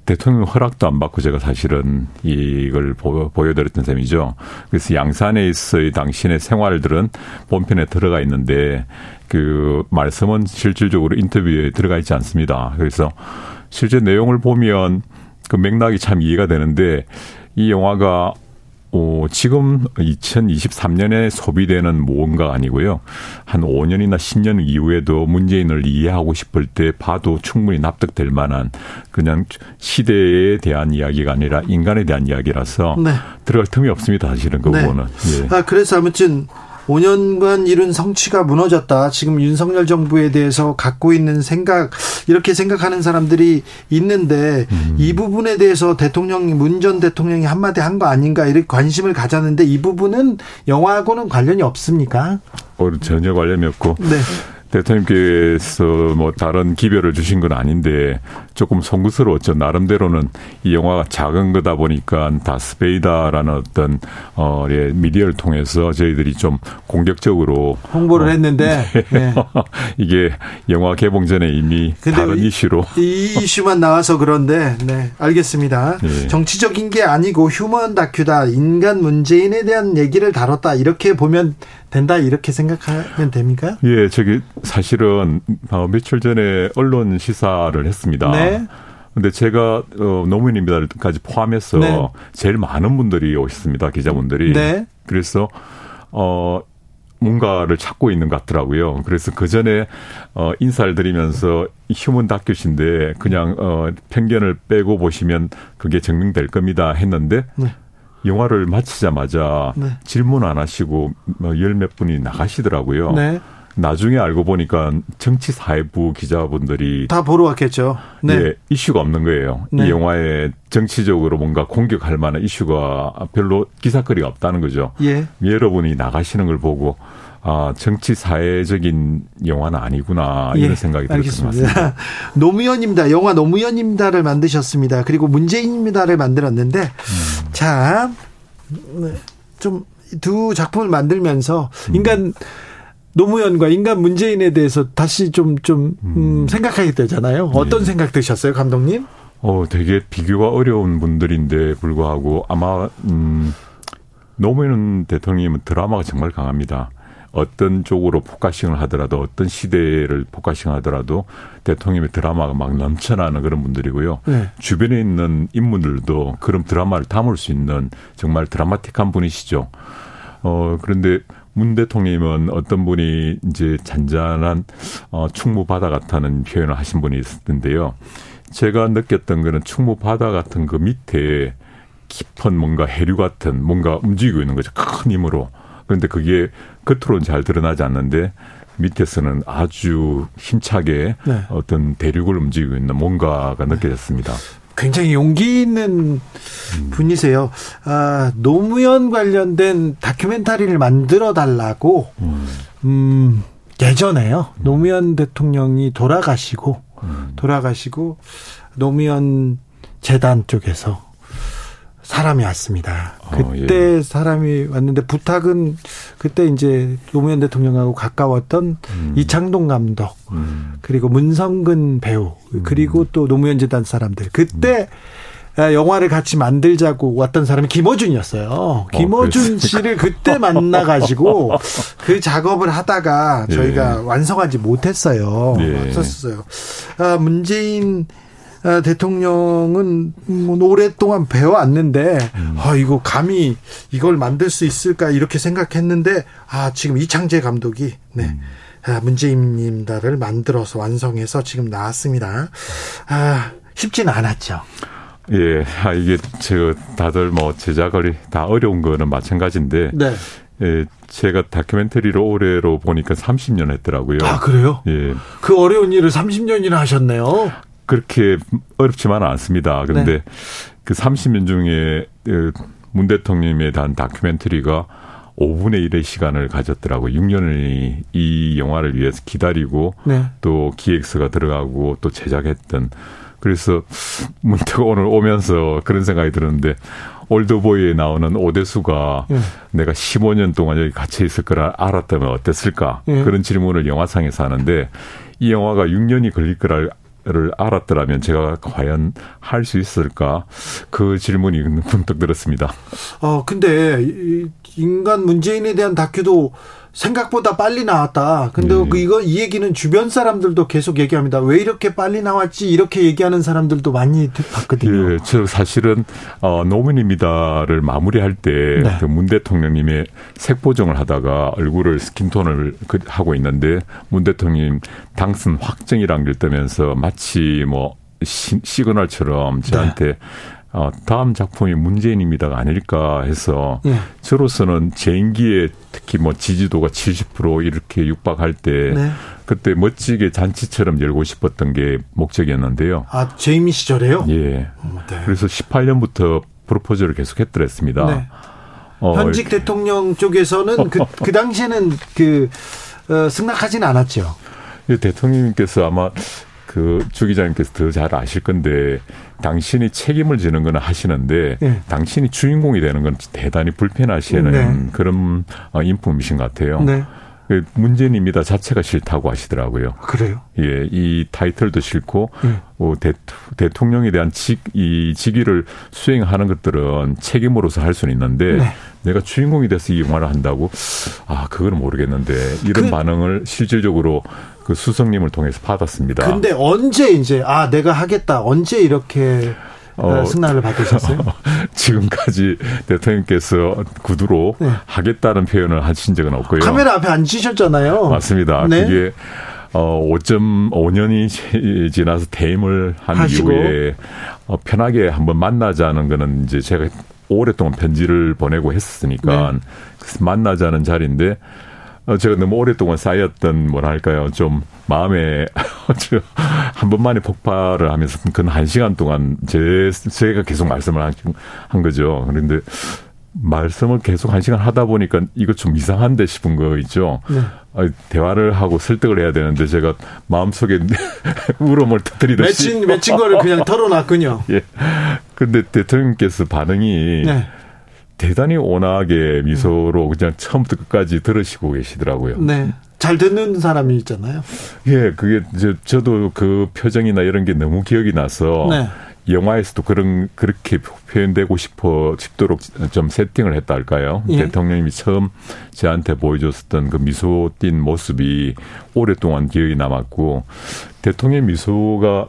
대통령 허락도 안 받고 제가 사실은 이걸 보여드렸던 셈이죠. 그래서 양산에 있어의 당신의 생활들은 본편에 들어가 있는데 그 말씀은 실질적으로 인터뷰에 들어가 있지 않습니다. 그래서 실제 내용을 보면 그 맥락이 참 이해가 되는데 이 영화가 어, 지금 2023년에 소비되는 무언가 아니고요. 한 5년이나 10년 이후에도 문재인을 이해하고 싶을 때 봐도 충분히 납득될 만한 그냥 시대에 대한 이야기가 아니라 인간에 대한 이야기라서 네. 들어갈 틈이 없습니다. 사실은 그 네. 부분은. 예. 아, 그래서 아무튼 5년간 이룬 성취가 무너졌다. 지금 윤석열 정부에 대해서 갖고 있는 생각 이렇게 생각하는 사람들이 있는데 음. 이 부분에 대해서 대통령이 문 전 대통령이 한마디 한 거 아닌가 이렇게 관심을 가졌는데 이 부분은 영화하고는 관련이 없습니까? 어, 전혀 관련이 없고 네. 대통령께서 뭐 다른 기별을 주신 건 아닌데 조금 송구스러웠죠. 나름대로는 이 영화가 작은 거다 보니까 다스베이다라는 어떤 어 예, 미디어를 통해서 저희들이 좀 공격적으로 홍보를 어, 했는데 네. 네. 이게 영화 개봉 전에 이미 다른 이슈로 이 이슈만 나와서 그런데 네 알겠습니다. 네. 정치적인 게 아니고 휴먼 다큐다 인간 문재인에 대한 얘기를 다뤘다 이렇게 보면 된다 이렇게 생각하면 됩니까? 예, 저기 사실은 어, 며칠 전에 언론 시사를 했습니다. 네. 근데 제가 어, 노무현입니다까지 포함해서 네. 제일 많은 분들이 오셨습니다. 기자분들이. 네. 그래서 어 뭔가를 찾고 있는 것 같더라고요. 그래서 그 전에 어 인사를 드리면서 휴먼 다큐신데 그냥 어 편견을 빼고 보시면 그게 증명될 겁니다 했는데 네. 영화를 마치자마자 네. 질문 안 하시고 뭐열몇 분이 나가시더라고요. 네. 나중에 알고 보니까 정치 사회부 기자분들이 다 보러 왔겠죠. 네. 예, 이슈가 없는 거예요. 네. 이 영화에 정치적으로 뭔가 공격할 만한 이슈가 별로 기사거리가 없다는 거죠. 예. 여러분이 나가시는 걸 보고 아, 정치 사회적인 영화는 아니구나 이런 예, 생각이 들었던 것 같습니다. 노무현입니다. 영화 노무현입니다를 만드셨습니다. 그리고 문재인입니다를 만들었는데 음. 자, 좀 두 작품을 만들면서 음. 인간 노무현과 인간 문재인에 대해서 다시 좀, 좀, 음, 음. 생각하게 되잖아요. 어떤 예. 생각 드셨어요, 감독님? 어, 되게 비교가 어려운 분들인데 불구하고 아마, 음, 노무현 대통령님은 드라마가 정말 강합니다. 어떤 쪽으로 focusing을 하더라도 어떤 시대를 focusing 하더라도 대통령의 드라마가 막 넘쳐나는 그런 분들이고요. 네. 주변에 있는 인물들도 그런 드라마를 담을 수 있는 정말 드라마틱한 분이시죠. 어, 그런데 문 대통령님은 어떤 분이 이제 잔잔한 어, 충무 바다 같다는 표현을 하신 분이 있었는데요. 제가 느꼈던 거는 충무 바다 같은 그 밑에 깊은 뭔가 해류 같은 뭔가 움직이고 있는 거죠. 큰 힘으로. 그런데 그게 겉으로는 잘 드러나지 않는데 밑에서는 아주 힘차게 네. 어떤 대륙을 움직이고 있는 뭔가가 느껴졌습니다. 굉장히 용기 있는 분이세요. 아, 노무현 관련된 다큐멘터리를 만들어 달라고 음, 음 예전에요. 노무현 대통령이 돌아가시고 돌아가시고 노무현 재단 쪽에서 사람이 왔습니다. 어, 그때 사람이 왔는데 부탁은 그때 이제 노무현 대통령하고 가까웠던 이창동 감독 그리고 문성근 배우 그리고 또 노무현 재단 사람들 그때 아, 영화를 같이 만들자고 왔던 사람이 김어준이었어요. 김어준 씨를 그때 만나가지고 그 작업을 하다가 저희가 완성하지 못했어요. 예. 없었어요. 아, 문재인 아, 대통령은 뭐 오랫동안 배워왔는데 아 이거 감히 이걸 만들 수 있을까 이렇게 생각했는데 아 지금 이창재 감독이 네. 아, 문재인님다를 만들어서 완성해서 지금 나왔습니다. 아 쉽지는 않았죠. 예, 아, 이게 제가 다들 뭐 제작을 다 어려운 거는 마찬가지인데. 네. 예, 제가 다큐멘터리를 올해로 보니까 30년 했더라고요. 아 그래요? 예. 그 어려운 일을 30년이나 하셨네요. 그렇게 어렵지만은 않습니다. 그런데 네. 그 30년 중에 그문 대통령에 대한 다큐멘터리가 5분의 1의 시간을 가졌더라고요. 6년을 이 영화를 위해서 기다리고 네. 또 기획서가 들어가고 또 제작했던 그래서 문득 오늘 오면서 그런 생각이 들었는데 올드보이에 나오는 오대수가 예. 내가 15년 동안 여기 갇혀 있을 거라 알았다면 어땠을까? 예. 그런 질문을 영화상에서 하는데 이 영화가 6년이 걸릴 거 를 알았더라면 제가 과연 할 수 있을까? 그 질문이 문득 들었습니다. 어 근데 이 인간 문재인에 대한 다큐도 생각보다 빨리 나왔다. 근데 네. 그 이거 이 얘기는 주변 사람들도 계속 얘기합니다. 왜 이렇게 빨리 나왔지? 이렇게 얘기하는 사람들도 많이 듣- 봤거든요. 예, 저 사실은 어, 노무현입니다를 마무리할 때 네. 그문 대통령님의 색보정을 하다가 얼굴을 스킨톤을 그- 하고 있는데 문 대통령 당선 확정이란 걸 뜨면서 마치 뭐 시, 시그널처럼 저한테 네. 어, 다음 작품이 문재인입니다가 아닐까 해서 예. 저로서는 제 임기에 특히 뭐 지지도가 70% 이렇게 육박할 때 네. 그때 멋지게 잔치처럼 열고 싶었던 게 목적이었는데요. 아 제이미 시절에요? 예. 네. 그래서 18년부터 프로포즈를 계속 했더랬습니다. 네. 어, 현직 대통령 쪽에서는 그, 그 당시에는 그 어, 승낙하지는 않았죠. 이 대통령님께서 아마 그주 기자님께서 더 잘 아실 건데 당신이 책임을 지는 건 하시는데 예. 당신이 주인공이 되는 건 대단히 불편하시는 네. 그런 어, 인품이신 것 같아요. 네. 그 문재인입니다 자체가 싫다고 하시더라고요. 그래요? 예, 이 타이틀도 싫고 예. 어, 대, 대통 령에 대한 직, 이 직위를 수행하는 것들은 책임으로서 할 수는 있는데 네. 내가 주인공이 돼서 이 영화를 한다고 아 그거는 모르겠는데 이런 그- 반응을 실질적으로 그 수석님을 통해서 받았습니다. 근데 언제 이제 아 내가 하겠다 언제 이렇게 어, 어, 승낙을 받으셨어요? 지금까지 대통령께서 구두로 네. 하겠다는 표현을 하신 적은 없고요. 카메라 앞에 앉으셨잖아요. 맞습니다. 네. 그게 어 5.5년이 지나서 퇴임을 한 하시고. 이후에 어, 편하게 한번 만나자는 거는 이제 제가 오랫동안 편지를 보내고 했으니까 네. 만나자는 자리인데 어, 제가 너무 오랫동안 쌓였던 뭐랄까요 좀 마음에 저 한 번만에 폭발을 하면서 근 한 시간 동안 제 제가 계속 말씀을 한, 한 거죠. 그런데 말씀을 계속 한 시간 하다 보니까 이거 좀 이상한데 싶은 거 있죠. 네. 아, 대화를 하고 설득을 해야 되는데 제가 마음속에 울음을 터뜨리듯이 맺힌 맺힌 거를 그냥 털어놨군요. 예. 근데 대통령께서 반응이 네. 대단히 온화하게 미소로 그냥 처음부터 끝까지 들으시고 계시더라고요. 네. 잘 듣는 사람이 있잖아요. 예, 그게 저, 저도 그 표정이나 이런 게 너무 기억이 나서 네. 영화에서도 그런 그렇게 표현되고 싶어 싶도록 좀 세팅을 했다 할까요? 예. 대통령님이 처음 저한테 보여줬었던 그 미소 띈 모습이 오랫동안 기억이 남았고 대통령 미소가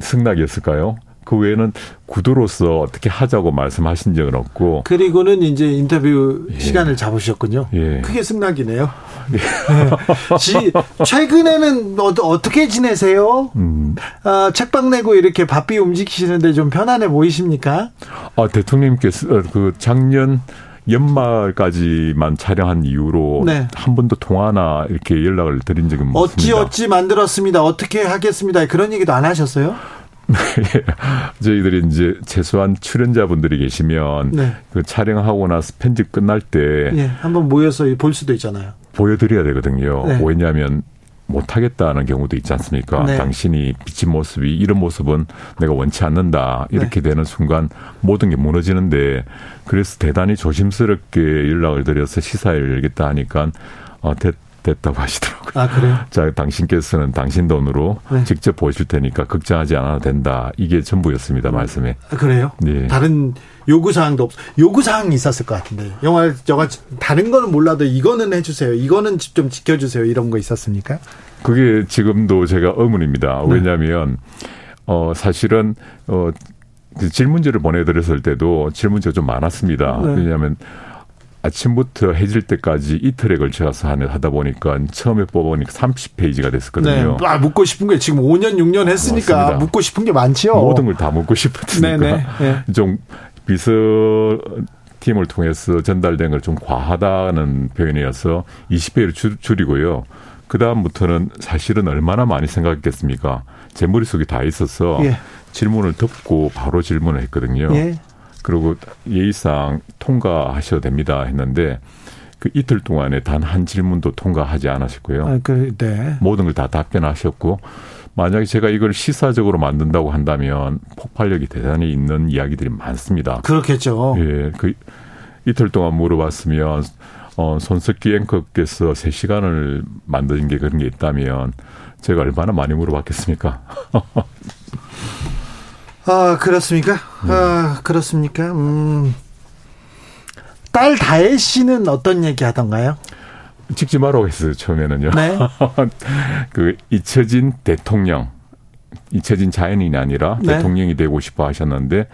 승낙이었을까요? 그 외에는 구도로서 어떻게 하자고 말씀하신 적은 없고 그리고는 이제 인터뷰 시간을 잡으셨군요. 예. 크게 승낙이네요. 네. 지, 최근에는 어, 어떻게 지내세요? 음. 아, 책방 내고 이렇게 바삐 움직이시는데 좀 편안해 보이십니까? 아, 대통령님께서 어, 그 작년 연말까지만 촬영한 이후로 네. 한 번도 통화나 이렇게 연락을 드린 적은 어찌 없습니다. 어찌 만들었습니다. 어떻게 하겠습니다. 그런 얘기도 안 하셨어요? 저희들이 이제 최소한 출연자분들이 계시면 네. 그 촬영하고 나서 편집 끝날 때 예, 한번 모여서 볼 수도 있잖아요. 보여드려야 되거든요. 네. 왜냐하면 못하겠다는 경우도 있지 않습니까? 네. 당신이 비친 모습이 이런 모습은 내가 원치 않는다. 이렇게 네. 되는 순간 모든 게 무너지는데 그래서 대단히 조심스럽게 연락을 드려서 시사회를 열겠다 하니까 어, 됐, 됐다고 하시더라고요. 아, 그래요? 자, 당신께서는 당신 돈으로 네. 직접 보실 테니까 걱정하지 않아도 된다. 이게 전부였습니다, 말씀에. 아, 그래요? 네. 다른 요구 사항도 없. 요구 사항이 있었을 것 같은데. 영화 영화 다른 거는 몰라도 이거는 해주세요. 이거는 좀 지켜주세요. 이런 거 있었습니까? 그게 지금도 제가 의문입니다. 네. 왜냐하면 어 사실은 어그 질문지를 보내드렸을 때도 질문지가 좀 많았습니다. 네. 왜냐하면 아침부터 해질 때까지 이틀에 걸쳐서 하다 보니까 처음에 뽑아보니까 30페이지가 됐었거든요. 네. 아, 묻고 싶은 게 지금 5년, 6년 했으니까 맞습니다. 묻고 싶은 게 많지요. 모든 걸 다 묻고 싶었으니까 네네. 네. 좀 비서 팀을 통해서 전달된 걸 좀 과하다는 표현이어서 20회를 줄, 줄이고요. 그 다음부터는 사실은 얼마나 많이 생각했겠습니까? 제 머릿속에 다 있어서 예. 질문을 듣고 바로 질문을 했거든요. 예. 그리고 예의상 통과하셔도 됩니다 했는데 그 이틀 동안에 단 한 질문도 통과하지 않으셨고요. 아, 그, 네. 모든 걸 다 답변하셨고 만약에 제가 이걸 시사적으로 만든다고 한다면 폭발력이 대단히 있는 이야기들이 많습니다. 그렇겠죠. 예, 그 이틀 동안 물어봤으면 어, 손석기 앵커께서 3시간을 만든 게 그런 게 있다면 제가 얼마나 많이 물어봤겠습니까? 아, 그렇습니까? 아, 그렇습니까? 음. 딸 다혜 씨는 어떤 얘기 하던가요? 찍지 말라고 했어요, 처음에는요. 네. 그 잊혀진 대통령. 잊혀진 자연인이 아니라 네. 대통령이 되고 싶어 하셨는데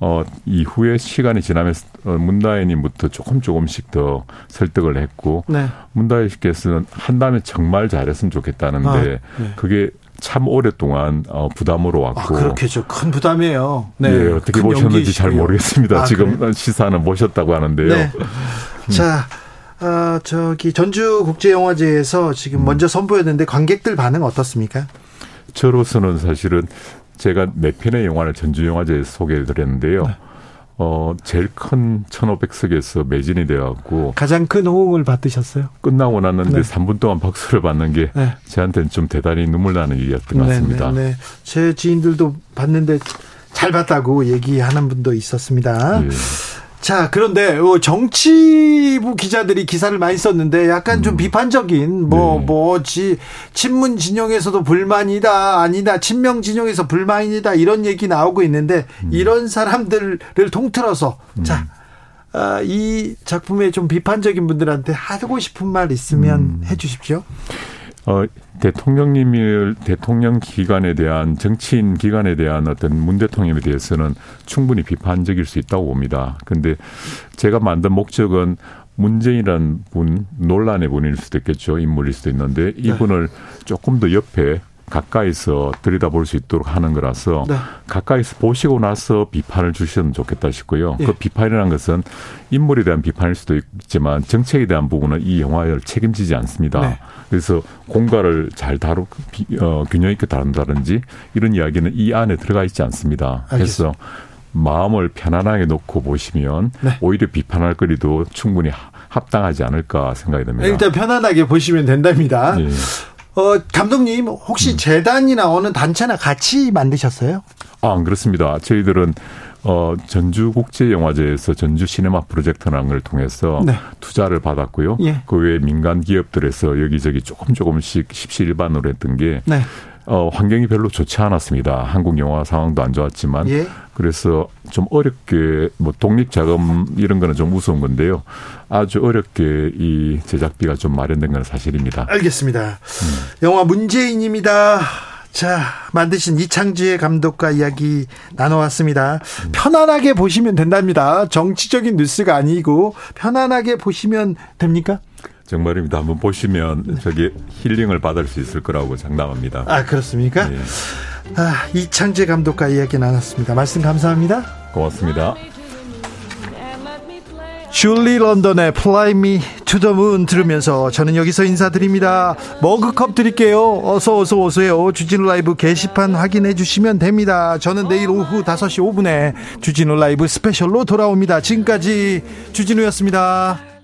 어 이후에 시간이 지나면서 어, 문다혜님부터 조금 조금씩 더 설득을 했고 네. 문다혜 씨께서는 한다면 정말 잘했으면 좋겠다는데 아, 네. 그게 참 오랫동안 어, 부담으로 아, 왔고 그렇겠죠. 큰 부담이에요. 네. 예, 어떻게 큰 보셨는지 잘. 모르겠습니다. 아, 지금 그래요? 시사는 보셨다고 하는데요. 네. 자, 어, 저기 전주 국제영화제에서 지금 음. 먼저 선보였는데 관객들 반응 어떻습니까? 저로서는 사실은 제가 네 편의 영화를 전주영화제에서 소개해 드렸는데요. 네. 어, 제일 큰 1500석에서 매진이 되어갖고 가장 큰 호응을 받으셨어요? 끝나고 났는데 네. 3분 동안 박수를 받는 게 네. 저한테는 좀 대단히 눈물 나는 일이었던 것 같습니다. 네, 네, 네. 제 지인들도 봤는데 잘 봤다고 얘기하는 분도 있었습니다. 예. 자, 그런데 어, 정치부 기자들이 기사를 많이 썼는데 약간 음. 좀 비판적인 뭐 네. 뭐지 친문 진영에서도 불만이다 아니다 친명 진영에서 불만이다 이런 얘기 나오고 있는데 음. 이런 사람들을 통틀어서 자. 아, 이 작품에 좀 비판적인 분들한테 하고 싶은 말 있으면 음. 해 주십시오. 어, 대통령님을 대통령 기관에 대한 정치인 기관에 대한 어떤 문 대통령에 대해서는 충분히 비판적일 수 있다고 봅니다. 근데 제가 만든 목적은 문재인이라는 분 논란의 분일 수도 있겠죠. 인물일 수도 있는데 이분을 조금 더 옆에 가까이서 들여다볼 수 있도록 하는 거라서 네. 가까이서 보시고 나서 비판을 주시면 좋겠다 싶고요. 예. 그 비판이라는 것은 인물에 대한 비판일 수도 있지만 정책에 대한 부분은 이 영화를 책임지지 않습니다. 네. 그래서 공과를 잘 다루 비- 어, 균형 있게 다룬다든지 이런 이야기는 이 안에 들어가 있지 않습니다. 그래서 마음을 편안하게 놓고 보시면 네. 오히려 비판할 거리도 충분히 하- 합당하지 않을까 생각이 듭니다. 일단 편안하게 보시면 된답니다. 예. 어, 감독님 혹시 음. 재단이나 어느 단체나 같이 만드셨어요? 아, 안 그렇습니다. 저희들은 어, 전주국제영화제에서 전주 시네마 프로젝트라는 걸 통해서 네. 투자를 받았고요. 예. 그 외에 민간 기업들에서 여기저기 조금 조금씩 십시일반으로 했던 게 네. 어, 환경이 별로 좋지 않았습니다. 한국 영화 상황도 안 좋았지만 예. 그래서 좀 어렵게 뭐 독립 자금 이런 거는 좀 우스운 건데요. 아주 어렵게 이 제작비가 좀 마련된 건 사실입니다. 알겠습니다. 영화 문재인입니다. 자, 만드신 이창주의 감독과 이야기 나눠왔습니다. 편안하게 보시면 된답니다. 정치적인 뉴스가 아니고 편안하게 보시면 됩니까? 정말입니다. 한번 보시면 저기 힐링을 받을 수 있을 거라고 장담합니다. 아, 그렇습니까? 예, 아, 이창재 감독과 이야기 나눴습니다. 말씀 감사합니다. 고맙습니다. 줄리 런던의 Fly Me to the Moon 들으면서 저는 여기서 인사드립니다. 머그컵 드릴게요. 어서 어서 오세요. 주진우 라이브 게시판 확인해 주시면 됩니다. 저는 내일 오후 5시 5분에 주진우 라이브 스페셜로 돌아옵니다. 지금까지 주진우였습니다.